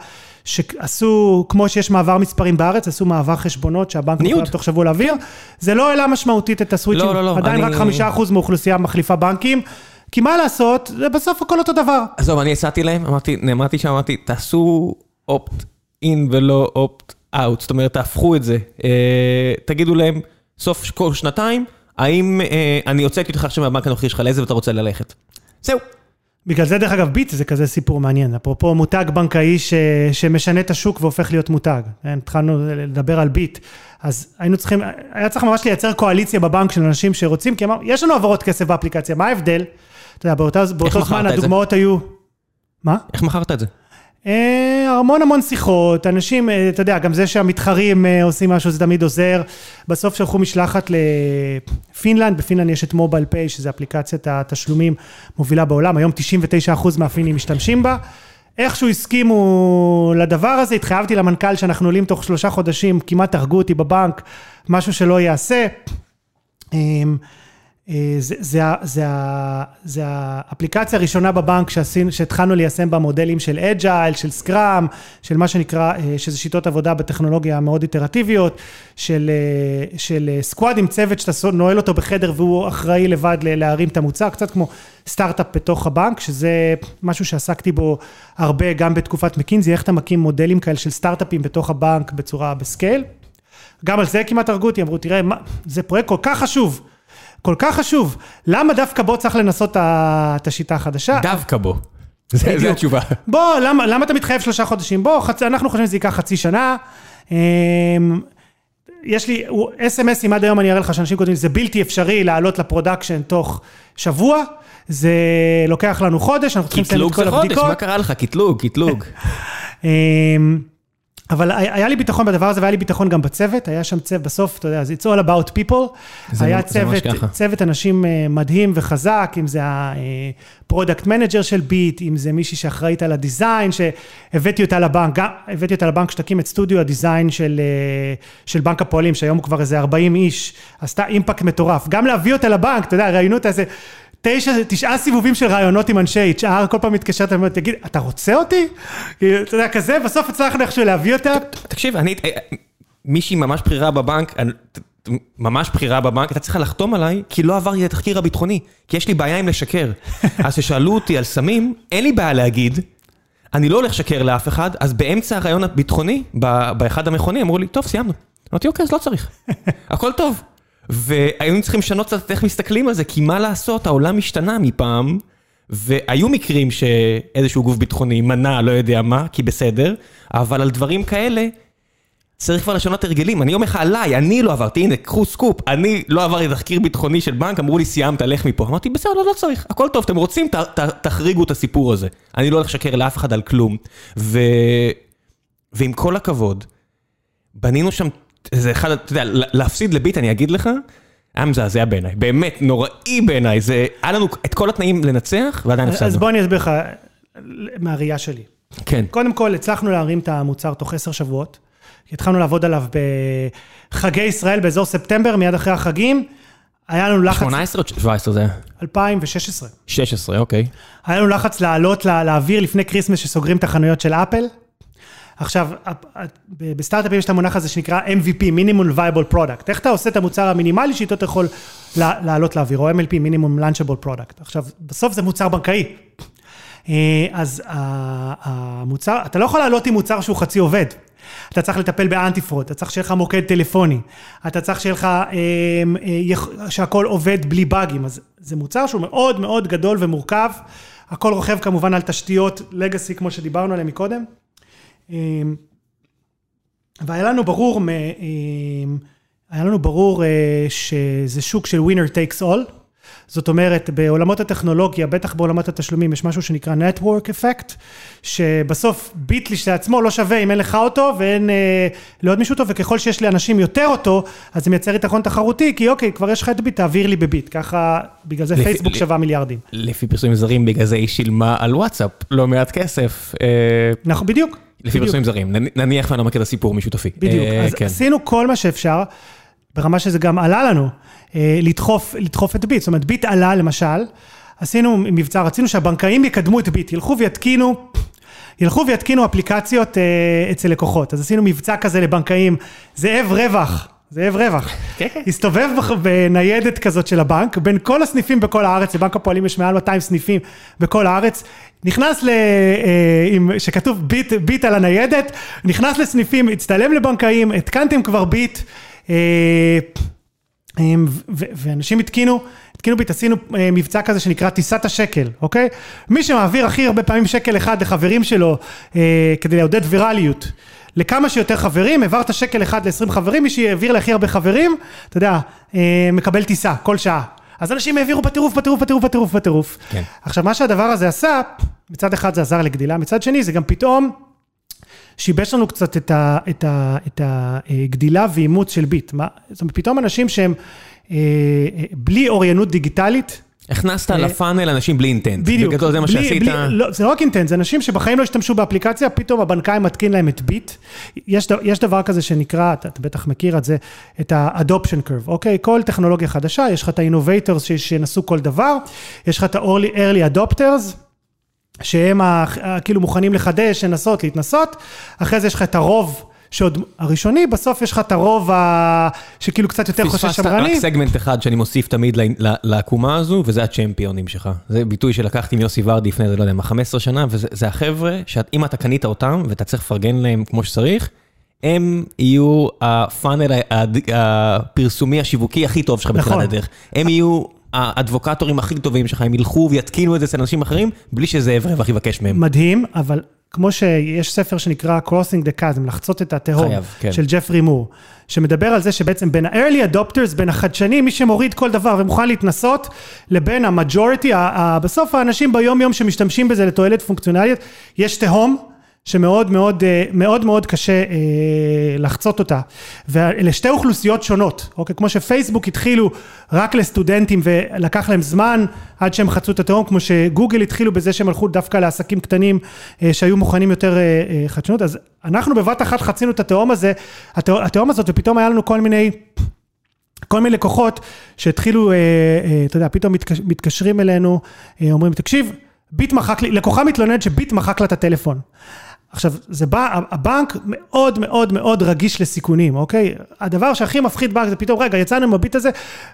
שעשו, כמו שיש מעבר מספרים בארץ, עשו מעבר חשבונות שהבנק. מחויב תוך שבוע להעביר, זה לא העלה משמעותית את ה switching. לא, לא, לא, עדיין אני- רק חמישה אחוז מהאוכלוסייה מחליפה בנקים, כי מה לעשות, זה בסוף הכל אותו דבר. עזוב, אני הצעתי להם, אמרתי, נעמדתי שם, אמרתי, תעשו אופט אין ולא אופט אאוט, זאת אומרת, תהפכו את זה. אה, תגידו להם, סוף כל שנתיים, האם אה, אני הוצאתי אותך עכשיו מהבנק הנוכחי שלך, לאיזה ואתה רוצה ללכת? זהו. בגלל זה, דרך אגב, ביט זה כזה סיפור מעניין. אפרופו מותג בנקאי ש... שמשנה את השוק והופך להיות מותג. כן, התחלנו לדבר על ביט. אז היינו צריכים, היה צריך ממש לייצר קואליציה בבנק של אנשים שרוצים, כי אמר, יש לנו העברות כסף באפליקציה, מה ההבדל? אתה יודע, באותה, באותו זמן? הדוגמאות היו... מה? איך מכרת את זה? אה, המון המון שיחות, אנשים, אה, אתה יודע, גם זה שהמתחרים אה, עושים משהו זה תמיד עוזר. בסוף שלחו משלחת לפינלנד, בפינלנד יש את MobilePay, שזה אפליקציית התשלומים מובילה בעולם, היום 99% מהפינים משתמשים בה. איכשהו הסכימו לדבר הזה, התחייבתי למנכ"ל שאנחנו עולים תוך שלושה חודשים, כמעט הרגו אותי בבנק, משהו שלא ייעשה. אה, זה, זה, זה, זה האפליקציה הראשונה בבנק שעשינו, שהתחלנו ליישם בה מודלים של agile, של scrum, של מה שנקרא, אה, שזה שיטות עבודה בטכנולוגיה מאוד איטרטיביות, של, אה, של squad עם צוות שאתה נועל אותו בחדר והוא אחראי לבד להרים את המוצר, קצת כמו סטארט-אפ בתוך הבנק, שזה משהו שעסקתי בו הרבה גם בתקופת מקינזי, איך אתה מקים מודלים כאלה של סטארט-אפים בתוך הבנק בצורה, ב scale. גם על זה כמעט הרגו אותי, אמרו, תראה, מה, זה פרויקט כל כך חשוב, כל כך חשוב, למה דווקא בו צריך לנסות את השיטה החדשה? דווקא בו. [laughs] בדיוק. התשובה. בוא, למה, למה אתה מתחייב שלושה חודשים? בוא, חצ... אנחנו חושבים שזה ייקח חצי שנה. אמ, יש לי אס.אם.אסים עד היום, אני אראה לך שאנשים כותבים, זה בלתי אפשרי לעלות ל production תוך שבוע, זה לוקח לנו חודש, אנחנו צריכים לסיים קטלוג, את כל זה חודש, הבדיקות. מה קרה לך? קטלוג, קטלוג. [laughs] אבל היה לי ביטחון בדבר הזה, והיה לי ביטחון גם בצוות, היה שם צוות, בסוף, אתה יודע, זה it's all about people. זה היה זה צוות. צוות אנשים אה, מדהים וחזק, אם זה ה product manager של ביט, אם זה מישהי שאחראית על ה design, שהבאתי אותה לבנק, גם הבאתי אותה לבנק שתקים את סטודיו ה design של, אה, של בנק הפועלים, שהיום הוא כבר איזה 40 איש, עשתה impact מטורף. גם להביא אותה לבנק, אתה יודע, ראיינו אותה איזה... תשע, תשעה סיבובים של ראיונות עם אנשי HR, כל פעם מתקשרת, ואומרת, תגיד, אתה רוצה אותי? כאילו, אתה יודע, כזה, בסוף הצלחנו איכשהו להביא אותה. תקשיב, אני, אה, מישהי ממש בכירה בבנק, ממש בכירה בבנק, הייתה צריכה לחתום עליי, כי לא עברתי את התחקיר הביטחוני, כי יש לי בעיה עם לשקר. [laughs] אז כששאלו אותי על סמים, אין לי בעיה להגיד, אני לא הולך לשקר לאף אחד, אז באמצע הרעיון הביטחוני, באחד המכונים, אמרו לי, טוב, סיימנו. אמרתי, אוקיי, אז לא צריך. [laughs] הכל טוב. והיינו צריכים לשנות קצת איך מסתכלים על זה, כי מה לעשות, העולם השתנה מפעם, והיו מקרים שאיזשהו גוף ביטחוני מנע, לא יודע מה, כי בסדר, אבל על דברים כאלה, צריך כבר לשנות הרגלים. אני אומר לך עליי, אני לא עברתי, הנה, קחו סקופ, אני לא עברתי תחקיר ביטחוני של בנק, אמרו לי, סיימת, לך מפה. אמרתי, בסדר, לא, לא צריך, הכל טוב, אתם רוצים, ת, ת, תחריגו את הסיפור הזה. אני לא הולך לשקר לאף אחד על כלום. ו... ועם כל הכבוד, בנינו שם, זה אחד, אתה יודע, להפסיד לביט, אני אגיד לך, היה מזעזע בעיניי, באמת, נוראי בעיניי, זה, היה לנו את כל התנאים לנצח, ועדיין אז הפסדנו. בוא אני אסביר לך מהראייה שלי. כן. קודם כל, הצלחנו להרים את המוצר תוך עשר שבועות. התחלנו לעבוד עליו בחגי ישראל באזור ספטמבר, מיד אחרי החגים. היה לנו לחץ, 18 או 17 זה היה? 2016. 16, אוקיי. היה לנו לחץ לעלות לאוויר לפני כריסמס שסוגרים את החנויות של אפל. עכשיו, בסטארט-אפים יש את המונח הזה שנקרא MVP, Minimum Viable Product. איך אתה עושה את המוצר המינימלי שאיתו אתה יכול לעלות לאוויר, או MLP, Minimum Launchable Product. עכשיו, בסוף זה מוצר בנקאי. אה, אז המוצר, אתה לא יכול לעלות עם מוצר שהוא חצי עובד. אתה צריך לטפל ב anti-fraud, אתה צריך שיהיה לך מוקד טלפוני, אתה צריך שיהיה לך, אה, אה, שהכל עובד בלי באגים, אז זה מוצר שהוא מאוד מאוד גדול ומורכב, הכל רוכב כמובן על תשתיות legacy כמו שדיברנו עליהן מקודם. אה, והיה לנו ברור, מ- אה, היה לנו ברור אה, שזה שוק של winner takes all. זאת אומרת, בעולמות הטכנולוגיה, בטח בעולמות התשלומים, יש משהו שנקרא Network Effect, שבסוף ביט לעצמו לא שווה אם אין לך אותו ואין אה, לעוד מישהו אותו, וככל שיש לאנשים יותר אותו, אז זה מייצר יתרון תחרותי, כי אוקיי, כבר יש לך את ביט, תעביר לי בביט. ככה, בגלל זה לפי- פייסבוק ל- שווה מיליארדים. לפי פרסומים זרים, בגלל זה היא שילמה על וואטסאפ לא מעט כסף. אה, נכון, בדיוק. לפי. פרסומים זרים, נניח ואני לא מכיר את הסיפור משותפי. בדיוק, אה, אז כן. עשינו כל מה שאפשר, ברמה שזה גם עלה לנו, אה, לדחוף, לדחוף את ביט, זאת אומרת ביט עלה למשל, עשינו מבצע, רצינו שהבנקאים יקדמו את ביט, ילכו ויתקינו, ילכו ויתקינו אפליקציות אה, אצל לקוחות, אז עשינו מבצע כזה לבנקאים, זאב רווח. זאב רווח. [laughs] כן, כן. הסתובב בניידת כזאת של הבנק, בין כל הסניפים בכל הארץ, לבנק הפועלים יש מעל 200 סניפים בכל הארץ, נכנס ל... אה, עם, שכתוב ביט, ביט על הניידת, נכנס לסניפים, הצטלם לבנקאים, התקנתם כבר ביט, ואנשים התקינו, התקינו ביט, עשינו אה, מבצע כזה שנקרא טיסת השקל, אוקיי? מי שמעביר הכי הרבה פעמים שקל אחד לחברים שלו אה, כדי לעודד ויראליות. לכמה שיותר חברים, העברת שקל אחד ל-20 חברים, מי שהעביר להכי הרבה חברים, אתה יודע, אה, מקבל טיסה כל שעה. אז אנשים העבירו בטירוף, בטירוף, בטירוף, בטירוף, בטירוף. כן. עכשיו, מה שהדבר הזה עשה, מצד אחד זה עזר לגדילה, מצד שני זה גם פתאום שיבש לנו קצת את, ה, את, ה, את הגדילה ואימוץ של ביט. מה, זאת אומרת, פתאום אנשים שהם אה, אה, בלי אוריינות דיגיטלית, הכנסת לפאנל אנשים בלי אינטנט. אה, בדיוק. בגדול זה מה שעשית. בלי- לא, זה לא רק אינטנט, זה אנשים שבחיים לא השתמשו באפליקציה, פתאום הבנקאי מתקין להם את ביט. יש, יש דבר כזה שנקרא, אתה, אתה בטח מכיר את זה, את ה-adoption curve, אוקיי? כל טכנולוגיה חדשה, יש לך את ה-innovators שינסו כל דבר, יש לך את ה-early early adopters. שהם ה- כאילו מוכנים לחדש, לנסות, להתנסות, אחרי זה יש לך את הרוב שעוד הראשוני, בסוף יש לך את הרוב ה... שכאילו קצת יותר פספסת שמרני. רק סגמנט אחד שאני מוסיף תמיד לעקומה הזו, וזה הצ'מפיונים שלך. זה ביטוי שלקחתי מיוסי ורדי לפני, לא יודע מה, 15 שנה, וזה זה החבר'ה שאם אתה קנית אותם ואתה צריך לפרגן להם כמו שצריך, הם יהיו הפאנל הפרסומי השיווקי הכי טוב שלך בתחילת נכון. הדרך. הם יהיו האדבוקטורים הכי טובים שלך, הם ילכו ויתקינו את זה אצל אנשים אחרים, בלי שזאב רווח יבקש מהם. מדהים, אבל כמו שיש ספר שנקרא Crossing the Chasm, לחצות את התהום, חייב, כן. של ג'פרי מור, שמדבר על זה שבעצם בין ה-early adopters, בין החדשנים, מי שמוריד כל דבר ומוכן להתנסות, לבין ה-majority, ה- ה- בסוף האנשים ביום יום שמשתמשים בזה לתועלת פונקציונלית, יש תהום. שמאוד מאוד אה, מאוד מאוד קשה אה, לחצות אותה. ואלה שתי אוכלוסיות שונות, אוקיי? כמו שפייסבוק התחילו רק לסטודנטים ולקח להם זמן עד שהם חצו את התהום, כמו שגוגל התחילו בזה שהם הלכו דווקא לעסקים קטנים אה, שהיו מוכנים יותר חדשנות, אז אנחנו בבת אחת חצינו את התהום הזה, התה- התהום הזאת, ופתאום היה לנו כל מיני... כל מיני לקוחות שהתחילו, אתה יודע, פתאום מתקש, מתקשרים אלינו, אה, אומרים, תקשיב, ביט מחק לי, לקוחה מתלוננת שביט מחק לה את הטלפון. עכשיו, זה בא, הבנק מאוד מאוד מאוד רגיש לסיכונים, אוקיי? הדבר שהכי מפחיד בנק זה פתאום, רגע, יצאנו עם הביט הזה,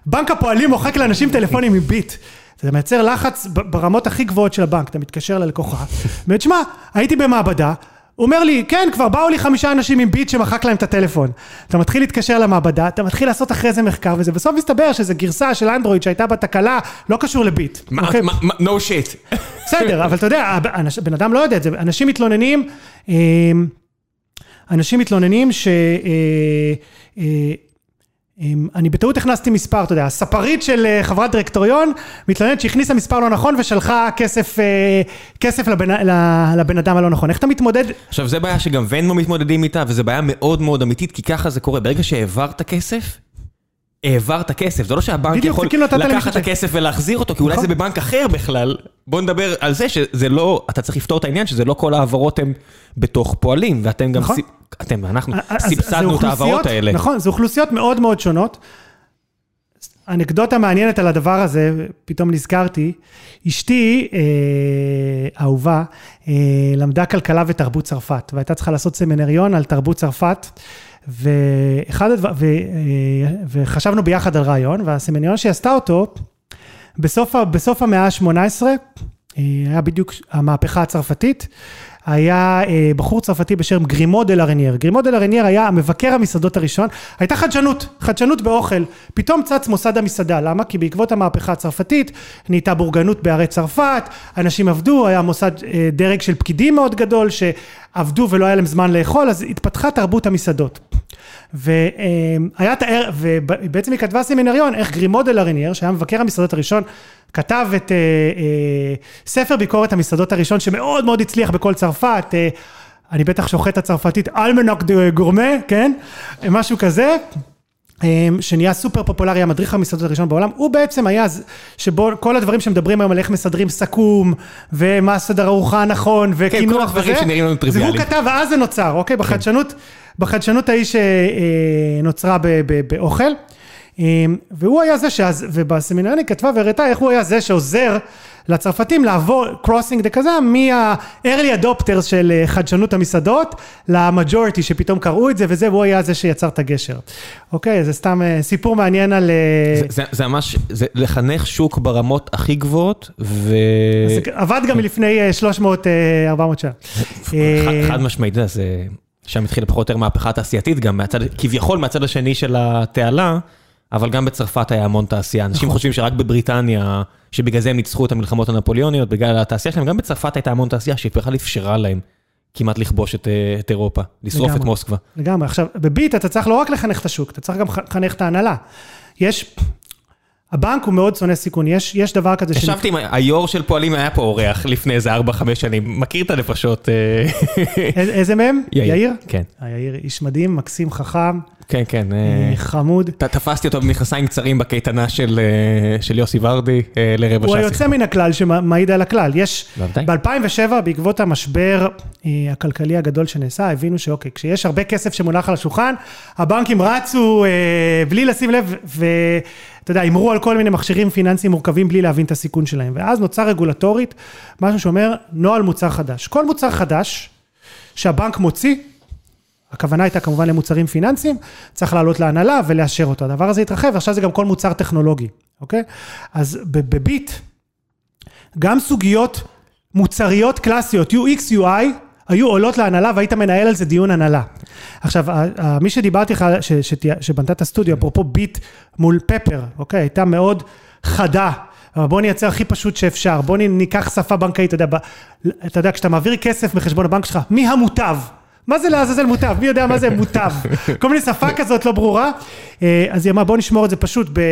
בנק הפועלים מוחק לאנשים טלפונים עם ביט. זה מייצר לחץ ברמות הכי גבוהות של הבנק, אתה מתקשר ללקוחה, ואומר, שמע, הייתי במעבדה, הוא אומר לי, כן, כבר באו לי חמישה אנשים עם ביט שמחק להם את הטלפון. אתה מתחיל להתקשר למעבדה, אתה מתחיל לעשות אחרי זה מחקר, וזה בסוף מסתבר שזו גרסה של אנדרואיד שהייתה בה תקלה, לא קשור לביט. מה, אוקיי? מה, מה- no shit. [laughs] בסדר, אבל אתה יודע, אנש- בן אדם לא יודע את זה, אנשים מתלוננים, אה, אנשים מתלוננים ש... אה, אני בטעות הכנסתי מספר, אתה יודע, הספרית של אה, חברת דירקטוריון מתלוננת שהכניסה מספר לא נכון ושלחה כסף, אה, כסף לבן, לבן אדם הלא נכון. איך אתה מתמודד? עכשיו, זה בעיה שגם ונמו מתמודדים איתה, וזו בעיה מאוד מאוד אמיתית, כי ככה זה קורה. ברגע שהעברת כסף, העברת כסף. זה לא שהבנק בדיוק, יכול כאילו לקחת את הכסף ולהחזיר אותו, כי אולי נכון. זה בבנק אחר בכלל. בוא נדבר על זה שזה לא, אתה צריך לפתור את העניין שזה לא כל ההעברות הן בתוך פועלים, ואתם גם, נכון. סיפ- אתם, אנחנו אז- אז זה סבסדנו את ההעברות האלה. נכון, זה אוכלוסיות מאוד מאוד שונות. אנקדוטה מעניינת על הדבר הזה, פתאום נזכרתי, אשתי, אה, אהובה, אה, למדה כלכלה ותרבות צרפת, והייתה צריכה לעשות סמינריון על תרבות צרפת, ואחד הדבר, ו, אה, וחשבנו ביחד על רעיון, והסמינריון שהיא עשתה אותו, בסוף, בסוף המאה ה-18, היה בדיוק המהפכה הצרפתית, היה אה, בחור צרפתי בשם גרימו דה לה ריינייר. גרימו דה לה ריינייר היה המבקר המסעדות הראשון, הייתה חדשנות, חדשנות באוכל. פתאום צץ מוסד המסעדה, למה? כי בעקבות המהפכה הצרפתית נהייתה בורגנות בערי צרפת, אנשים עבדו, היה מוסד אה, דרג של פקידים מאוד גדול שעבדו ולא היה להם זמן לאכול, אז התפתחה תרבות המסעדות. והיה את. ובעצם היא כתבה סמינריון, איך גרימו דה לה ריינייר, שהיה מבקר המסעדות הראשון, כתב את אה, אה, ספר ביקורת המסעדות הראשון, שמאוד מאוד הצליח בכל צרפת, אה, אני בטח שוחט הצרפתית, Almanach des Gourmands, כן? משהו כזה. אה, שנהיה סופר פופולרי, המדריך המסעדות הראשון בעולם, הוא בעצם היה, שבו כל הדברים שמדברים היום על איך מסדרים סכו"ם, ומה סדר הארוחה הנכון, כן, כל וקינוח הדברים שנראים לנו טריוויאליים. זה הוא כתב, ואז זה נוצר, אוקיי? בחדשנות, בחדשנות ההיא שנוצרה ב- באוכל. אה, והוא היה זה שאז, ובסמינריון היא כתבה והראתה איך הוא היה זה שעוזר לצרפתים לעבור the כזה מה-early adopters של אה, חדשנות המסעדות ל-majority שפתאום קראו את זה וזה, והוא היה זה שיצר את הגשר. אוקיי, זה סתם אה, סיפור מעניין על... אה, זה- זה- זה ממש, זה לחנך שוק ברמות הכי גבוהות, ו... זה עבד גם מלפני אה, 300, אה, 400 שנה. חד- משמעית, זה... שם התחילה פחות או יותר מהפכה תעשייתית גם, מהצד, כביכול מהצד השני של התעלה, אבל גם בצרפת היה המון תעשייה. אנשים נכון. חושבים שרק בבריטניה, שבגלל זה הם ניצחו את המלחמות הנפוליוניות, בגלל התעשייה שלהם, גם בצרפת הייתה המון תעשייה שבכלל אפשרה להם כמעט לכבוש את, אה, את אירופה, לשרוף את. מוסקבה. לגמרי. עכשיו, בביט אתה צריך לא רק לחנך את השוק, אתה צריך גם לחנך את ההנהלה. יש, הבנק הוא מאוד שונא סיכון, יש, יש דבר כזה ישבתי עם היו"ר של פועלים, היה פה אורח לפני איזה 4-5 שנים, מכיר את הנפשות. אה, [laughs] איזה- מהם? יאיר? כן, אה, יאיר איש מדהים, מקסים, חכם, כן, כן. אה, אה, חמוד. תפסתי אותו במכנסיים קצרים בקייטנה של אה, של יוסי ורדי לרבע הוא שעה. היוצא מן הכלל שמעיד על הכלל. יש, בוודאי. ב-2007, בעקבות המשבר הכלכלי הגדול שנעשה, הבינו שאוקיי, כשיש הרבה כסף שמונח על השולחן, הבנקים רצו בלי לשים לב, ואתה יודע, הימרו על כל מיני מכשירים פיננסיים מורכבים בלי להבין את הסיכון שלהם. ואז נוצר רגולטורית, משהו שאומר, נוהל מוצר חדש. כל מוצר חדש שהבנק מוציא, הכוונה הייתה כמובן למוצרים פיננסיים, צריך לעלות להנהלה ולאשר אותו. הדבר הזה התרחב, ועכשיו זה גם כל מוצר טכנולוגי, אוקיי? אז בביט, גם סוגיות מוצריות קלאסיות, UX, UI, היו עולות להנהלה והיית מנהל על זה דיון הנהלה. עכשיו, מי שדיברתי לך, שבנתה את הסטודיו, אפרופו ביט מול פפר, אוקיי? הייתה מאוד חדה. בוא נייצר הכי פשוט שאפשר, בוא ניקח שפה בנקאית, אתה יודע, אתה יודע, כשאתה מעביר כסף מחשבון הבנק שלך, מי המוטב? מה זה לעזאזל מוטב? מי יודע מה זה מוטב? [laughs] כל מיני שפה כזאת לא ברורה. אה, אז היא אמרה, בוא נשמור את זה פשוט אה,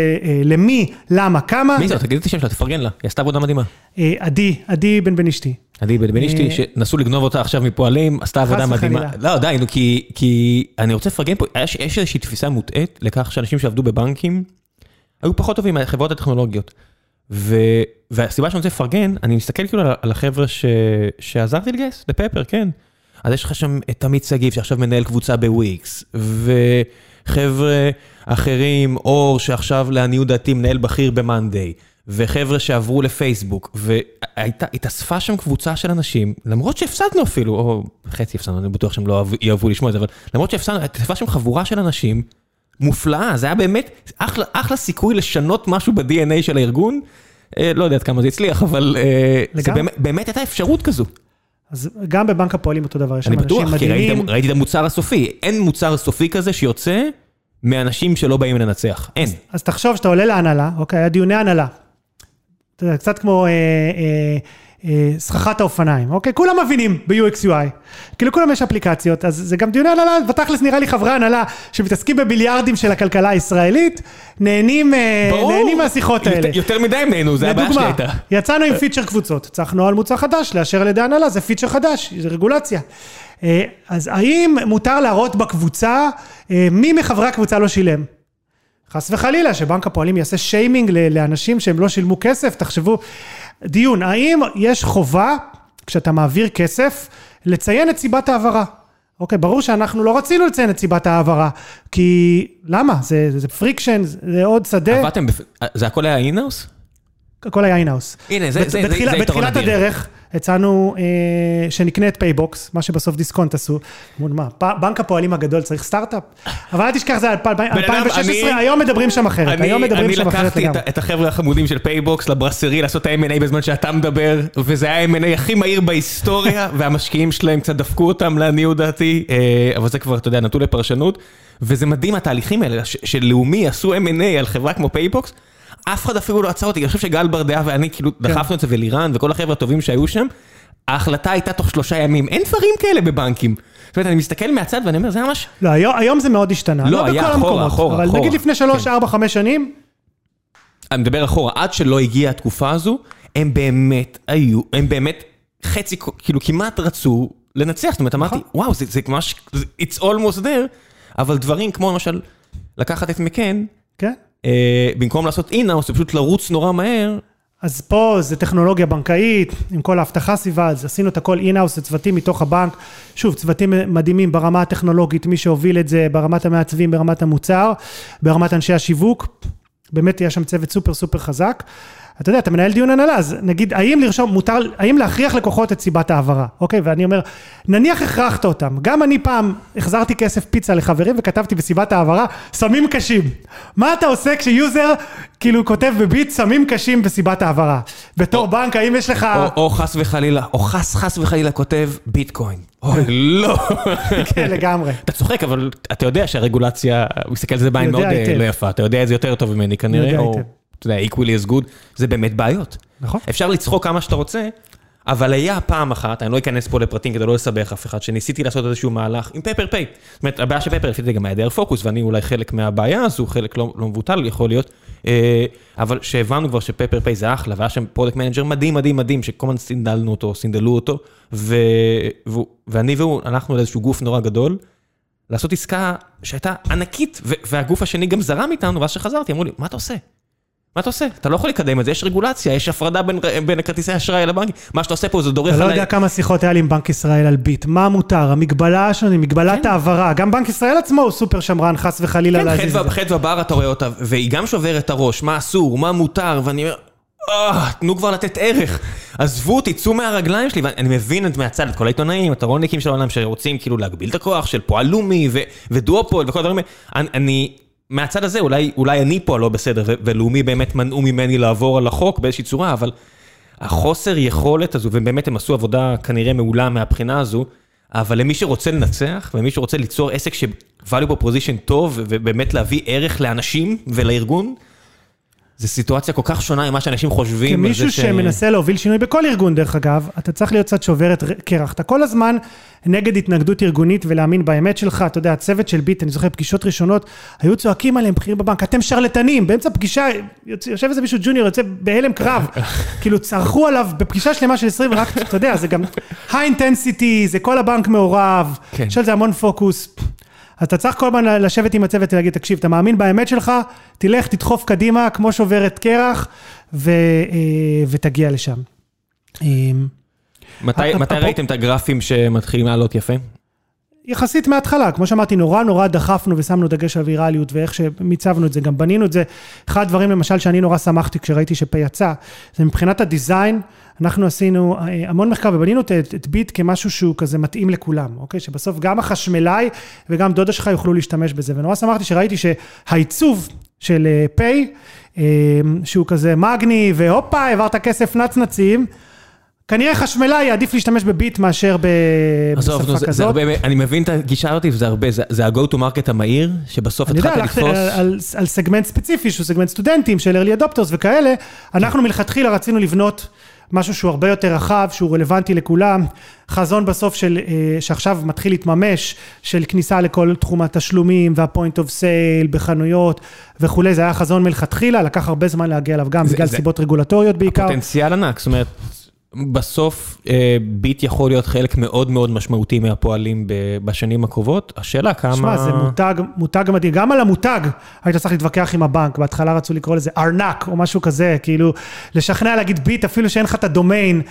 למי, למה, כמה. מי זאת? תגידי את השם שלה, תפרגן לה. היא עשתה עבודה מדהימה. אה, עדי, עדי בן בן אשתי. עדי בן בן אשתי, שנסו לגנוב אותה עכשיו מפועלים, עשתה עבודה מדהימה. לא, די, נו, כי, כי אני רוצה לפרגן פה, יש, איזושהי תפיסה מוטעית לכך שאנשים שעבדו בבנקים, היו פחות טובים מהחברות הטכנולוגיות. ו, והסיבה שאני רוצה לפרגן, אני מסתכל כאילו על, על החבר'ה ש, שעזרתי לגייס, לפפר, כן. אז יש לך שם את עמית שגיב שעכשיו מנהל קבוצה בוויקס, וחבר'ה אחרים, אור שעכשיו לעניות דעתי מנהל בכיר במאנדיי, וחבר'ה שעברו לפייסבוק, והתאספה שם קבוצה של אנשים, למרות שהפסדנו אפילו, או חצי הפסדנו, אני בטוח שהם לא יאהבו לשמוע את זה, אבל למרות שהפסדנו, התאספה שם חבורה של אנשים מופלאה, זה היה באמת אחלה, אחלה סיכוי לשנות משהו ב-DNA של הארגון. אה, לא יודע עד כמה זה הצליח, אבל אה, זה. באמת, באמת הייתה אפשרות כזו. אז גם בבנק הפועלים אותו דבר, יש שם אני אנשים בטוח, כי ראיתי, מדהימים. ראיתי את המוצר הסופי. אין מוצר סופי כזה שיוצא מאנשים שלא באים לנצח. אין. אז תחשוב שאתה עולה להנהלה, אוקיי, היה דיוני הנהלה. אתה יודע, קצת כמו אה, אה, סככת האופניים, אוקיי? כולם מבינים ב-UX UI. כאילו כולם יש אפליקציות, אז זה גם דיוני הנהלה, בתכלס נראה לי חברי הנהלה שמתעסקים בביליארדים של הכלכלה הישראלית, נהנים, אה, נהנים מהשיחות האלה. יותר, מדי הם נהנו, זה הבעיה שלי לדוגמה, הייתה. יצאנו עם פיצ'ר קבוצות, צריך נוהל מוצר חדש, לאשר על ידי הנהלה, זה פיצ'ר חדש, זה רגולציה. אה, אז האם מותר להראות בקבוצה אה, מי מחברי הקבוצה לא שילם? חס וחלילה, שבנק הפועלים יעשה שיימינג לאנשים שהם לא שילמו כסף, תחשבו, דיון, האם יש חובה, כשאתה מעביר כסף, לציין את סיבת ההעברה? אוקיי, ברור שאנחנו לא רצינו לציין את סיבת ההעברה, כי למה? זה, זה friction, זה עוד שדה. עבדתם, בפ- זה הכל היה in-house? הכל היה in-house. הנה, זה- זה- זה- בתחילה- זה יתרון בתחילת אדיר. הדרך הצענו אה, שנקנה את פייבוקס, מה שבסוף דיסקונט עשו. אמרו, מה, פ- בנק הפועלים הגדול צריך סטארט-אפ? אבל אל תשכח, זה 2016, אני- היום מדברים שם אחרת, אני, היום מדברים אני שם אחרת לקחתי לגמרי. ה- את החבר'ה החמודים של פייבוקס לברסרי לעשות את ה-M&A בזמן שאתה מדבר, וזה היה ה-M&A הכי מהיר בהיסטוריה, [laughs] והמשקיעים שלהם קצת דפקו אותם לעניות דעתי, אה, אבל זה כבר, אתה יודע, נתון לפרשנות, וזה מדהים התהליכים האלה, שלאומי עשו M&A על חברה כמו פייבוקס, אף אחד אפילו לא עצר אותי, אני חושב שגל ברדעה ואני כאילו דחפנו את זה, ולירן וכל החבר'ה הטובים שהיו שם, ההחלטה הייתה תוך שלושה ימים, אין דברים כאלה בבנקים. זאת אומרת, אני מסתכל מהצד ואני אומר, זה ממש... לא, היום- היום זה מאוד השתנה, לא, לא היה אחורה, המקומות, אחורה, אבל אחורה. נגיד לפני שלוש, כן. ארבע, חמש שנים, אני מדבר אחורה, עד שלא הגיעה התקופה הזו, הם באמת היו, הם באמת חצי, כאילו כמעט רצו לנצח, זאת אומרת, אמרתי, וואו, זה, זה ממש, it's almost there, אבל דברים כמו למשל, לקחת את מקן, כן? אה, במקום לעשות in-house, זה פשוט לרוץ נורא מהר, אז פה זה טכנולוגיה בנקאית, עם כל האבטחה סביבה, אז עשינו את הכל in-house, זה צוותים מתוך הבנק. שוב, צוותים מדהימים ברמה הטכנולוגית, מי שהוביל את זה, ברמת המעצבים, ברמת המוצר, ברמת אנשי השיווק. באמת יש שם צוות סופר סופר חזק. אתה יודע, אתה מנהל דיון הנהלה, אז נגיד, האם לרשום, מותר, האם להכריח לקוחות את סיבת ההעברה, אוקיי? ואני אומר, נניח הכרחת אותם. גם אני פעם החזרתי כסף פיצה לחברים וכתבתי בסיבת ההעברה, סמים קשים. מה אתה עושה כשיוזר כאילו כותב בביט סמים קשים בסיבת ההעברה? בתור בנק, האם יש לך... או, או חס וחלילה, או חס חס וחלילה כותב ביטקוין. אוי, לא. [laughs] כן, לגמרי. אתה צוחק, אבל אתה יודע שהרגולציה, הוא מסתכל על זה בעין מאוד אה. לא יפה, אתה יודע את זה יותר טוב ממני כנראה, יודע או, היטב. אתה יודע, equally as good, זה באמת בעיות. נכון. אפשר לצחוק כמה שאתה רוצה, אבל היה פעם אחת, אני לא אכנס פה לפרטים כדי לא לסבך אף אחד, שניסיתי לעשות איזשהו מהלך עם פפר פיי. זאת אומרת, הבעיה של פפר פיי זה גם היעדר פוקוס, ואני אולי חלק מהבעיה הזו, חלק לא, לא מבוטל יכול להיות, אה, אבל שהבנו כבר שפפר פיי זה אחלה, והיה שם product manager מדהים מדהים מדהים, שכל הזמן סינדלנו אותו, סינדלו אותו, ו, ו, ואני והוא הלכנו לאיזשהו גוף נורא גדול, לעשות עסקה שהייתה ענקית, ו- והגוף השני גם זרם איתנו, ואז שחזרתי, אמרו לי, מה אתה עושה? מה אתה עושה? אתה לא יכול לקדם את זה, יש רגולציה, יש הפרדה בין, בין כרטיסי אשראי לבנקים, מה שאתה עושה פה זה דורך אתה לא עליי. יודע כמה שיחות היה לי עם בנק ישראל על ביט, מה מותר, המגבלה שלנו, מגבלת כן. העברה, גם בנק ישראל עצמו הוא סופר שמרן, חס וחלילה כן, להזיז את זה. חדווה בר אתה רואה אותה, והיא גם שוברת את הראש, מה אסור, מה מותר, ואני אומר, אה, תנו כבר לתת ערך. עזבו אותי, צאו מהרגליים שלי, ואני מבין את מהצד, את כל העיתונאים, את הרולניקים של העולם, שרוצים כאילו להגביל את הכוח של פועל לאומי ודואופול וכל הדברים האלה. אני, מהצד הזה, אולי, אולי אני פה הלא בסדר, ולאומי באמת מנעו ממני לעבור על החוק באיזושהי צורה, אבל החוסר יכולת הזו, ובאמת הם עשו עבודה כנראה מעולה מהבחינה הזו, אבל למי שרוצה לנצח, ומי שרוצה ליצור עסק ש-value proposition טוב, ובאמת להביא ערך לאנשים ולארגון, זו סיטואציה כל כך שונה ממה שאנשים חושבים. כמישהו ש- שמנסה להוביל שינוי בכל ארגון, דרך אגב, אתה צריך להיות קצת שוברת קרח. אתה כל הזמן נגד התנגדות ארגונית ולהאמין באמת שלך. אתה יודע, הצוות של ביט, אני זוכר פגישות ראשונות, היו צועקים עליהם בכירים בבנק, אתם שרלטנים, באמצע פגישה, יושב איזה מישהו ג'וניור, יוצא בהלם קרב. [laughs] כאילו, צרחו עליו בפגישה שלמה של 20, רק, אתה יודע, זה גם high intensity, זה כל הבנק מעורב, כן. יש על זה המון פוקוס. אז אתה צריך כל הזמן לשבת עם הצוות ולהגיד, תקשיב, אתה מאמין באמת שלך, תלך, תדחוף קדימה, כמו שוברת קרח, ו, אה, ותגיע לשם. אה, מתי מתי ראיתם את הגרפים שמתחילים לעלות יפה? יחסית מההתחלה, כמו שאמרתי, נורא נורא דחפנו ושמנו דגש על ויראליות, ואיך שמיצבנו את זה, גם בנינו את זה. אחד הדברים למשל שאני נורא שמחתי כשראיתי שפה יצא, זה מבחינת הדיזיין, אנחנו עשינו אה, המון מחקר ובנינו את, את ביט כמשהו שהוא כזה מתאים לכולם, אוקיי? שבסוף גם החשמלאי וגם דודה שלך יוכלו להשתמש בזה, ונורא שמחתי שראיתי שהעיצוב של אה, פיי, אה, שהוא כזה מגני, והופה, העברת כסף נצנצים, כנראה חשמלאי יעדיף להשתמש בביט מאשר ב- עזוב, נו, בשפה זה- זה כזאת. הרבה, אני מבין את הגישה הזאת, וזה הרבה, זה- זה ה-go to market המהיר, שבסוף אני יודע, התחלת הלכתי לתפוס... על, על, על סגמנט ספציפי, שהוא סגמנט סטודנטים, של early adopters וכאלה, אנחנו מלכתחילה רצינו לבנות משהו שהוא הרבה יותר רחב, שהוא רלוונטי לכולם, חזון בסוף של, אה, שעכשיו מתחיל להתממש, של כניסה לכל תחום התשלומים וה-point of sale בחנויות וכולי, זה היה חזון מלכתחילה, לקח הרבה זמן להגיע אליו, גם זה- בגלל זה- סיבות רגולטוריות בעיקר. פוטנציאל ענק, זאת אומרת, בסוף אה, ביט יכול להיות חלק מאוד מאוד משמעותי מהפועלים בשנים הקרובות, השאלה כמה... שמע, זה מותג, מותג מדהים. גם על המותג היית צריך להתווכח עם הבנק. בהתחלה רצו לקרוא לזה ארנק או משהו כזה, כאילו, לשכנע להגיד ביט אפילו שאין לך את הדומיין.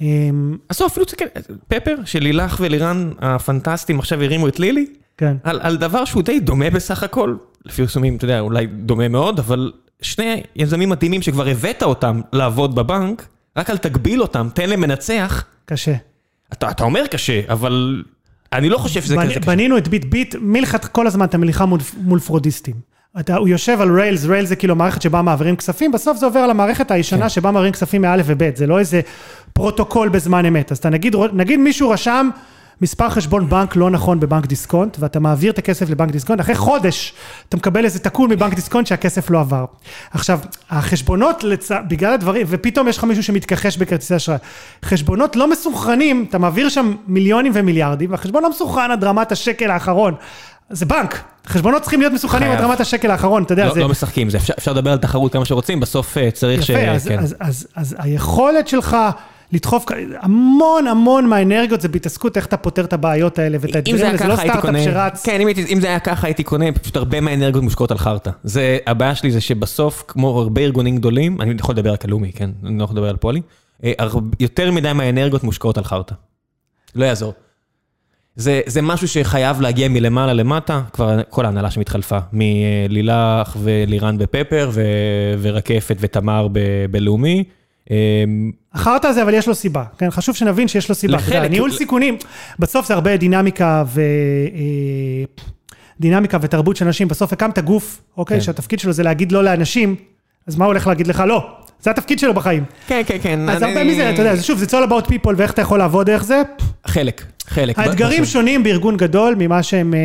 אמ, עשו אפילו תסתכל, פפר של לילך ולירן הפנטסטיים עכשיו הרימו את לילי, כן. על, על דבר שהוא די דומה בסך הכל, לפי פרסומים, אתה יודע, אולי דומה מאוד, אבל שני יזמים מדהימים שכבר הבאת אותם לעבוד בבנק, רק אל תגביל אותם, תן להם מנצח. קשה. אתה, אתה אומר קשה, אבל אני לא חושב שזה בנ- כזה קשה. בנינו את ביט ביט, מלכת כל הזמן אתה מליכה מול, מול פרודיסטים. אתה, הוא יושב על ריילס, ריילס זה כאילו מערכת שבה מעבירים כספים, בסוף זה עובר על המערכת הישנה כן. שבה מעבירים כספים מא' וב', זה לא איזה פרוטוקול בזמן אמת. אז אתה נגיד, נגיד מישהו רשם מספר חשבון בנק לא נכון בבנק דיסקונט, ואתה מעביר את הכסף לבנק דיסקונט, אחרי חודש אתה מקבל איזה תקול מבנק דיסקונט שהכסף לא עבר. עכשיו, החשבונות, לצ... בגלל הדברים, ופתאום יש לך מישהו שמתכחש בכרטיסי אשראי, חשבונות לא מסונכרנים, אתה מעביר שם מיליונים ומיליארדים, והחשבון לא מסונכרן עד רמת השקל האחרון. זה בנק, חשבונות צריכים להיות מסונכרנים עד. רמת השקל האחרון, אתה יודע, לא, זה... לא משחקים, זה אפשר, אפשר לדבר על תחרות כמה שרוצים, בסוף אה, צריך ש... יפה, אז, כן. אז, אז, אז היכולת שלך לדחוף, המון המון מהאנרגיות זה בהתעסקות איך אתה פותר את הבעיות האלה ואת האתגרים האלה, זה לא סטארט-אפ שרץ. כן, אם, אם זה היה ככה הייתי קונה, פשוט הרבה מהאנרגיות מושקעות על חרטא. זה, הבעיה שלי זה שבסוף, כמו הרבה ארגונים גדולים, אני יכול לדבר רק על לאומי, כן? אני לא יכול לדבר על פועלי, אה, יותר מדי מהאנרגיות מושקעות על חרטא. לא יעזור. זה, זה משהו שחייב להגיע מלמעלה למטה, כבר כל ההנהלה שמתחלפה, מלילך ולירן בפפר, ו, ורקפת ותמר ב- בלאומי. החרטא הזה, אבל יש לו סיבה, כן? חשוב שנבין שיש לו סיבה. לחלק- ניהול סיכונים, בסוף זה הרבה דינמיקה ו... אה, דינמיקה ותרבות של אנשים. בסוף הקמת גוף, אוקיי, כן. שהתפקיד שלו זה להגיד לא לאנשים, אז מה הוא הולך להגיד לך? לא. זה התפקיד שלו בחיים. כן, כן, כן. אז אני- הרבה מזה, אתה יודע, שוב, זה all about people ואיך אתה יכול לעבוד דרך זה. חלק, חלק. האתגרים בסוף. שונים בארגון גדול ממה שהם אה,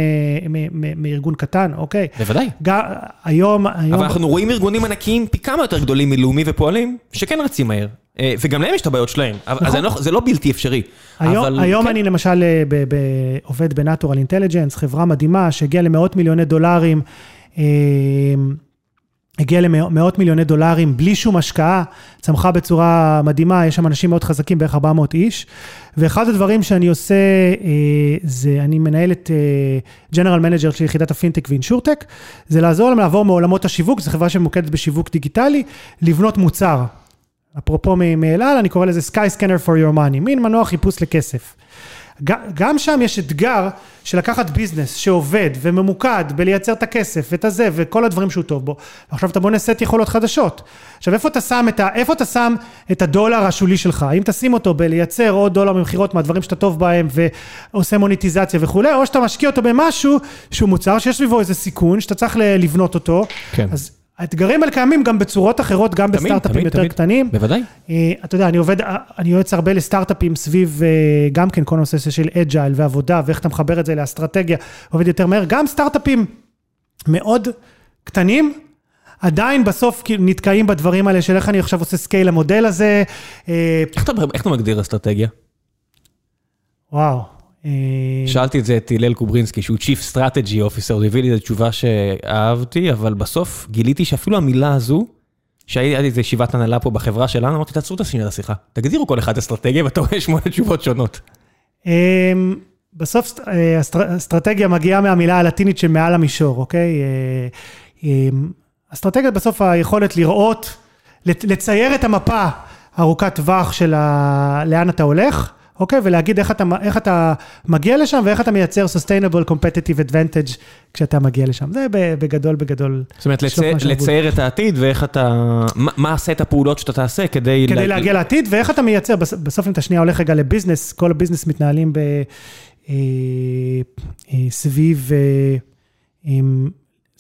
מארגון קטן, אוקיי? בוודאי. גם היום, היום... אבל אנחנו רואים ארגונים ענקיים פי כמה יותר גדולים מלאומי ופועלים, שכן רצים מהר. אה, וגם להם יש את הבעיות שלהם. אז נכון. זה לא- זה לא בלתי אפשרי. היום, אבל היום כן. אני למשל אה, ב- ב- עובד ב Natural Intelligence, חברה מדהימה שהגיעה למאות מיליוני דולרים, הגיעה למאות מיליוני דולרים בלי שום השקעה, צמחה בצורה מדהימה, יש שם אנשים מאוד חזקים, בערך 400 איש. ואחד הדברים שאני עושה, אה, זה אני מנהל את General Manager של יחידת הפינטק ו insurtech, זה לעזור להם לעבור מעולמות השיווק, זו חברה שממוקדת בשיווק דיגיטלי, לבנות מוצר. אפרופו מ- מאל על, אני קורא לזה Sky Scanner for your money, מין מנוע חיפוש לכסף. גם שם יש אתגר של לקחת ביזנס שעובד וממוקד בלייצר את הכסף ואת הזה וכל הדברים שהוא טוב בו, ועכשיו אתה בונה סט יכולות חדשות. עכשיו איפה אתה שם את, ה, איפה אתה שם את הדולר השולי שלך? האם תשים אותו בלייצר עוד דולר ממכירות מהדברים שאתה טוב בהם ועושה מוניטיזציה וכולי, או שאתה משקיע אותו במשהו שהוא מוצר שיש סביבו איזה סיכון שאתה צריך לבנות אותו. כן. אז האתגרים האלה קיימים גם בצורות אחרות, גם בסטארט-אפים יותר תמיד. קטנים. בוודאי. אה, אתה יודע, אני עובד, אה, אני יועץ הרבה לסטארט-אפים סביב אה, גם כן כל הנושא של agile ועבודה, ואיך אתה מחבר את זה לאסטרטגיה, עובד יותר מהר. גם סטארט-אפים מאוד קטנים, עדיין בסוף כאילו נתקעים בדברים האלה של איך אני עכשיו עושה scale למודל הזה. איך אתה, איך אתה מגדיר אסטרטגיה? וואו. אה, שאלתי את זה את הלל קוברינסקי, שהוא Chief Strategy Officer, הוא הביא לי איזו תשובה שאהבתי, אבל בסוף גיליתי שאפילו המילה הזו, שהייתי איזה ישיבת הנהלה פה בחברה שלנו, אמרתי, תעצרו את לשיחה, תגדירו כל אחד אסטרטגיה, ואתה רואה שמונה תשובות שונות. אה, בסוף אה, אסטר- אסטרטגיה מגיעה מהמילה הלטינית שמעל המישור, אוקיי? אה, אה, אסטרטגיה בסוף היכולת לראות, לצייר את המפה ארוכת טווח של. לאן אתה הולך, אוקיי? ולהגיד איך אתה, איך אתה מגיע לשם ואיך אתה מייצר sustainable competitive advantage כשאתה מגיע לשם. זה בגדול, בגדול. זאת אומרת, לצי-. לצייר את העתיד ואיך אתה, מה- מה את הפעולות שאתה תעשה כדי... כדי לה- להגיע לעתיד, ואיך אתה מייצר, בס- בסוף אם אתה שנייה הולך רגע לביזנס, כל הביזנס מתנהלים ב... אה, אה, סביב אה, עם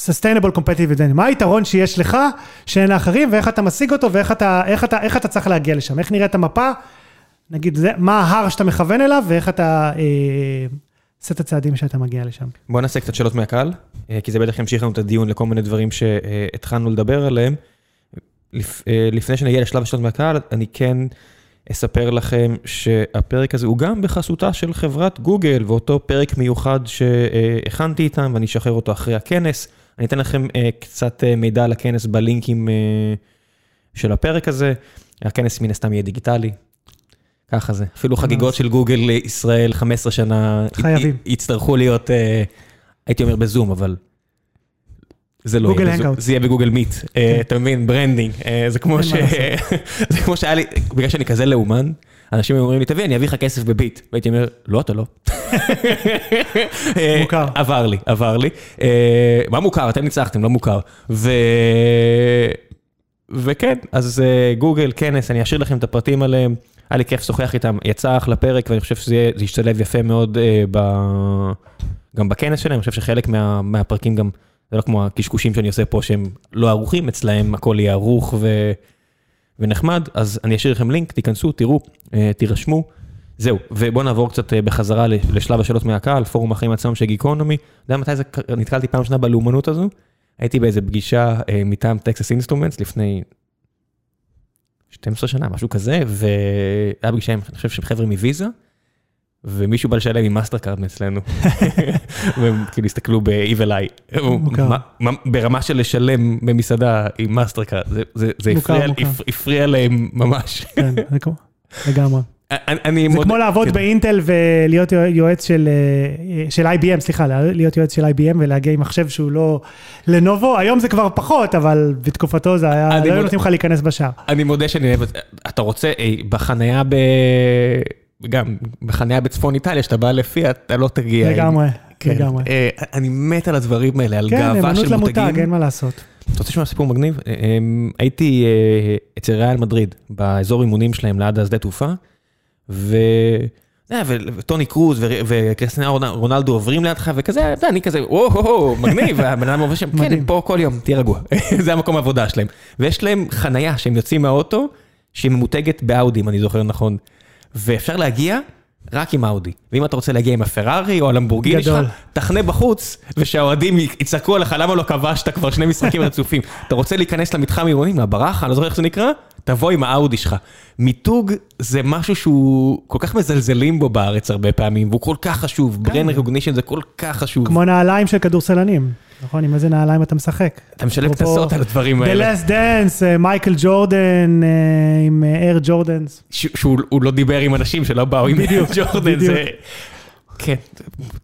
sustainable competitive advantage. מה היתרון שיש לך, שאין לאחרים, ואיך אתה משיג אותו, ואיך אתה, איך אתה, איך אתה צריך להגיע לשם. איך נראית המפה, נגיד, זה, מה ההר שאתה מכוון אליו, ואיך אתה אה, עושה את הצעדים שאתה מגיע לשם. בוא נעשה קצת שאלות מהקהל, אה, כי זה בטח ימשיך לנו את הדיון לכל מיני דברים שהתחלנו לדבר עליהם. לפ- אה, לפני שנגיע לשלב השאלות מהקהל, אני כן אספר לכם שהפרק הזה הוא גם בחסותה של חברת גוגל, ואותו פרק מיוחד שהכנתי איתם, ואני אשחרר אותו אחרי הכנס. אני אתן לכם אה, קצת אה, מידע על הכנס בלינקים אה, של הפרק הזה. הכנס מן הסתם יהיה דיגיטלי. ככה זה. אפילו חגיגות של גוגל ישראל 15 שנה, חייבים. יצטרכו להיות, אה, הייתי אומר בזום, אבל זה לא גוגל יהיה בזום. זה יהיה בגוגל מיט. אה, אתה מבין, branding. אה, זה כמו ש... [laughs] זה כמו שהיה לי, בגלל שאני כזה לאומן, אנשים אומרים לי, תביא, אני אביא לך כסף בביט. והייתי אומר, לא, אתה לא. [laughs] מוכר. עבר לי, עבר לי. אה, מה מוכר? אתם ניצחתם, לא מוכר. ו... וכן, אז אה, גוגל, כנס, אני אשאיר לכם את הפרטים עליהם. היה לי כיף לשוחח איתם, יצא אחלה פרק, ואני חושב שזה ישתלב יפה מאוד אה, ב... גם בכנס שלהם, אני חושב שחלק מה, מהפרקים גם, זה לא כמו הקשקושים שאני עושה פה שהם לא ערוכים, אצלהם הכל יהיה ערוך ו... ונחמד, אז אני אשאיר לכם לינק, תיכנסו, תראו, אה, תירשמו. זהו, ובואו נעבור קצת אה, בחזרה לשלב השאלות מהקהל, פורום החיים עצמם של גיקונומי. אתה יודע מתי זה, נתקלתי פעם ראשונה בלאומנות הזו? הייתי באיזה פגישה אה, מטעם Texas Instruments לפני 12 שנה, משהו כזה, והיה פגישה עם, אני חושב שהם חבר'ה מוויזה, ומישהו בא לשלם עם מאסטרקארד מאצלנו. [laughs] והם כאילו הסתכלו ב-Evil Eye. ברמה של לשלם במסעדה עם מאסטרקארד, זה- הפריע- להם ממש. כן, לגמרי. אני- אני זה מודה- כמו לעבוד כן. באינטל ולהיות יועץ של, אה, של IBM, סליחה, להיות יועץ של IBM ולהגיע עם מחשב שהוא לא לנובו, היום זה כבר פחות, אבל בתקופתו זה היה, לא היו מודה- נותנים לך להיכנס בשער. אני מודה שאני אוהב את זה. אתה רוצה, אה, בחנייה ב... גם בחנייה בצפון איטליה, שאתה בא לפי, אתה לא תגיע. לגמרי, כן. לגמרי. אה, אני מת על הדברים האלה, על כן, גאווה נאמנות של למותג, מותגים. אין מה לעשות. אתה רוצה לשמוע סיפור מגניב? אה, אה, הייתי אה, אצל ריאל מדריד, באזור אימונים שלהם ליד השדה תעופה. אה, וטוני קרוז ו- וקריסטיאנו רונלדו עוברים לידך וכזה, אני כזה, וואו, מגניב, [laughs] והבן אדם עובר שם, כן. הם פה כל יום, תהיה רגוע, [laughs] זה המקום העבודה שלהם. ויש להם חנייה שהם יוצאים מהאוטו, שהיא ממותגת באאודי, אם אני זוכר נכון. ואפשר להגיע רק עם אאודי. ואם אתה רוצה להגיע עם הפרארי או הלמבורגיני שלך. תחנה בחוץ, ושהאוהדים יצעקו עליך, למה לא כבשת כבר שני משחקים רצופים. אתה רוצה להיכנס למתחם עירוני, מהברחה, אני לא זוכר איך זה נקרא, תבוא עם האאודי שלך. מיתוג זה משהו שהוא כל כך מזלזלים בו בארץ הרבה פעמים, והוא כל כך חשוב, ברן recognition זה כל כך חשוב. כמו נעליים של כדורסלנים, נכון? עם איזה נעליים אתה משחק. אתה משלם קנסות על הדברים The האלה. Last Dance, אה, מייקל ג'ורדן אה, עם אייר ג'ורדנס. ש- שהוא הוא לא דיבר עם אנשים שלא באו עם בדיוק, ג'ורדן. כן,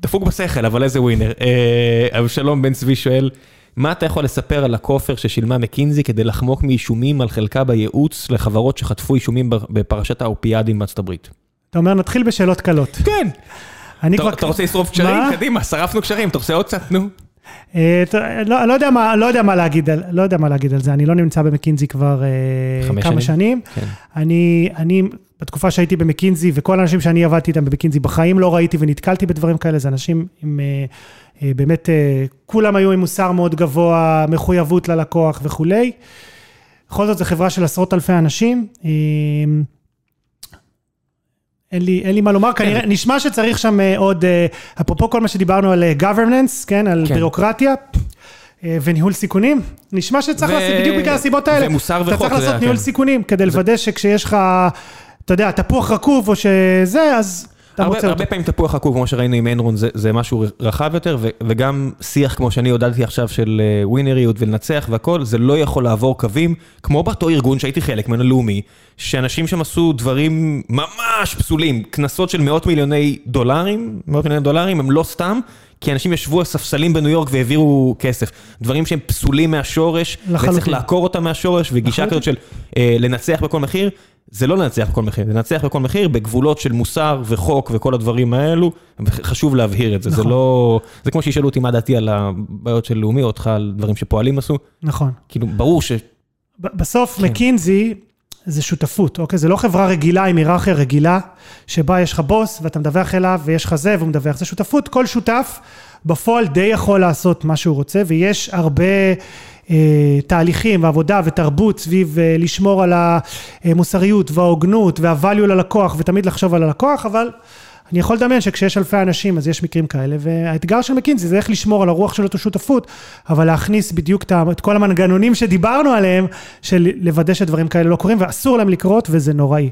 דפוק בשכל, אבל איזה ווינר. אה, אבשלום בן צבי שואל, מה אתה יכול לספר על הכופר ששילמה מקינזי כדי לחמוק מאישומים על חלקה בייעוץ לחברות שחטפו אישומים בפרשת האופיאדים בארצות הברית? אתה אומר, נתחיל בשאלות קלות. כן. אני כבר... אתה רוצה לשרוף קשרים? מה? קדימה, שרפנו קשרים, אתה רוצה עוד קצת? נו. אה, לא לא יודע מה- לא יודע מה להגיד על- לא יודע מה להגיד על זה, אני לא נמצא במקינזי כבר אה, כמה שנים? שנים. כן. אני, אני, בתקופה שהייתי במקינזי, וכל האנשים שאני עבדתי איתם במקינזי, בחיים לא ראיתי ונתקלתי בדברים כאלה, זה אנשים עם, אה, באמת, אה, כולם היו עם מוסר מאוד גבוה, מחויבות ללקוח וכולי. בכל זאת, זו חברה של עשרות אלפי אנשים. אה, אין לי, אין לי מה לומר, כנראה, נשמע שצריך שם אה, עוד, אה, אפרופו כל מה שדיברנו על אה, governance, כן, על כן. בירוקרטיה. אה, וניהול סיכונים. נשמע שצריך ו- לעשות בדיוק בגלל הסיבות האלה. ומוסר אתה וחוק, צריך זה לעשות ניהול כן. סיכונים, כדי לוודא שכשיש לך, אתה יודע, תפוח רקוב או שזה, אז הרבה. הרבה פעמים תפוח עקוב, כמו שראינו עם אנרון, זה, זה משהו רחב יותר, ו, וגם שיח, כמו שאני הודעתי עכשיו, של אה, ווינריות ולנצח והכל, זה לא יכול לעבור קווים, כמו באותו ארגון שהייתי חלק ממנו, לאומי, שאנשים שם עשו דברים ממש פסולים, קנסות של מאות מיליוני דולרים, מאות מיליוני דולרים, הם לא סתם, כי אנשים ישבו על ספסלים בניו יורק והעבירו כסף. דברים שהם פסולים מהשורש, וצריך לחלוטין. לעקור אותם מהשורש, וגישה לחלוטין. כזאת של אה, לנצח בכל מחיר, זה לא לנצח בכל מחיר, זה לנצח בכל מחיר בגבולות של מוסר וחוק וכל הדברים האלו, חשוב להבהיר את זה, זה נכון. לא... זה כמו שישאלו אותי מה דעתי על הבעיות של לאומי, או אותך על דברים שפועלים עשו, נכון. כאילו, ברור ש... בסוף כן. מקינזי זה שותפות, אוקיי? זה לא חברה רגילה עם היררכיה רגילה, שבה יש לך בוס ואתה מדווח אליו ויש לך זה והוא מדווח. זה שותפות, כל שותף בפועל די יכול לעשות מה שהוא רוצה, ויש הרבה אה, תהליכים ועבודה ותרבות סביב אה, לשמור על המוסריות וההוגנות וה-value ללקוח ותמיד לחשוב על הלקוח, אבל... אני יכול לדמיין שכשיש אלפי אנשים אז יש מקרים כאלה, והאתגר של מקינזי זה איך לשמור על הרוח של אותו שותפות, אבל להכניס בדיוק את כל המנגנונים שדיברנו עליהם, של לוודא שדברים כאלה לא קורים, ואסור להם לקרות, וזה נוראי.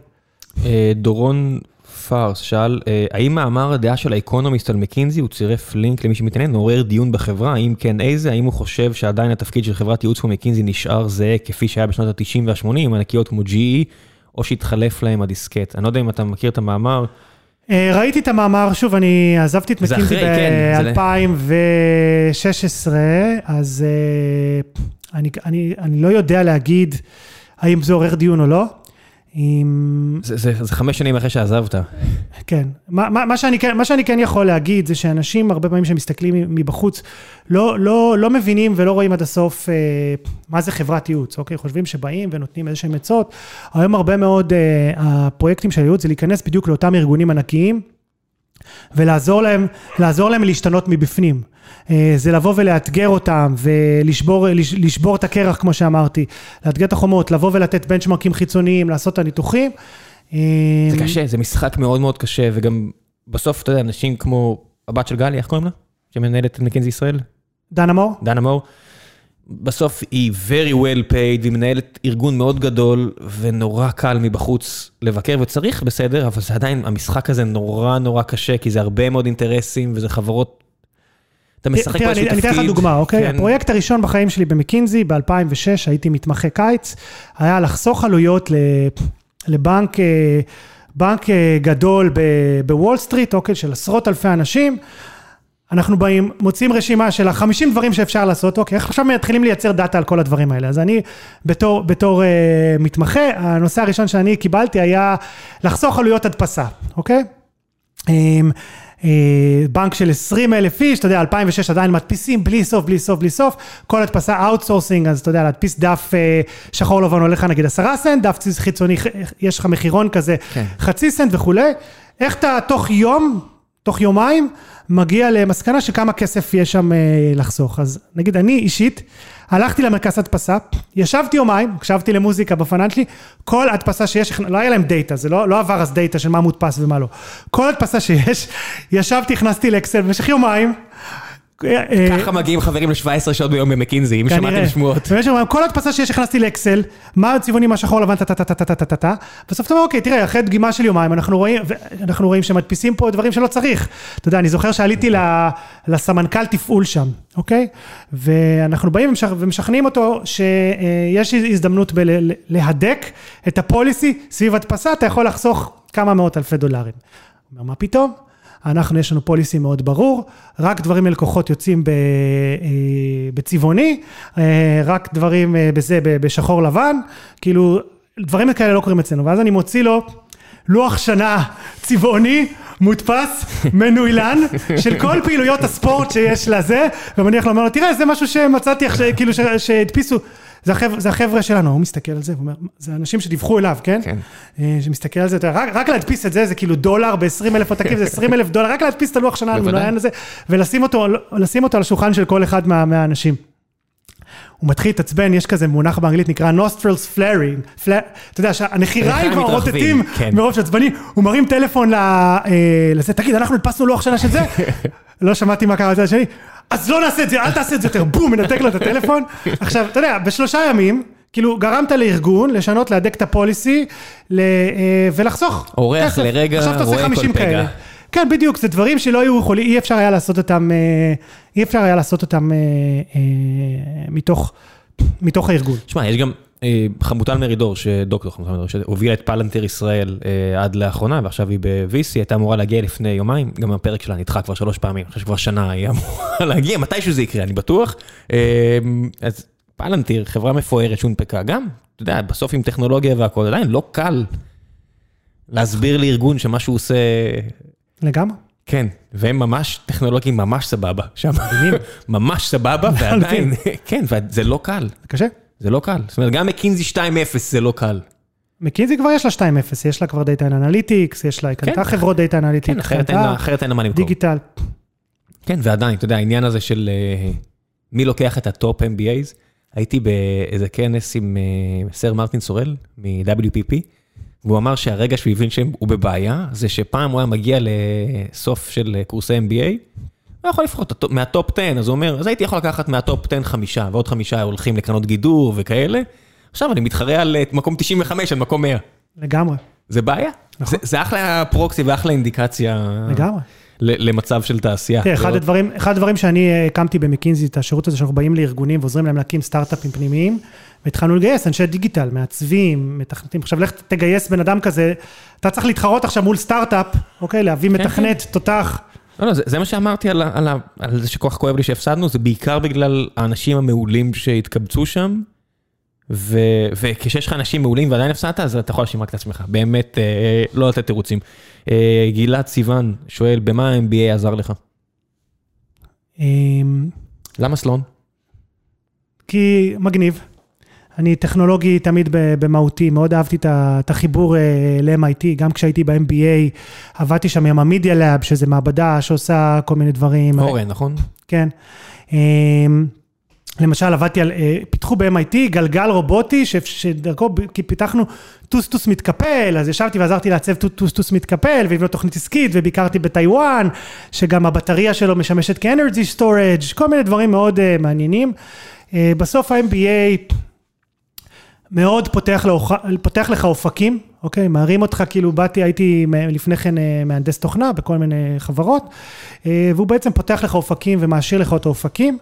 אה, דורון פארס שאל, אה, האם מאמר הדעה של האקונומיסט על מקינזי, הוא צירף לינק למי שמתעניין, מעורר דיון בחברה, האם כן איזה, האם הוא חושב שעדיין התפקיד של חברת ייעוץ כמו נשאר זהה כפי שהיה בשנות ה-90 וה-80, ענקיות כמו GE, או שהתחלף להם הדיסקט. אני לא יודע אם אתה מכיר את המאמר, ראיתי את המאמר, שוב, אני עזבתי את מקינזי כן, זה ל- ב-2016, אז אה, אני, אני, אני לא יודע להגיד האם זה עורר דיון או לא. אם... זה, זה, זה חמש שנים אחרי שעזבת. כן. מה, מה, מה, שאני, כן- מה שאני כן יכול להגיד זה שאנשים הרבה פעמים שמסתכלים מבחוץ לא, לא, לא מבינים ולא רואים עד הסוף אה, מה זה חברת ייעוץ, אוקיי? חושבים שבאים ונותנים איזה שהם עצות. היום הרבה מאוד אה, הפרויקטים של הייעוץ זה להיכנס בדיוק לאותם ארגונים ענקיים ולעזור להם, לעזור להם להשתנות מבפנים. אה, זה לבוא ולאתגר אותם ולשבור לש- לשבור את הקרח כמו שאמרתי, לאתגר את החומות, לבוא ולתת בנצ'מרקים חיצוניים, לעשות את הניתוחים. אה, זה קשה, זה משחק מאוד מאוד קשה, וגם בסוף, אתה יודע, אנשים כמו הבת של גלי, איך קוראים לה? שמנהלת את מקינזי ישראל? דנה מור? דנה מור. בסוף היא very well paid, והיא מנהלת ארגון מאוד גדול, ונורא קל מבחוץ לבקר, וצריך בסדר, אבל זה עדיין, המשחק הזה נורא נורא קשה, כי זה הרבה מאוד אינטרסים, וזה חברות... אתה משחק באיזשהו אני, אני תפקיד. אתן לך דוגמה, אוקיי? כן. הפרויקט הראשון בחיים שלי במקינזי, ב-2006, הייתי מתמחה קיץ, היה לחסוך עלויות לבנק אה, בנק אה, גדול בוול סטריט, אוקיי? של עשרות אלפי אנשים. אנחנו באים, מוצאים רשימה של החמישים דברים שאפשר לעשות, אוקיי, איך עכשיו מתחילים לייצר דאטה על כל הדברים האלה. אז אני בתור, בתור אה, מתמחה, הנושא הראשון שאני קיבלתי היה לחסוך עלויות הדפסה, אוקיי? אה, אה, בנק של 20 אלף איש, אתה יודע, 2006 עדיין מדפיסים בלי סוף, בלי סוף, בלי סוף, כל הדפסה outsourcing, אז אתה יודע, להדפיס דף אה, שחור לבן עולה לך נגיד 10 סנט, דף חיצוני, יש לך מחירון כזה, כן. חצי סנט וכולי, איך אתה תוך יום, תוך יומיים, מגיע למסקנה שכמה כסף יש שם אה, לחסוך. אז נגיד אני אישית, הלכתי למרכז הדפסה, ישבתי יומיים, הקשבתי למוזיקה בפנן שלי, כל הדפסה שיש, לא היה להם דאטה, זה לא, לא עבר אז דאטה של מה מודפס ומה לא. כל הדפסה שיש, ישבתי, הכנסתי לאקסל במשך יומיים. אה, אה, ככה מגיעים חברים ל-17 שעות ביום במקינזי, אם. שמעתם שמועות. כל הדפסה שיש הכנסתי לאקסל, מה הצבעונים, מה שחור לבן, טה-טה-טה-טה-טה-טה, בסוף אתה אומר, אוקיי, תראה, אחרי דגימה של יומיים, אנחנו רואים, שמדפיסים פה דברים שלא צריך. אתה יודע, אני זוכר שעליתי לסמנכ"ל תפעול שם, אוקיי? ואנחנו באים ומשכ- ומשכנעים אותו שיש הזדמנות להדק את הפוליסי סביב הדפסה, אתה יכול לחסוך כמה מאות אלפי דולרים. אומר, מה פתאום? אנחנו, יש לנו פוליסי מאוד ברור, רק דברים ללקוחות יוצאים ב, אה, בצבעוני, אה, רק דברים אה, בזה, בשחור לבן, כאילו, דברים כאלה לא קורים אצלנו, ואז אני מוציא לו לוח שנה צבעוני, מודפס, [laughs] מנוילן, של כל פעילויות הספורט שיש לזה, ומניח לו, אומר לו, תראה, זה משהו שמצאתי, כאילו, שהדפיסו. זה החבר'ה, זה החבר'ה שלנו, הוא מסתכל על זה, הוא אומר, זה אנשים שדיווחו אליו, כן? כן. אה, שמסתכל על זה, רק, רק להדפיס את זה, זה כאילו דולר ב-20 אלף עותקים, זה 20 אלף דולר, רק להדפיס את הלוח שנה בוודאי. המנוין הזה, ולשים אותו, לשים אותו על השולחן של כל אחד מה, מהאנשים. הוא מתחיל להתעצבן, יש כזה מונח באנגלית נקרא nostrils flaring, fla... אתה יודע שהנחיריים כבר רוטטים כן. מרוב שעצבני, הוא מרים טלפון ל- אה, לזה, תגיד, אנחנו הדפסנו לוח שנה של זה? [laughs] לא שמעתי מה קרה בצד השני. אז לא נעשה את זה, אל תעשה את זה יותר, בום, מנתק לו את הטלפון. עכשיו, אתה יודע, בשלושה ימים, כאילו, גרמת לארגון לשנות, להדק את הפוליסי ל- אה, ולחסוך. אורח כסף. לרגע, עכשיו אתה עושה רואה כל 50 פגע. כאלה. כן, בדיוק, זה דברים שלא היו יכולים, אי אפשר היה לעשות אותם, אה, אי אפשר היה לעשות אותם אה, אה, מתוך, מתוך הארגון. תשמע, יש גם חמוטל מרידור, שדוקטור חמוטל מרידור, שהובילה את פלנטר ישראל אה, עד לאחרונה, ועכשיו היא ב-VC, הייתה אמורה להגיע לפני יומיים, גם הפרק שלה נדחה כבר שלוש פעמים, אני חושב שכבר שנה היא אמורה [laughs] להגיע, מתישהו זה יקרה, אני בטוח. אה, אז פלנטיר, חברה מפוארת שהונפקה, גם, אתה יודע, בסוף עם טכנולוגיה והכל, עדיין לא קל להסביר לארגון שמה שהוא עושה... לגמרי. כן, והם ממש טכנולוגיים ממש סבבה, שם [laughs] ממש סבבה, [laughs] ועדיין, כן, וזה לא קל. קשה. זה לא קל. זאת אומרת, גם מקינזי 2.0 זה לא קל. מקינזי כבר יש לה 2.0, יש לה כבר data analytics, יש לה, היא קנתה חברות data analytics, כן, אחרת אין לה- אחרת אין לה מה למכור. דיגיטל. כן, ועדיין, אתה יודע, העניין הזה של אה, מי לוקח את ה top MBAs, הייתי באיזה כנס עם אה, סר מרטין סורל מ-WPP, והוא אמר שהרגע שהוא הבין שהוא בבעיה, זה שפעם הוא היה מגיע לסוף של אה, קורסי MBA, הוא יכול לבחור ה top- מה top 10, אז הוא אומר, אז הייתי יכול לקחת מה top 10 חמישה, ועוד חמישה הולכים לקרנות גידור וכאלה, עכשיו אני מתחרה על אה, מקום 95 על מקום 100. לגמרי, זה בעיה. נכון. זה, זה אחלה proxy ואחלה אינדיקציה לגמרי. למצב של תעשייה. תראה, אחד לראות- הדברים, אחד הדברים שאני אה, הקמתי במקינזי, את השירות הזה שאנחנו באים לארגונים ועוזרים להם להקים סטארט-אפים פנימיים, והתחלנו לגייס אנשי דיגיטל, מעצבים, מתכנתים. עכשיו לך תגייס בן אדם כזה, אתה צריך להתחרות עכשיו מול סטארט-אפ, אוקיי? להביא מתכנת, תותח. לא, לא, זה, זה מה שאמרתי על, על, על זה שכל כך כואב לי שהפסדנו, זה בעיקר בגלל האנשים המעולים שהתקבצו שם, ו, וכשיש לך אנשים מעולים ועדיין הפסדת, אז אתה יכול להאשים רק את עצמך. באמת, אה, לא לתת תירוצים. אה, גלעד סיוון שואל, במה ה-MBA עזר לך? אמ, למה Sloan? כי מגניב. אני טכנולוגי תמיד במהותי, מאוד אהבתי את החיבור אה, ל-MIT, גם כשהייתי ב-MBA, עבדתי שם עם ה Media Lab, שזה מעבדה שעושה כל מיני דברים. אורן, נכון? כן. אמ, למשל, עבדתי על, אה, פיתחו ב-MIT גלגל רובוטי, ש- שדרכו, פיתחנו טוסטוס מתקפל, אז ישבתי ועזרתי לעצב טו- טוסטוס מתקפל, ולבנות תוכנית עסקית, וביקרתי בטיוואן, שגם הבטריה שלו משמשת כ energy storage, כל מיני דברים מאוד אה, מעניינים. בסוף ה-MBA מאוד פותח, לאוח... פותח לך אופקים, אוקיי? מערים אותך, כאילו באתי, הייתי לפני כן אה, מהנדס תוכנה בכל מיני חברות, אה, והוא בעצם פותח לך אופקים ומעשיר לך את האופקים.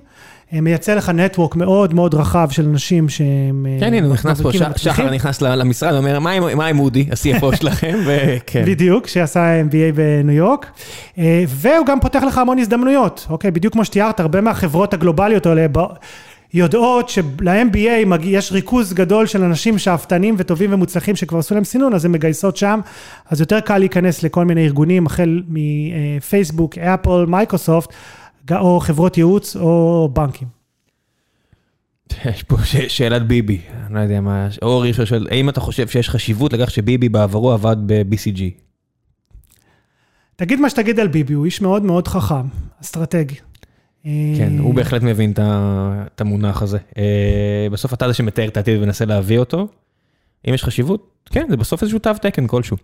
אה, מייצר לך network מאוד מאוד רחב של אנשים שהם... כן, הנה, הוא נכנס פה. שחר נכנס למשרד, אומר, "מה עם- אודי, ה-CFO [laughs] שלכם? וכן. בדיוק, שעשה MBA בניו יורק, והוא גם פותח לך המון הזדמנויות, אוקיי? בדיוק כמו שתיארת, הרבה מהחברות הגלובליות האלה יודעות של-MBA יש ריכוז גדול של אנשים שאפתנים וטובים ומוצלחים שכבר עשו להם סינון, אז הן מגייסות שם, אז יותר קל להיכנס לכל מיני ארגונים, החל מפייסבוק, אפל, מייקרוסופט, או חברות ייעוץ או בנקים. יש פה ש- שאלת ביבי, אני לא יודע מה, אור ישר שואל, האם אתה חושב שיש חשיבות לכך שביבי בעברו עבד ב-BCG? תגיד מה שתגיד על ביבי, הוא איש מאוד מאוד חכם, אסטרטגי. כן, אה, הוא בהחלט מבין את המונח הזה. אה, בסוף אתה זה שמתאר את העתיד ומנסה להביא אותו. אם יש חשיבות, כן, זה בסוף איזשהו תו תקן כלשהו.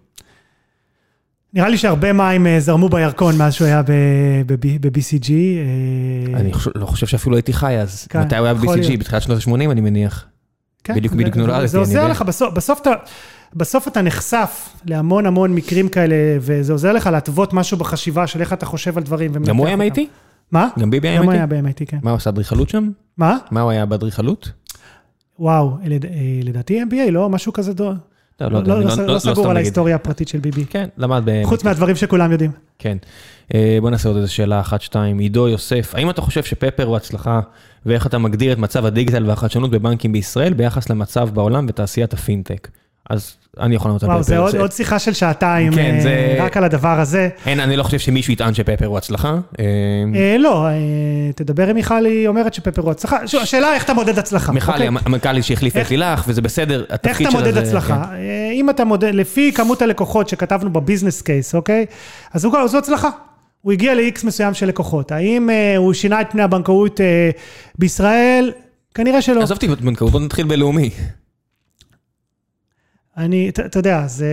נראה לי שהרבה מים אה, זרמו בירקון מאז שהוא היה ב-BCG. אני לא חושב שאפילו הייתי חי אז. כן, מתי הוא היה ב-BCG? בתחילת שנות ה-80 אני מניח. בדיוק- בדיוק נולדתי, זה עוזר. לך, בסוף, אתה, בסוף אתה נחשף להמון המון מקרים כאלה, וזה עוזר לך להתוות משהו בחשיבה של איך אתה חושב על דברים. גם הוא היה. MIT? מה? גם ביבי היה גם הוא היה? ב-MIT, כן. מה הוא עשה אדריכלות שם? מה? מה הוא היה באדריכלות? וואו, אה, לדעתי MBA, לא? משהו כזה דו... לא, לא, לא, אני לא, לא- לא לא סגור על. ההיסטוריה הפרטית של ביבי. כן, למד ב... חוץ מהדברים שכולם יודעים. כן. אה, בוא נעשה עוד איזה שאלה אחת, שתיים. עידו יוסף, האם אתה חושב שפפר הוא הצלחה, ואיך אתה מגדיר את מצב הדיגיטל והחדשנות בבנקים בישראל ביחס למצב בעולם ותעשיית הפינטק? אז אני יכול לענות על פפר. וואו, זה עוד, עוד שיחה של שעתיים, כן, אה, זה- רק על הדבר הזה. אין, אני לא חושב שמישהו יטען שפפר הוא הצלחה. אה, אה, לא, אה, תדבר עם מיכל, היא אומרת שפפר הוא הצלחה. שוב, השאלה איך אתה מודד הצלחה. מיכלי, אוקיי? המנכ"לית שהחליפה את איך- לילך, וזה בסדר, איך התפקיד אתה שלה מודד זה- הצלחה? כן. אה, אם אתה מודד, לפי כמות הלקוחות שכתבנו בביזנס קייס, אוקיי? אז הוא- זו הצלחה. הוא הגיע ל-X מסוים של לקוחות. האם אה, הוא שינה את פני הבנקאות אה, בישראל? כנראה שלא. עזוב אותי בנקאות, בוא נתחיל בלאומי. אני, אתה יודע, זה...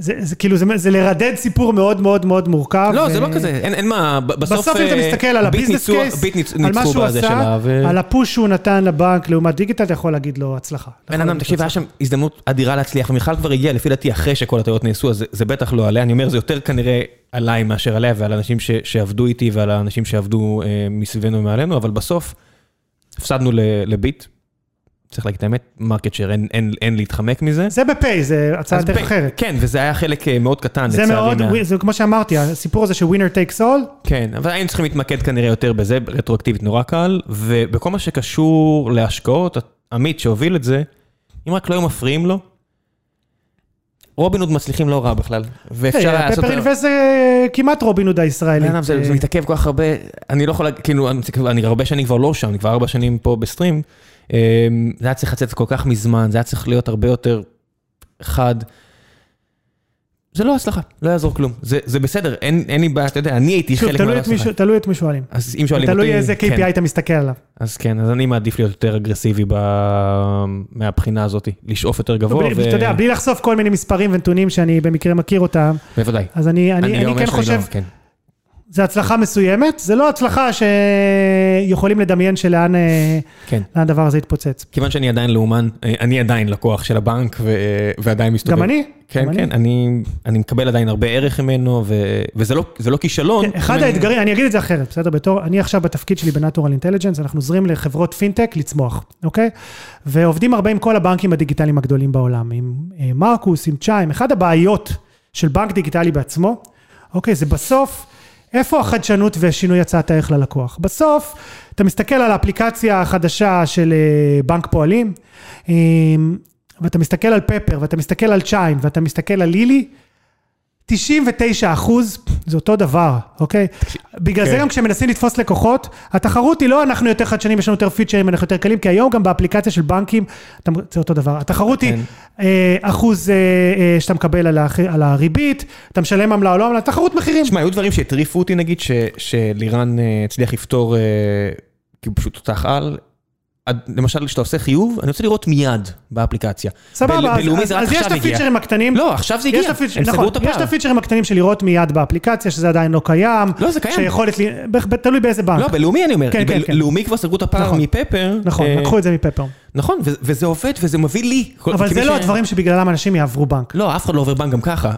זה, זה כאילו, זה, זה לרדד סיפור מאוד מאוד מאוד מורכב. לא, ו... זה לא כזה, אין, אין מה, בסוף... בסוף אם אתה אה, מסתכל על הביזנס קייס, על מה שהוא עשה, ו- על הפוש שהוא נתן לבנק לעומת דיגיטל, אתה יכול להגיד לו הצלחה. בן אדם, תקשיב, היה. שם הזדמנות אדירה להצליח, ומיכל כבר הגיע, לפי דעתי, אחרי שכל הטעויות נעשו, אז זה- זה בטח לא עליה, אני אומר, זה יותר כנראה עליי מאשר עליה, ועל האנשים ש- שעבדו איתי, ועל האנשים שעבדו אה, מסביבנו ומעלינו, אבל בסוף, הפסדנו ל- לביט, צריך להגיד את האמת, market share, אין- אין אין להתחמק מזה. זה ב Pay, זה הצעה ב- אחרת. כן, וזה היה חלק אה, מאוד קטן, זה לצערי. מאוד, מה- זה כמו שאמרתי, הסיפור הזה ש winner takes all, כן, אבל היינו צריכים להתמקד כנראה יותר בזה, רטרואקטיבית נורא קל, ובכל מה שקשור להשקעות, עמית שהוביל את זה, אם רק לא היו מפריעים לו, רובין הוד מצליחים לא רע בכלל, ואפשר היה לעשות... פפר אינבסט זה כמעט רובין הוד הישראלית. אדם, זה זה מתעכב כל כך הרבה, אני לא יכול להגיד, כאילו, אני הרבה שנים כבר לא שם, אני כבר ארבע שנים פה בסטרים, זה היה צריך לצאת כל כך מזמן, זה היה צריך להיות הרבה יותר חד. זה לא הצלחה, לא יעזור כלום, זה זה בסדר, אין אין לי בעיה, אתה יודע, אני הייתי שוב, חלק ש- תלוי את מי שואלים. אז אם שואלים אותי, תלוי איזה כן. KPI אתה מסתכל עליו. אז כן, אז אני מעדיף להיות יותר אגרסיבי ב... מהבחינה הזאת, לשאוף יותר גבוה, בלי- אתה יודע, בלי לחשוף כל מיני מספרים ונתונים שאני במקרה מכיר אותם, בוודאי. אז אני אני- לא אני אומר כן חושב, לא- כן. זו הצלחה מסוימת, זה לא הצלחה שיכולים לדמיין שלאן אה, כן. הדבר הזה יתפוצץ. כיוון שאני עדיין לאומן, אה, אני עדיין לקוח של הבנק ו- ועדיין מסתובב. גם אני. כן, גם כן, אני אני מקבל עדיין הרבה ערך ממנו, ו- וזה לא- זה לא כישלון. כן, אחד אם אני- האתגרים, אני אגיד את זה אחרת, בסדר? בתור, אני עכשיו בתפקיד שלי בנטורל אינטליג'נס, אנחנו עוזרים לחברות פינטק לצמוח, אוקיי? ועובדים הרבה עם כל הבנקים הדיגיטליים הגדולים בעולם, עם אה, מרקוס, עם צ'יים. אחד הבעיות של בנק דיגיטלי בעצמו, אוקיי, זה בסוף, איפה החדשנות ושינוי הצעת הערך ללקוח? בסוף, אתה מסתכל על האפליקציה החדשה של אה, בנק פועלים, אה, ואתה מסתכל על פפר, ואתה מסתכל על צ'יים, ואתה מסתכל על לילי, 99 אחוז זה אותו דבר, אוקיי? בגלל זה כן. גם כשמנסים לתפוס לקוחות, התחרות היא לא אנחנו יותר חדשנים, יש לנו יותר פיצ'רים, אנחנו יותר קלים, כי היום גם באפליקציה של בנקים, זה אותו דבר. התחרות היא כן. אה, אחוז אה, אה, שאתה מקבל על הח- על הריבית, אתה משלם עמלה או לא עמלה, תחרות מחירים. תשמע, היו דברים שהטריפו אותי נגיד, ש- שלירן הצליח לפתור, כי הוא פשוט תותח על. למשל, כשאתה עושה חיוב, אני רוצה לראות מיד באפליקציה. סבבה, אז- אז אז יש את. הפיצ'רים הקטנים. לא, עכשיו זה הגיע, הם נכון, סגרו את יש את הפער. הפיצ'רים הקטנים של לראות מיד באפליקציה, שזה עדיין לא קיים. לא, זה קיים. שיכולת, תלוי באיזה בנק. לא, בלאומי אני אומר, כן, כן, כן. בלאומי כבר סגרו את הפער נכון. מפפר. נכון, אה, לקחו את זה מפפר. נכון, ו- וזה עובד וזה מביא לי. אבל זה לא הדברים שבגללם אנשים יעברו בנק. לא, אף אחד לא עובר בנק גם ככה.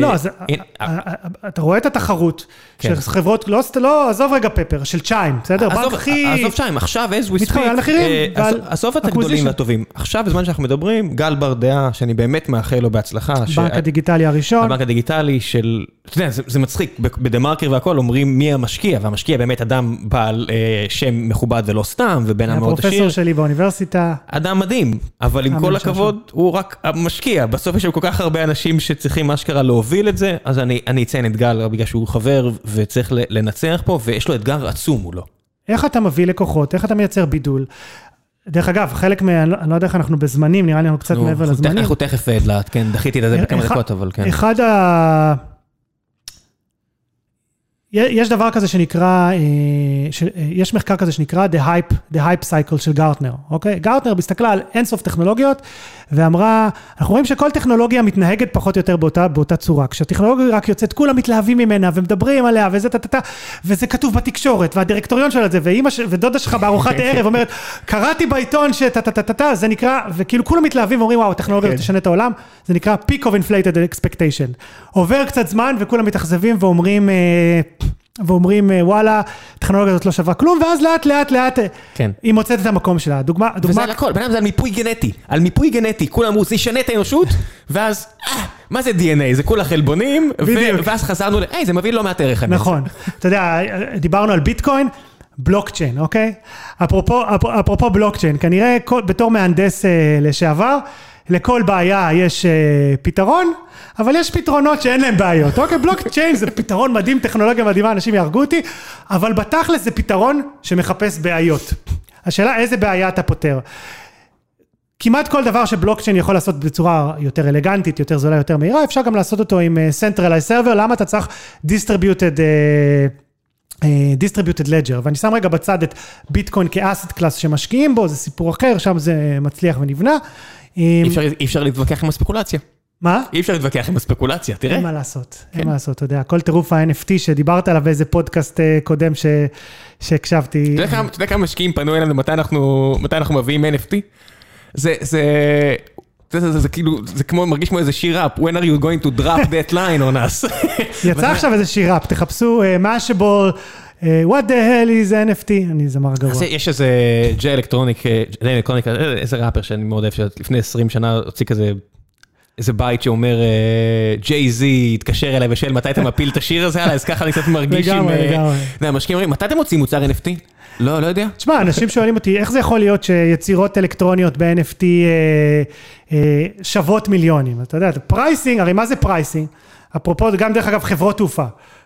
לא, אז אה, אה, אה, אתה רואה את התחרות כן. של חברות, לא, לא, עזוב רגע פפר, של צ'יים, בסדר? בנק הכי... עזוב שם, עכשיו, as we speak, על מחירים ועל עזוב- את הגדולים. והטובים. עכשיו, בזמן שאנחנו מדברים, גל ברדעה, שאני באמת מאחל לו בהצלחה. ש- בנק הדיגיטלי הראשון. הבנק הדיגיטלי של, אתה יודע, זה, זה מצחיק, בדה מרקר והכל אומרים מי המשקיע, והמשקיע באמת אדם בעל אה, שם מכובד ולא סתם, ובן אדם מאוד הפרופסור עשיר. שלי באוניברסיטה. אדם מדהים, אבל עם כל. הכבוד, הוא רק המשקיע. בסוף יש שם כל כך הרבה אנשים שצריכים אשכרה להוביל את זה, אז אני, אני אציין את גל בגלל שהוא חבר וצריך לנצח פה, ויש לו אתגר עצום מולו. איך אתה מביא לקוחות, איך אתה מייצר בידול. דרך אגב, חלק מה... אני לא- לא יודע איך אנחנו בזמנים, נראה לי אנחנו קצת מעבר לזמנים. אנחנו תכף אדלת, כן, דחיתי את זה בכמה אחד- דקות, אבל כן. אחד ה... יש דבר כזה שנקרא, אה, אה, יש מחקר כזה שנקרא The Hype, The Hype Cycle של גרטנר, אוקיי? גרטנר הסתכלה על אינסוף טכנולוגיות ואמרה, אנחנו רואים שכל טכנולוגיה מתנהגת פחות או יותר באותה, באותה צורה. כשהטכנולוגיה רק יוצאת, כולם מתלהבים ממנה ומדברים עליה וזה טה-טה-טה, וזה כתוב בתקשורת, והדירקטוריון שלה זה, ואימא ש... ודודה שלך בארוחת ערב אומרת, קראתי בעיתון שטה-טה-טה-טה, זה נקרא, וכאילו כולם מתלהבים ואומרים, וואו, הטכנולוגיה הזאת תשנה את העולם, זה נקרא peak of inflated expectation. עובר קצת זמן וכולם מתאכזבים ואומרים, אה, ואומרים, אה, וואלה, הטכנולוגיה הזאת לא שווה כלום, ואז לאט לאט לאט אה, כן. היא מוצאת את המקום שלה. דוגמה, וזה דוגמה, על הכל, בן אדם זה על מיפוי גנטי, על מיפוי גנטי, כולם אמרו, זה ישנה את האנושות, ואז, אה, מה זה DNA? זה כולה חלבונים, ו-. ואז חזרנו ל, היי, זה מביא לא מעט ערך. האמת." נכון. אתה יודע, דיברנו על ביטקוין, בלוקצ'יין, אוקיי? אפרופו, אפ- אפרופו בלוקצ'יין, כנראה כל, בתור מהנדס אה, לשעבר, לכל בעיה יש אה, פתרון, אבל יש פתרונות שאין להם בעיות, אוקיי? בלוקצ'יין זה פתרון מדהים, טכנולוגיה מדהימה, אנשים יהרגו אותי, אבל בתכלס זה פתרון שמחפש בעיות. השאלה איזה בעיה אתה פותר. כמעט כל דבר שבלוקצ'יין יכול לעשות בצורה יותר אלגנטית, יותר זולה, יותר מהירה, אפשר גם לעשות אותו עם אה, Centralized Server, למה אתה צריך Distributed... אה, Distributed Ledger, ואני שם רגע בצד את ביטקוין כאסט קלאס שמשקיעים בו, זה סיפור אחר, שם זה מצליח ונבנה. עם- אי אפשר- להתווכח עם הספקולציה. מה? אי אפשר להתווכח עם הספקולציה, תראה. אין מה לעשות, אין כן. מה לעשות, אתה יודע, כל טירוף ה-NFT שדיברת עליו באיזה פודקאסט אה, קודם ש- שהקשבתי. אתה יודע כמה- משקיעים פנו אלינו מתי אנחנו מתי אנחנו מביאים NFT? זה, זה, זה, זה, זה, זה כאילו, זה כמו, מרגיש כמו איזה שיר אפ, When are you going to drop that line on us? [laughs] יצא עכשיו איזה שיר ראפ, תחפשו מאשבול, what the hell is NFT, אני זמר גרוע. יש איזה Jay Electronica, אה, אה, איזה ראפר שאני מאוד אוהב, שלפני 20 שנה הוציא כזה, איזה בית שאומר, Jay-Z התקשר אליי ושואל מתי אתה מפיל את השיר הזה אז ככה אני קצת מרגיש עם... לגמרי, אה, לגמרי. יודע, המשקיעים אומרים, מתי אתם מוצאים מוצר NFT? לא, לא יודע. תשמע, אנשים שואלים אותי, איך זה יכול להיות שיצירות אלקטרוניות ב-NFT אה, אה, שוות מיליונים? אתה יודע, pricing, הרי מה זה pricing? אפרופו, גם דרך אגב חברות תעופה.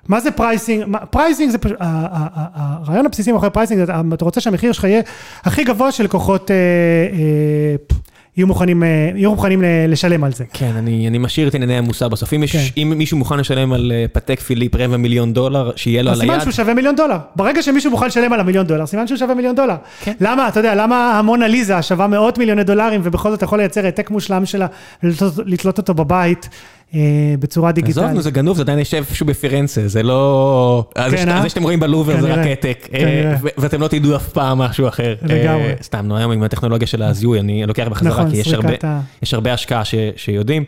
מה זה pricing? pricing זה פשוט, הרעיון הבסיסי מאחורי pricing, אתה רוצה שהמחיר שלך יהיה הכי גבוה שלקוחות אה, אה, יהיו מוכנים, אה, יהיו מוכנים לשלם על זה. כן, אני, אני משאיר את ענייני המוסר בסוף. אם, כן. אם מישהו מוכן לשלם על פטק פיליפ רבע מיליון דולר, שיהיה לו אז על סימן היד. שהוא שווה מיליון דולר. ברגע שמישהו מוכן לשלם על המיליון דולר, סימן שהוא שווה מיליון דולר. כן. למה, אתה יודע, למה המונה ליזה שווה מאות מיליוני דולרים, ובכל זאת יכול לייצר העתק מושלם שלה, לתלות אותו בבית אה, בצורה עזוב, נו, דיגיטלית. זה גנוב, זה עדיין יושב איפשהו בפירנצה, זה לא... כן, זה- אה? זה שאתם רואים בלובר זה רק העתק, אה, ואתם לא תדעו אף פעם משהו אחר. לגמרי. סתם, נו, היום עם הטכנולוגיה של הזיהוי, אני לוקח בחזרה, נכון, כי יש הרבה- השקעה שיודעים.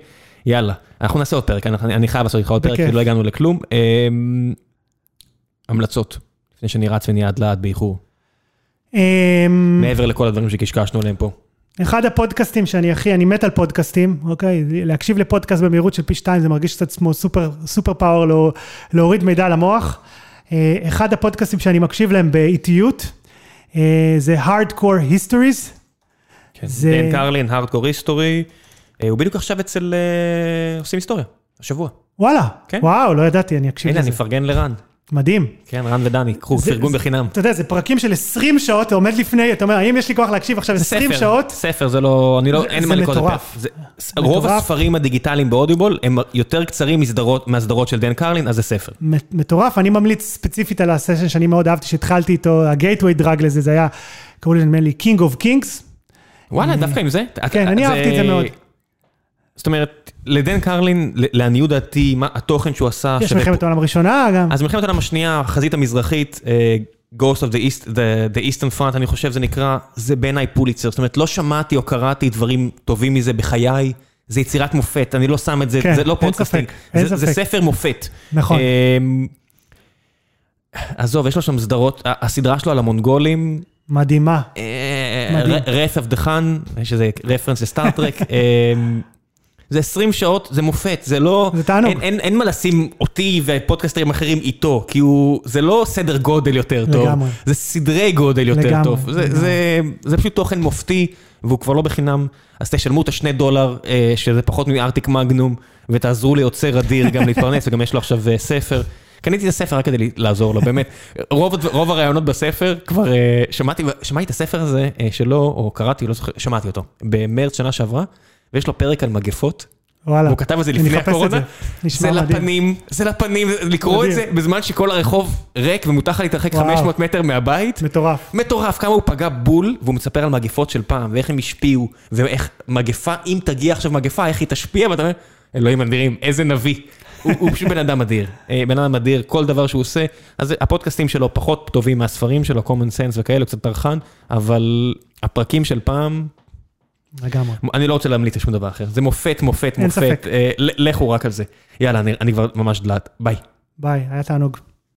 יאללה, אנחנו נעשה עוד פרק, אני חייב לעשות איתך עוד פרק. כי לא הגענו לכלום. אה, המלצות, לפני שאני רץ ונהיה עד לאט באיחור, אמ, מעבר לכל הדברים שקשקשנו עליהם פה. אחד הפודקאסטים שאני הכי, אני מת על פודקאסטים, אוקיי? להקשיב לפודקאסט במהירות של פי שתיים, זה מרגיש קצת כמו סופר, סופר פאוור לא, להוריד מידע למוח. אה, אחד הפודקאסטים שאני מקשיב להם באיטיות, אה, זה Hardcore Histories. כן. זה- דן קרלין, הארדקור היסטורי, אה, הוא בדיוק עכשיו אצל עושים היסטוריה, השבוע. וואלה, כן. וואו, לא ידעתי, אני אקשיב הנה, לזה. אני מפרגן לרן. מדהים. כן, רן ודני, קחו, זה- פרגון זה- בחינם. אתה יודע, זה פרקים של 20 שעות, אתה עומד לפני, אתה אומר, האם יש לי כוח להקשיב עכשיו זה 20 ספר, שעות? ספר זה לא, אני לא, זה- אין זה מה לקרוא את. זה- רוב מטורף. הספרים הדיגיטליים באודיובול הם יותר קצרים מהסדרות של דן קרלין, אז זה ספר. מטורף, אני ממליץ ספציפית על הסשן שאני מאוד אהבתי, שהתחלתי איתו, הגייטווי דרג לזה, זה היה, קראו לזה נדמה לי King of Kings. וואלה, דווקא עם זה? כן, אני אהבתי את זה מאוד. זאת אומרת, לדן קרלין, לעניות דעתי, מה התוכן שהוא עשה, יש שווה מלחמת העולם הראשונה גם. אז מלחמת העולם השנייה, החזית המזרחית, אה, Ghost of the, East, the, the Eastern Front, אני חושב זה נקרא, זה בעיניי פוליצר. זאת אומרת, לא שמעתי או קראתי דברים טובים מזה בחיי, זה יצירת מופת, אני לא שם את זה, כן, זה לא podcasting, ספק, זה, זה. ספר מופת. נכון. אמ, עזוב, יש לו שם סדרות, הסדרה שלו על המונגולים, מדהימה. מדהים. Wrath of Khan, יש איזה reference לסטאר טרק. [laughs] זה 20 שעות, זה מופת, זה לא... זה תענוג. אין, אין, אין מה לשים אותי ופודקאסטרים אחרים איתו, כי הוא... זה לא סדר גודל יותר טוב, לגמרי. זה סדרי גודל יותר לגמרי, טוב. זה, לגמרי. זה, זה פשוט תוכן מופתי, והוא כבר לא בחינם, אז תשלמו את השני דולר, אה, שזה פחות מארטיק מגנום, ותעזרו ליוצר אדיר גם להתפרנס, וגם יש לו עכשיו אה, ספר. קניתי את הספר רק כדי לעזור לו, באמת. רוב, רוב הרעיונות בספר, כבר אה, שמעתי, שמעתי את הספר הזה אה, שלו, או קראתי, לא זוכר, שמעתי אותו, במרץ שנה שעברה, ויש לו פרק על מגפות, וואלה. והוא כתב את זה לפני מחפש את הקורונה. זה. זה מדהים. לפנים, זה לפנים, לקרוא את מדהים. זה בזמן שכל הרחוב ריק ומותר לך להתרחק וואו. 500 מטר מהבית. מטורף. מטורף, כמה הוא פגע בול, והוא מספר על מגפות של פעם, ואיך הם השפיעו, ואיך מגפה, אם תגיע עכשיו מגפה, איך היא תשפיע, ואתה אומר, אלוהים אדירים, איזה נביא. הוא, הוא פשוט בן אדם אדיר, אה, בן אדם אדיר, כל דבר שהוא עושה, אז הפודקאסטים שלו פחות טובים מהספרים שלו, common sense וכאלה, הוא קצת טרחן, אבל הפרקים של פעם, לגמרי. אני לא רוצה להמליץ על שום דבר אחר, זה מופת, מופת, אין מופת, ספק. אה, לכו רק על זה. יאללה, אני, כבר ממש דלת, ביי. ביי, היה תענוג.